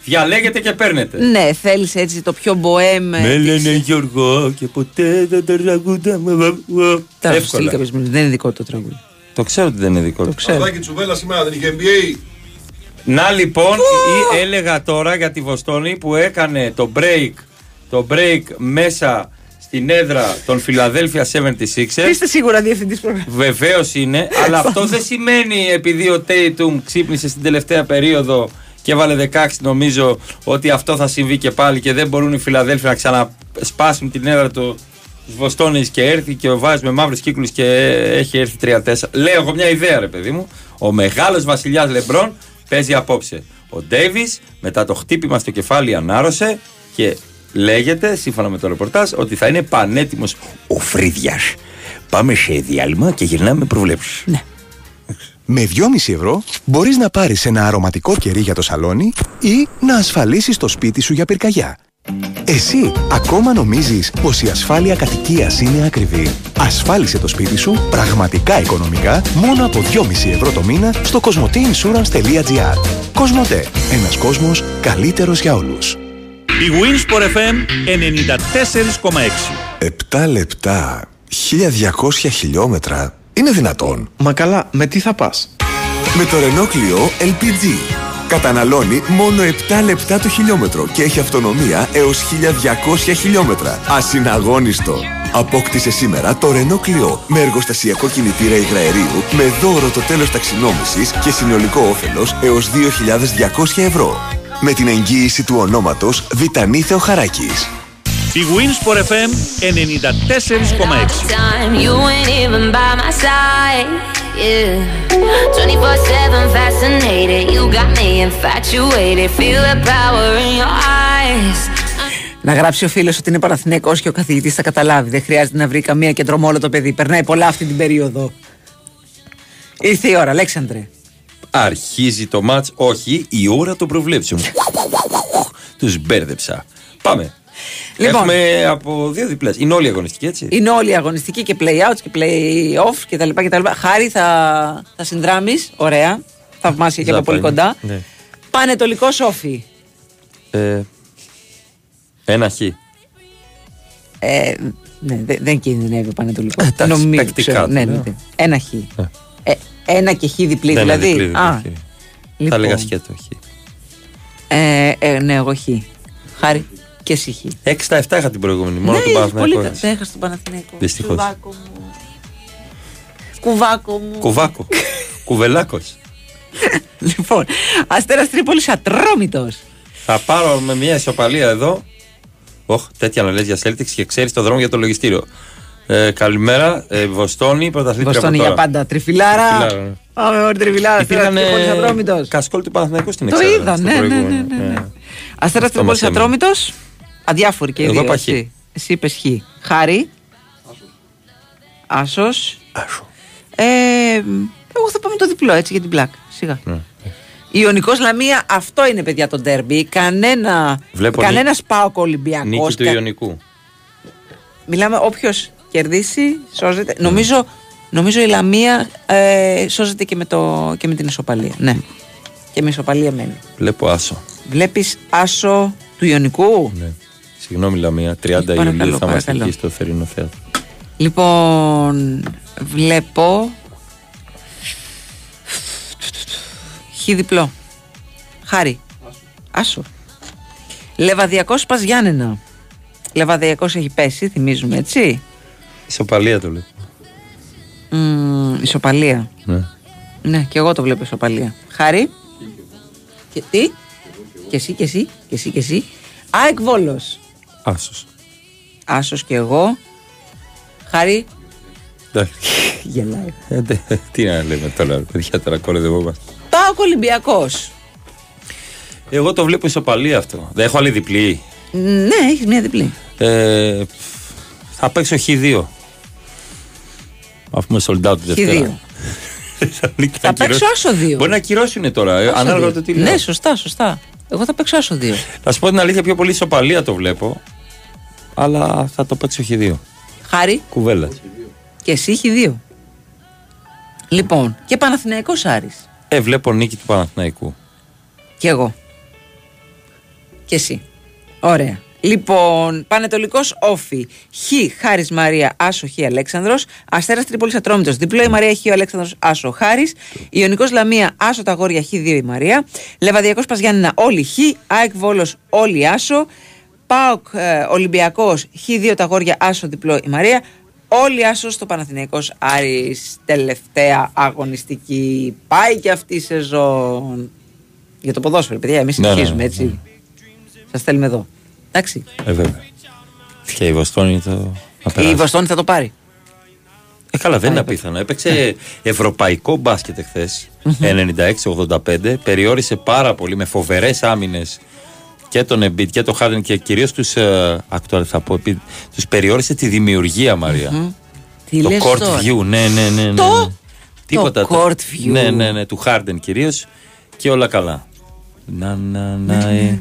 Διαλέγετε και παίρνετε. Ναι, θέλεις έτσι το πιο μποέμ. Με λένε Γιώργο και ποτέ δεν τραγουδάμε. Θα σου στείλει Εύκολα. κάποιος μήνυμα. Δεν είναι δικό του το τραγούδι. Το ξέρω ότι δεν είναι δικό του. Αδάκι Τσουβέλα σήμερα δεν είχε NBA. Να λοιπόν, ή έλεγα τώρα για τη Βοστόνη που έκανε το break, το break μέσα στην έδρα των Philadelphia 76ers. Είστε σίγουρα διευθυντής προγράμματο. Βεβαίως είναι, αλλά αυτό δεν σημαίνει επειδή ο Tatum ξύπνησε στην τελευταία περίοδο και έβαλε 16 νομίζω ότι αυτό θα συμβεί και πάλι και δεν μπορούν οι Φιλαδέλφοι να ξανασπάσουν την έδρα του της Βοστόνης και έρθει και ο βάζει με μαύρους κύκλους και έχει έρθει 3-4. Λέω εγώ μια ιδέα ρε παιδί μου. Ο μεγάλος βασιλιάς Λεμπρόν παίζει απόψε. Ο Ντέιβις μετά το χτύπημα στο κεφάλι ανάρρωσε και λέγεται σύμφωνα με το ρεπορτάζ ότι θα είναι πανέτοιμος ο Φρίδιας. Πάμε σε διάλειμμα και γυρνάμε προβλέψεις. Με 2,5 ευρώ μπορείς να πάρεις ένα αρωματικό κερί για το σαλόνι ή να ασφαλίσεις το σπίτι σου για πυρκαγιά. Εσύ ακόμα νομίζεις πως η ασφάλεια κατοικίας είναι ακριβή. Ασφάλισε το σπίτι σου πραγματικά οικονομικά μόνο από 2,5 ευρώ το μήνα στο cosmoteinsurance.gr Κοσμοτέ. Ένας κόσμος καλύτερος για όλους. Η Winsport FM 94,6. 7 λεπτά, 1200 χιλιόμετρα. Είναι δυνατόν. Μα καλά, με τι θα πας; Με το Renault Clio LPG. Καταναλώνει μόνο 7 λεπτά το χιλιόμετρο και έχει αυτονομία έως 1200 χιλιόμετρα. Ασυναγώνιστο. Απόκτησε σήμερα το Renault Clio με εργοστασιακό κινητήρα υγραερίου με δώρο το τέλος ταξινόμησης και συνολικό όφελος έως 2.200 ευρώ. Με την εγγύηση του ονόματος Βιτανή Θεοχαράκης. Η Winsport FM 94,6. time you ain't even by my side. Yeah, 24/7 fascinated. You got me infatuated. Feel the power in your eyes. Να γράψει ο φίλος ότι είναι Παναθηναϊκός και ο καθηγητής θα καταλάβει. Δεν χρειάζεται να βρει καμία κεντρομόλο το παιδί. Περνάει πολλά αυτή την περίοδο. Ήρθε η ώρα, Αλέξανδρε. Αρχίζει το μάτς, όχι η ώρα των προβλέψεων. Τους μπέρδεψα. Πάμε. Λοιπόν. Έχουμε από δύο διπλές. Είναι όλοι αγωνιστικοί έτσι; Είναι όλοι αγωνιστικοί και play-outs και play-off και τα λοιπά και τα λοιπά. Χάρη θα, θα συνδράμεις, ωραία. Θαυμάσια και από Ζάπα πολύ είναι. κοντά. Ναι. Πανετολικό Σόφι. Ε, ένα χ. Ε, ναι, δε- δεν κινδυνεύει ο Πανετολικό. Ε, εντάξει, παικτικά του ναι, ναι, λέω. ναι. Ένα χ. Ε, ένα και χ διπλή Δεν είναι δηλαδή; διπλή, διπλή, Α, χ. Θα λοιπόν. έλεγα σκέτο χ. Ε, ε, ναι, εγώ χ. Χάρη και εσύ χ. 6-7 είχα την προηγούμενη. Μόνο ναι, τον πολύ Παναθηναϊκό. καλά. έτσι. Δεν έχασε τον Παναθηναϊκό. Δυστυχώς. Κουβάκο μου. Κουβάκο μου. Κουβάκο. Κουβελάκος. Λοιπόν, Αστέρας Τρίπολης Ατρόμητος. Θα πάρω με μια ισοπαλία εδώ. Οχ, τέτοια να λες για Celtics και ξέρεις το δρόμο για το λογιστήριο. Ε, καλημέρα, ε, Βοστόνη, πρωταθλήτρια Βοστόνη από για τώρα. πάντα. Τριφυλάρα. Τριφυλάρα, ναι. Πάμε, ωραία, τριφυλάρα. Αστέρα Υπήρχαν Τρίπολη Ατρόμητος. κασκόλ του Παναθηναϊκού στην Το εξάδα. είδα, στο ναι, ναι, προηγούμενο. ναι, ναι, ναι. Ε, Αστέρας Αυτό Τρίπολη μας έμεινε. Ατρόμητος; Αδιάφοροι και οι Εγώ δύο. είπα χ. έτσι. Εσύ είπες χ. Χάρη. Άσος. Ε, εγώ θα πάμε το διπλό έτσι για την πλάκα. Σιγά. Ναι. Ιωνικός Λαμία, αυτό είναι παιδιά το ντέρμπι. Κανένα, Βλέπω κανένας νίκη- πάω Ολυμπιακός. Νίκη του Ιωνικού. Μιλάμε όποιος κερδίσει, σώζεται. Νομίζω, νομίζω η Λαμία ε, σώζεται και με, το, και με την ισοπαλία. Ναι. Και με ισοπαλία μένει. Βλέπω άσο. Βλέπεις άσο του Ιωνικού; Ναι. Συγγνώμη Λαμία, 30 Παρακαλώ, Ιουλίου θα είμαστε παρακαλώ. εκεί στο θερινό θέατρο. Λοιπόν, βλέπω. Χ διπλό. Χάρη. Άσο. Λεβαδιακός Πας Γιάννενα. Λεβαδιακός έχει πέσει, θυμίζουμε έτσι. Ισοπαλία το λέω. Μμμ, ισοπαλία. Ναι. Ναι, και εγώ το βλέπω ισοπαλία. Χάρη. Και τι; Και εσύ, και εσύ, και εσύ, και εσύ. ΑΕΚ Βόλος. Άσος. Άσος και εγώ. Χάρη. Εντάξει. Γελάει. Ε, ντε, Τι να λέμε τώρα, παιδιά, τώρα κοροϊδευόμαστε. ΠΑΟΚ Ολυμπιακός. Εγώ το βλέπω ισοπαλία αυτό. Δεν έχω άλλη διπλή. Ναι, έχεις μια διπλή. Ε, θα παίξω χ2. Αφού είμαι sold out τη Δευτέρα. Θεσσαλονίκη Θα παίξω ακυρώσει- άσο δύο. Μπορεί να ακυρώσουν τώρα, ε, Άσο ανάλογα δύο. το τι λέω. Ναι, σωστά, σωστά. Εγώ θα παίξω άσο δύο. Να σου πω την αλήθεια, πιο πολύ ισοπαλία το βλέπω. Αλλά θα το παίξω χ2. Χάρη. Κουβέλα. Και εσύ έχει δύο. Λοιπόν, και Παναθηναϊκός Άρης. Ε, βλέπω νίκη του Παναθηναϊκού. Και εγώ. Και εσύ. Ωραία. Λοιπόν, Πανετολικός Όφη. Χ. Χάρης Μαρία Άσο Χ. Αλέξανδρος. Αστέρας Τρίπολης Ατρόμητος. Διπλό η Μαρία Χ. Ο Αλέξανδρος Άσο Χάρης. Ιωνικός Λαμία Άσο τα γόρια Χ. 2 η Μαρία. Λεβαδιακός Παζιάννηνα όλοι Χ. ΑΕΚ Βόλος όλοι Άσο. ΠΑΟΚ ε, Ολυμπιακός Χ. 2 τα γόρια Άσο διπλό η Μαρία. Όλοι άσο στο Παναθηναϊκός Άρης τελευταία αγωνιστική. Πάει και αυτή η σεζόν. Για το ποδόσφαιρο, παιδιά, εμείς Ναι, ναι, συνεχίζουμε ναι. έτσι. Σας στέλνουμε εδώ. Εντάξει. Ε, βέβαια. Και η Βοστόνη το. να Η περάσει. Βοστόνη θα το πάρει. Ε, καλά, δεν είναι απίθανο. Έπαιξε ευρωπαϊκό μπάσκετ εχθές. 96-85. Περιόρισε πάρα πολύ με φοβερές άμυνες και τον Embiid και τον Harden και κυρίως τους. Ε, actual θα πω. Τους περιόρισε τη δημιουργία, Μαρία. Τι το λες court τώρα; view, ναι, ναι, ναι. ναι, Το- ναι. Τίποτα. το court view. Ναι, ναι, ναι, του Harden κυρίως και όλα καλά. Να, να, να, ε.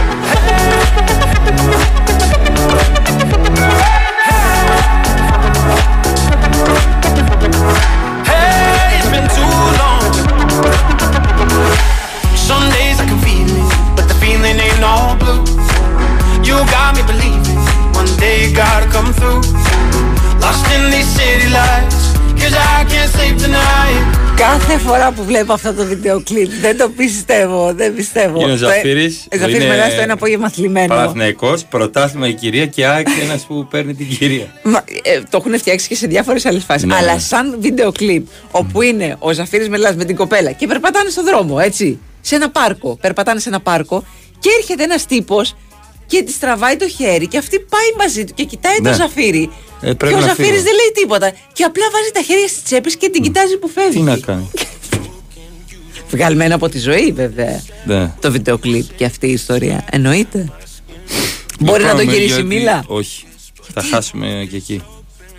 got me believing one day you gotta come through. Lost in these city lights, cause I can't sleep tonight. Κάθε φορά που βλέπω αυτό το βίντεο κλιπ δεν το πιστεύω, δεν πιστεύω. Είναι ο Το- Ζαφύρης, ε, Ζαφύρης είναι μιλάει στο ένα απόγευμα θλιμμένο. Παναθηναϊκός, πρωτάθλημα η κυρία και ΑΕΚ ένας που παίρνει την κυρία. Μα, ε, το έχουν φτιάξει και σε διάφορες άλλες φάσεις. Ναι, Αλλά ναι. σαν βίντεο κλιπ όπου είναι ο Ζαφύρης Μελάς με την κοπέλα και περπατάνε στον δρόμο, έτσι. Σε ένα πάρκο. Περπατάνε σε ένα πάρκο και έρχεται ένας τύπος και τη τραβάει το χέρι και αυτή πάει μαζί του και κοιτάει Ναι. τον Ζαφύρη. Ε, και πρέπει ο να Ζαφύρης φύγω. δεν λέει τίποτα. Και απλά βάζει τα χέρια στις τσέπες και την κοιτάζει που φεύγει. Τι να κάνει. Βγαλμένο από τη ζωή, βέβαια. Ναι. Το βίντεο κλιπ και αυτή η ιστορία. Εννοείται. Μπορεί να το Λυπάμαι, γυρίσει γιατί- μίλα; Όχι. Θα χάσουμε και εκεί.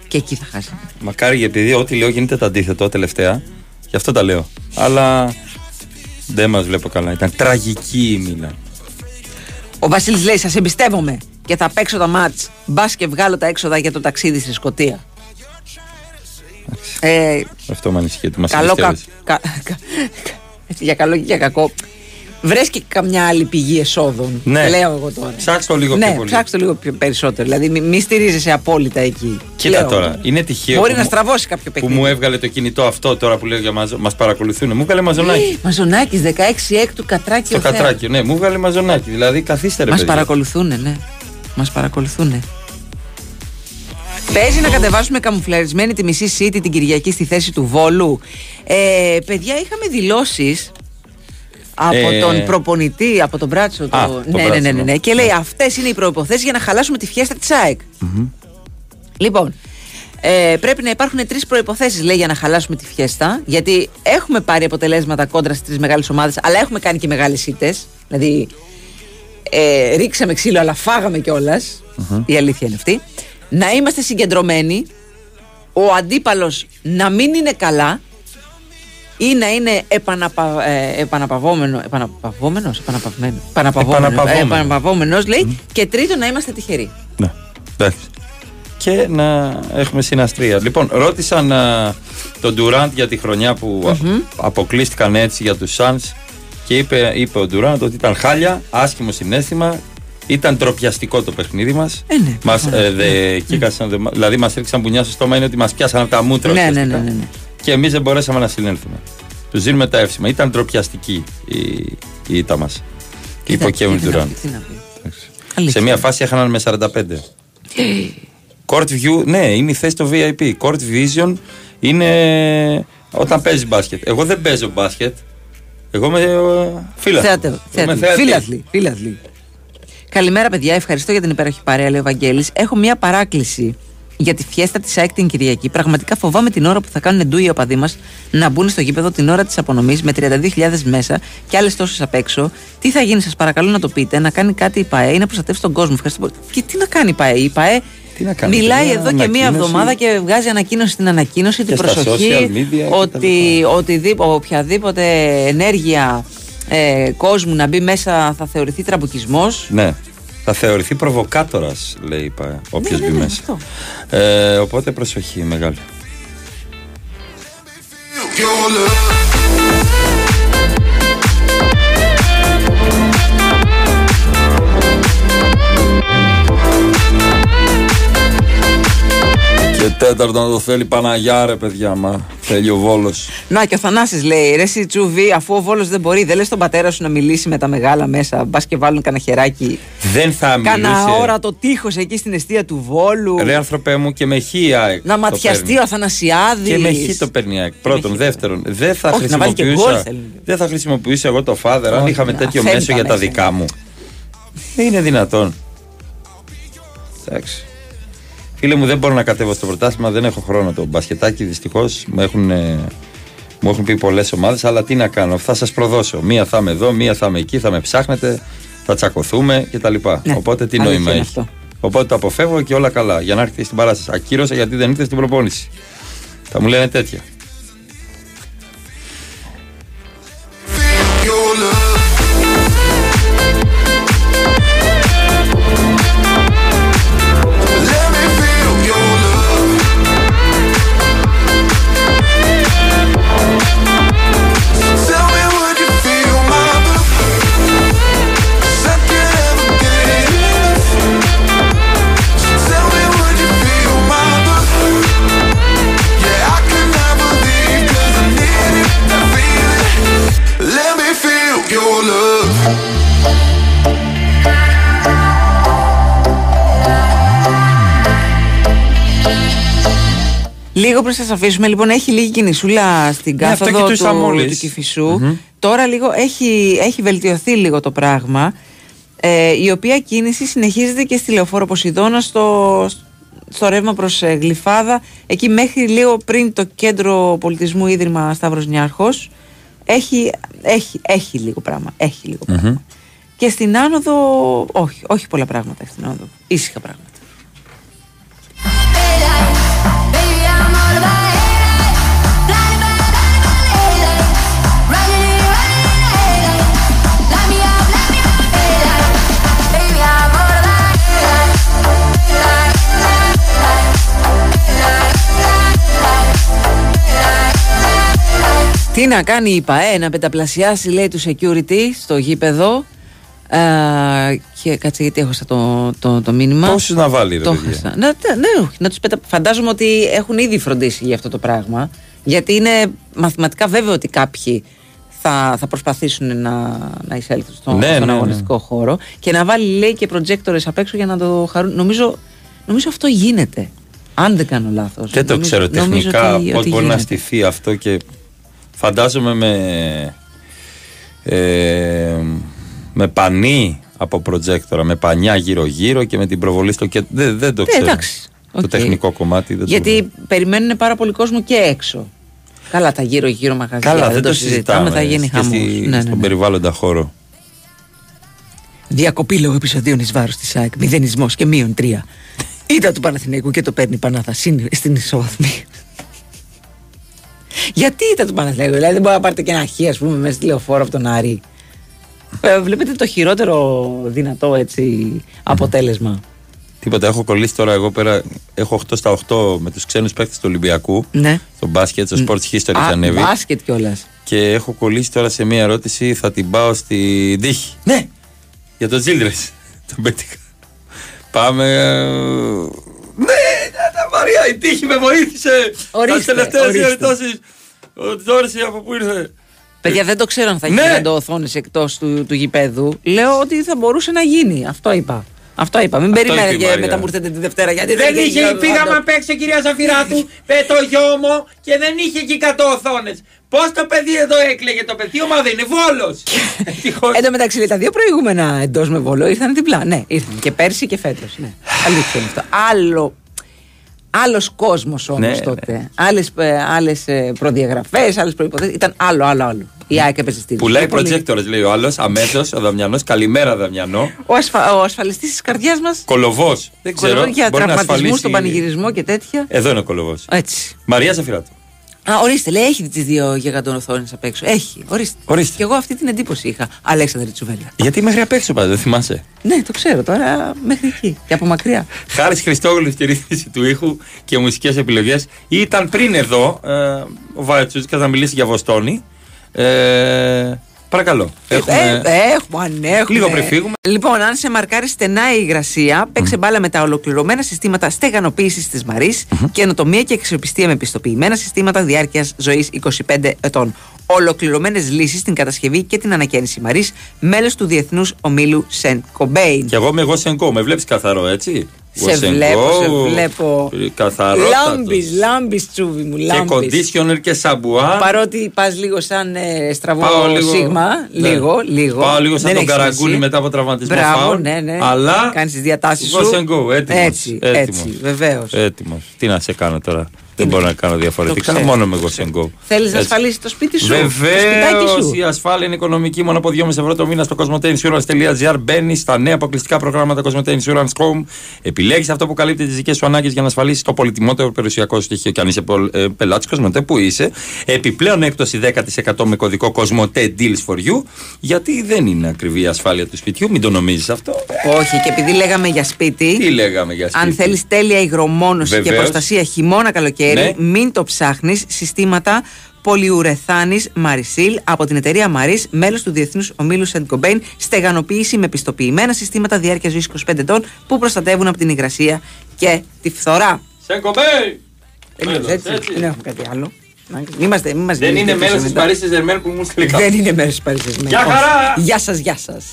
Και εκεί θα χάσει. Μακάρι επειδή ό,τι λέω γίνεται το αντίθετο τελευταία. Γι' αυτό τα λέω. Αλλά δεν μας βλέπω καλά. Ήταν τραγική η Μίλαν. Ο Βασίλης λέει: Σας εμπιστεύομαι και θα παίξω τα μάτς. Μπας και βγάλω τα έξοδα για το ταξίδι στη Σκωτία. Ε, Αυτό με ανησυχεί. ότι Μας καλό κα, εμπιστεύεσαι. κα- κα- έτσι, για καλό και για κακό. Βρες και καμιά άλλη πηγή εσόδων. Ναι. Λέω εγώ τώρα. Ψάξ' το λίγο ναι, πιο πολύ. ψάξτε το λίγο πιο περισσότερο. Δηλαδή, μη, μη στηρίζεσαι απόλυτα εκεί. Κοίτα Λέω τώρα, εγώ. είναι τυχαίο. Μπορεί που να μου- στραβώσει κάποιο Που παιχνίδι. μου έβγαλε το κινητό αυτό τώρα που λέω για μαζο... μας παρακολουθούν. Μου έβγαλε μαζονάκι. Μαζονάκης, 16 έκτου κατράκι Στο ο Θεός. κατράκι, ναι, μου έβγαλε μαζονάκι. Δηλαδή καθίστε ρε Μας παιδιά. παρακολουθούν, ναι. Μας παρακολουθούν. Παίζει να κατεβάσουμε καμουφλαρισμένη τη μισή City την Κυριακή στη θέση του Βόλου. Ε, παιδιά, είχαμε δηλώσεις από Ε, τον προπονητή, από τον Μπράτσο. Το... Α, τον ναι, ναι, ναι, Μπράτσο, ναι, ναι. ναι. Και λέει: Αυτές είναι οι προποθέσει για να χαλάσουμε τη φιέστα της ΑΕΚ. Λοιπόν, ε, πρέπει να υπάρχουν τρεις προποθέσει, λέει, για να χαλάσουμε τη φιέστα. Γιατί έχουμε πάρει αποτελέσματα κόντρα στις τρεις μεγάλες ομάδες, αλλά έχουμε κάνει και μεγάλες ήττες. Δηλαδή, ε, ρίξαμε ξύλο, αλλά φάγαμε κιόλας. Η αλήθεια είναι αυτή. Να είμαστε συγκεντρωμένοι. Ο αντίπαλος να μην είναι καλά ή να είναι επαναπα, ε, επαναπαυόμενο. Επαναπαυόμενος, επαναπαυμένο. Επαναπαυόμενος, Επαναπαυόμενος. επαναπαυόμενος, λέει. Και τρίτο να είμαστε τυχεροί. Ναι, εντάξει. Και να έχουμε συναστρία. Λοιπόν, ρώτησαν α, τον Ντουράντ για τη χρονιά που α, Μμμ. αποκλείστηκαν έτσι για τους Suns και είπε, είπε ο Ντουράντ ότι ήταν χάλια, άσχημο συνέστημα Ήταν τροπιαστικό το παιχνίδι μας. Ε, ναι, Μας, προφανώς. ε, δε, κοίκασαν, δε- δηλαδή μας ρίξαν πουνιά στο στόμα είναι ότι μας πιάσαν από τα μούτρα. Ναι, ναι, ουσιαστικά. ναι, ναι, ναι. Και εμείς δεν μπορέσαμε να συνέλθουμε. Τους δίνουμε τα εύσημα. Ήταν τροπιαστική η, η ήττα μας. Και υποκέμουν Τι του να Ραν. πει, τι να πει. Σε Αλήθεια. μια φάση έχαναν με 45. Court View, ναι, είναι η θέση στο VIP. Court Vision είναι όταν παίζεις μπάσκετ. Εγώ δεν παίζω μπάσκετ. Εγώ είμαι ε, φίλαθλος. Θέατρο. Εγώ είμαι θέατρο. θεατής. Φίλαθλοι. Φίλαθλοι. Καλημέρα, παιδιά. Ευχαριστώ για την υπέροχη παρέα, λέει ο Βαγγέλης. Έχω μια παράκληση για τη φιέστα της ΑΕΚ την Κυριακή. Πραγματικά φοβάμαι την ώρα που θα κάνουν ντου οι οπαδοί μας να μπουν στο γήπεδο την ώρα της απονομής με 32.000 μέσα και άλλες τόσες απ' έξω. Τι θα γίνει, σας παρακαλώ να το πείτε, να κάνει κάτι η ΠαΕ ή να προστατεύσει τον κόσμο. Ευχαριστώ πολύ. Και τι να κάνει η ΠαΕ; Η ΠαΕ Τι να κάνει, μιλάει μια εδώ και μία ανακοίνωση. εβδομάδα και βγάζει ανακοίνωση στην ανακοίνωση την Και στα προσοχή social media και τα ότι οτιδήποτε, οποιαδήποτε ενέργεια ε, κόσμου να μπει μέσα θα θεωρηθεί τραμπουκισμός Ναι. Θα θεωρηθεί προβοκάτορας, λέει η ΠαΕ, όποιος ναι, μπει ναι, μέσα. αυτό. Ε, οπότε προσοχή μεγάλη. Και τέταρτο να το θέλει Παναγιά ρε παιδιά μα Θέλει ο Βόλος Να και ο Θανάσης λέει ρε εσύ Τσούβι αφού ο Βόλος δεν μπορεί δεν λες τον πατέρα σου να μιλήσει με τα μεγάλα μέσα μπας και βάλουν κανένα χεράκι Δεν θα Κάνα μιλούσε ώρα το τείχος εκεί στην αιστεία του Βόλου Ρε άνθρωπέ μου και με χ η ΑΕΚ να το ματιαστεί παίρνει. ο Αθανασιάδης Και με χ το παίρνει η ΑΕΚ. Πρώτον. Δεύτερον, δεν θα Όχι, να βάλει και γκολ χρησιμοποιούσα. θέλει. Δεν θα χρησιμοποιούσα εγώ το φάδερ αν Όχι, είχαμε να τέτοιο φέρνει μέσο τα για τα μέσα. δικά μου. Δεν είναι δυνατόν. Εντάξει. Φίλε μου, δεν μπορώ να κατέβω στο πρωτάθλημα, δεν έχω χρόνο το μπασκετάκι. Δυστυχώς μου έχουν, ε, μου έχουν πει πολλές ομάδες, αλλά τι να κάνω, θα σας προδώσω. Μία θα είμαι εδώ, μία θα είμαι εκεί, θα με ψάχνετε, θα τσακωθούμε κτλ. Ναι, Οπότε τι αλήθεια νόημα είναι έχει. αυτό. Οπότε το αποφεύγω και όλα καλά. Για να έρθει στην παράσταση. Ακύρωσα γιατί δεν ήρθε στην προπόνηση. Θα μου λένε τέτοια. Λίγο πριν σας αφήσουμε, λοιπόν, έχει λίγη κινησούλα στην Ναι, αυτό κάθοδο κοιτούσα του, μόλις. του κηφισου Τώρα λίγο έχει, έχει βελτιωθεί λίγο το πράγμα. Ε, η οποία κίνηση συνεχίζεται και στη λεωφόρο Ποσειδώνα στο, στο ρεύμα προς ε, Γλυφάδα. Εκεί μέχρι λίγο πριν το κέντρο πολιτισμού Ίδρυμα Σταύρος Νιάρχος. Έχει, έχει, έχει λίγο πράγμα. Έχει λίγο πράγμα. Και στην άνοδο, όχι, όχι πολλά πράγματα στην άνοδο. Ήσυχα πράγματα. Τι να κάνει η ΠαΕ, να πενταπλασιάσει λέει του security στο γήπεδο. Ε, και κάτσε γιατί έχασα το, το, το μήνυμα. Πόσους να βάλει, ρε Το παιδιά. έχασα. Ναι, ναι, ναι, όχι, να τους πετα... Φαντάζομαι ότι έχουν ήδη φροντίσει για αυτό το πράγμα. Γιατί είναι μαθηματικά βέβαιο ότι κάποιοι θα, θα προσπαθήσουν να, να εισέλθουν στο, Ναι, στον ναι, ναι. αγωνιστικό χώρο. Και να βάλει λέει και προτζέκτορες απ' έξω για να το χαρούν. Νομίζω, νομίζω αυτό γίνεται. Αν δεν κάνω λάθος. Δεν το Νομίζω- ξέρω νομίζω τεχνικά ότι- πώς ότι μπορεί να γίνεται. στηθεί αυτό και φαντάζομαι με, ε, με πανί από προτζέκτορα, με πανιά γύρω-γύρω και με την προβολή στο κέντρο. Δεν, δεν το Ε, ξέρω. εντάξει. Το Οκ. τεχνικό κομμάτι δεν το Γιατί περιμένουν πάρα πολύ κόσμο και έξω. Καλά, τα γύρω-γύρω μαγαζιά. Καλά, δεν, δεν το συζητάμε, θα γίνει και χαμός. στη- Ναι, ναι, στον ναι. περιβάλλοντα χώρο. Διακοπή λόγω επεισοδίων εις βάρος της ΑΕΚ. Μηδενισμός και μείον τρία. Είδα του Παναθηναϊκού και το παίρνει η Πανάθα συν- στην ισοβαθμία. Γιατί ήταν του Παναθηναϊκού, δηλαδή δεν μπορεί να πάρετε και ένα χ, ας πούμε, μέσα στη λεωφόρο από τον Άρη. Ε, βλέπετε το χειρότερο δυνατό έτσι αποτέλεσμα. Τίποτα, έχω κολλήσει τώρα εγώ πέρα. Έχω 8 στα 8 με τους ξένους παίκτες του Ολυμπιακού. Ναι. Στο μπάσκετ, στο Sports History Α, θα ανέβει. μπάσκετ κιόλας. Και έχω κολλήσει τώρα σε μία ερώτηση, θα την πάω στη τύχη. Ναι! Για το Childress. Τον πέτυχα. Πάμε. ε, Ναι, ναι, Μαρία, η τύχη με βοήθησε. Ορίστε, Τι τελευταίες ορίστε. διορθώσεις. Ο Τζόρση από πού ήρθε; Παιδιά, δεν το ξέρω αν θα έχει Ναι. γιγαντοοθόνε εκτός του, του γηπέδου. Λέω ότι θα μπορούσε να γίνει. Αυτό είπα. Αυτό είπα. Μην Αυτό είπε η περιμένετε Μαρία. μετά μου ήρθετε τη Δευτέρα. Γιατί Δεν έχει είχε, γιγαντο- πήγαμε απ' έξω κυρία Ζαφυράτου με το γιο μου και δεν είχε εκεί 100 οθόνες. Πώς το παιδί εδώ έκλαιγε το παιδί, ομάδα είναι βόλος. Εν τω μεταξύ, λέει, τα δύο προηγούμενα εντός με βόλο ήρθαν διπλά. Ναι, ήρθαν και πέρσι και φέτος. Ναι. Αλήθεια είναι αυτό. Άλλο. Άλλος κόσμος όμως Ναι, τότε. Άλλες άλλες, ε, προδιαγραφές, άλλες προποθέσει. Ήταν άλλο, άλλο, άλλο. Η ΑΕΚ έπαιζε στη Πουλάει Ριζούπολη. προτζέκτορε, λέει ο άλλος, αμέσως ο Δαμιανός. Καλημέρα, Δαμιανό. Ο, ασφα... ο ασφαλιστής της καρδιάς μας. Κολοβός. Δεν ξέρω. για μπορεί να τραυματισμούς ασφαλίσει- στον πανηγυρισμό και τέτοια. Εδώ είναι ο κολοβός. Έτσι. Μαρία Ζαφυράτου. Α, ορίστε, λέει, έχει τις δύο γιγαντοοθόνε απ' έξω. Έχει, ορίστε. ορίστε. Και εγώ αυτή την εντύπωση είχα. Αλέξανδρη Τσουβέλα. Γιατί μέχρι απ' έξω πάντα, δεν θυμάσαι; Ναι, το ξέρω τώρα μέχρι εκεί. Και από μακριά. Χάρης Χριστόγλου στη ρύθμιση του ήχου και μουσικές επιλογές. Ήταν πριν εδώ ε, ο Βάιτσουτσκα να μιλήσει για Βοστόνη. Ε, παρακαλώ. Έχουμε... Ε, ε, έχουμε, αν έχουμε. Λίγο πριν φύγουμε. Λοιπόν, αν σε μαρκάρει στενά η υγρασία, παίξε μπάλα με τα ολοκληρωμένα συστήματα στεγανοποίησης της Μαρή, καινοτομία και αξιοπιστία με πιστοποιημένα συστήματα διάρκειας ζωής 25 ετών. Ολοκληρωμένες λύσεις στην κατασκευή και την ανακαίνιση Μαρή, μέλος του Διεθνούς Ομίλου Σεν Κομπέιν. Και εγώ είμαι εγώ Σενκό. Με βλέπεις καθαρό, έτσι; Σε Εγώ Σενκό, βλέπω, σε βλέπω. Καθαρό. Λάμπη, λάμπη τσούβι μου, Και λάμπη. conditioner και σαμπουά. Παρότι πας λίγο σαν ε, στραβό Πάω λίγο- σίγμα, ναι. λίγο, λίγο. Πάω λίγο σαν Δεν τον έχεις Καραγκούνι σημασία. μετά από τραυματισμό Μπράβο, φάουλ. ναι, ναι. Αλλά Κάνεις τις διατάσεις σου. Go and go, έτοιμος, Έτσι, έτοιμος. έτσι, βεβαίως. Έτοιμος. Τι να σε κάνω τώρα. Δεν μπορώ να κάνω διαφορετικά. ξέρω, Μόνο το με εγώ ξέρω. Go. Θέλεις να Έτσι. ασφαλίσεις το σπίτι σου. το σπιτάκι Βεβαίω σου. η ασφάλεια είναι οικονομική μόνο από 2,5 ευρώ το μήνα στο cosmoteinsurance.gr. Μπαίνει στα νέα αποκλειστικά προγράμματα Cosmote Insurance Home. Επιλέγεις αυτό που καλύπτει τις δικές σου ανάγκες για να ασφαλίσεις το πολυτιμότερο περιουσιακό σου στοιχείο. Και αν είσαι πελάτης Cosmote, που είσαι, επιπλέον έκπτωση 10% με κωδικό Cosmote Deals for You. Γιατί δεν είναι ακριβή η ασφάλεια του σπιτιού, μην το νομίζεις αυτό. Όχι, και επειδή λέγαμε για σπίτι. Τι λέγαμε για σπίτι; Αν θέλεις τέλεια υγρομόνωση και Βεβαίως. προστασία χειμώνα-καλοκαίρι, Ναι. μην το ψάχνεις. Συστήματα πολυουρεθάνης Marisil από την εταιρεία Maris, μέλος του Διεθνούς Ομίλου Σεντ Κομπέιν, στεγανοποίηση με πιστοποιημένα συστήματα διάρκεια ζωής 25 ετών που προστατεύουν από την υγρασία και τη φθορά. Σε κομπέι! Τελείως, έτσι. Δεν έχουμε κάτι άλλο. Μην είμαστε, μην μας Δεν γίνετε είναι μέρο της μετά. Παρίσι Ζερμέν που μου στείλει Δεν είναι μέρο της Παρίσι Γεια χαρά! Γεια σας, γεια σας.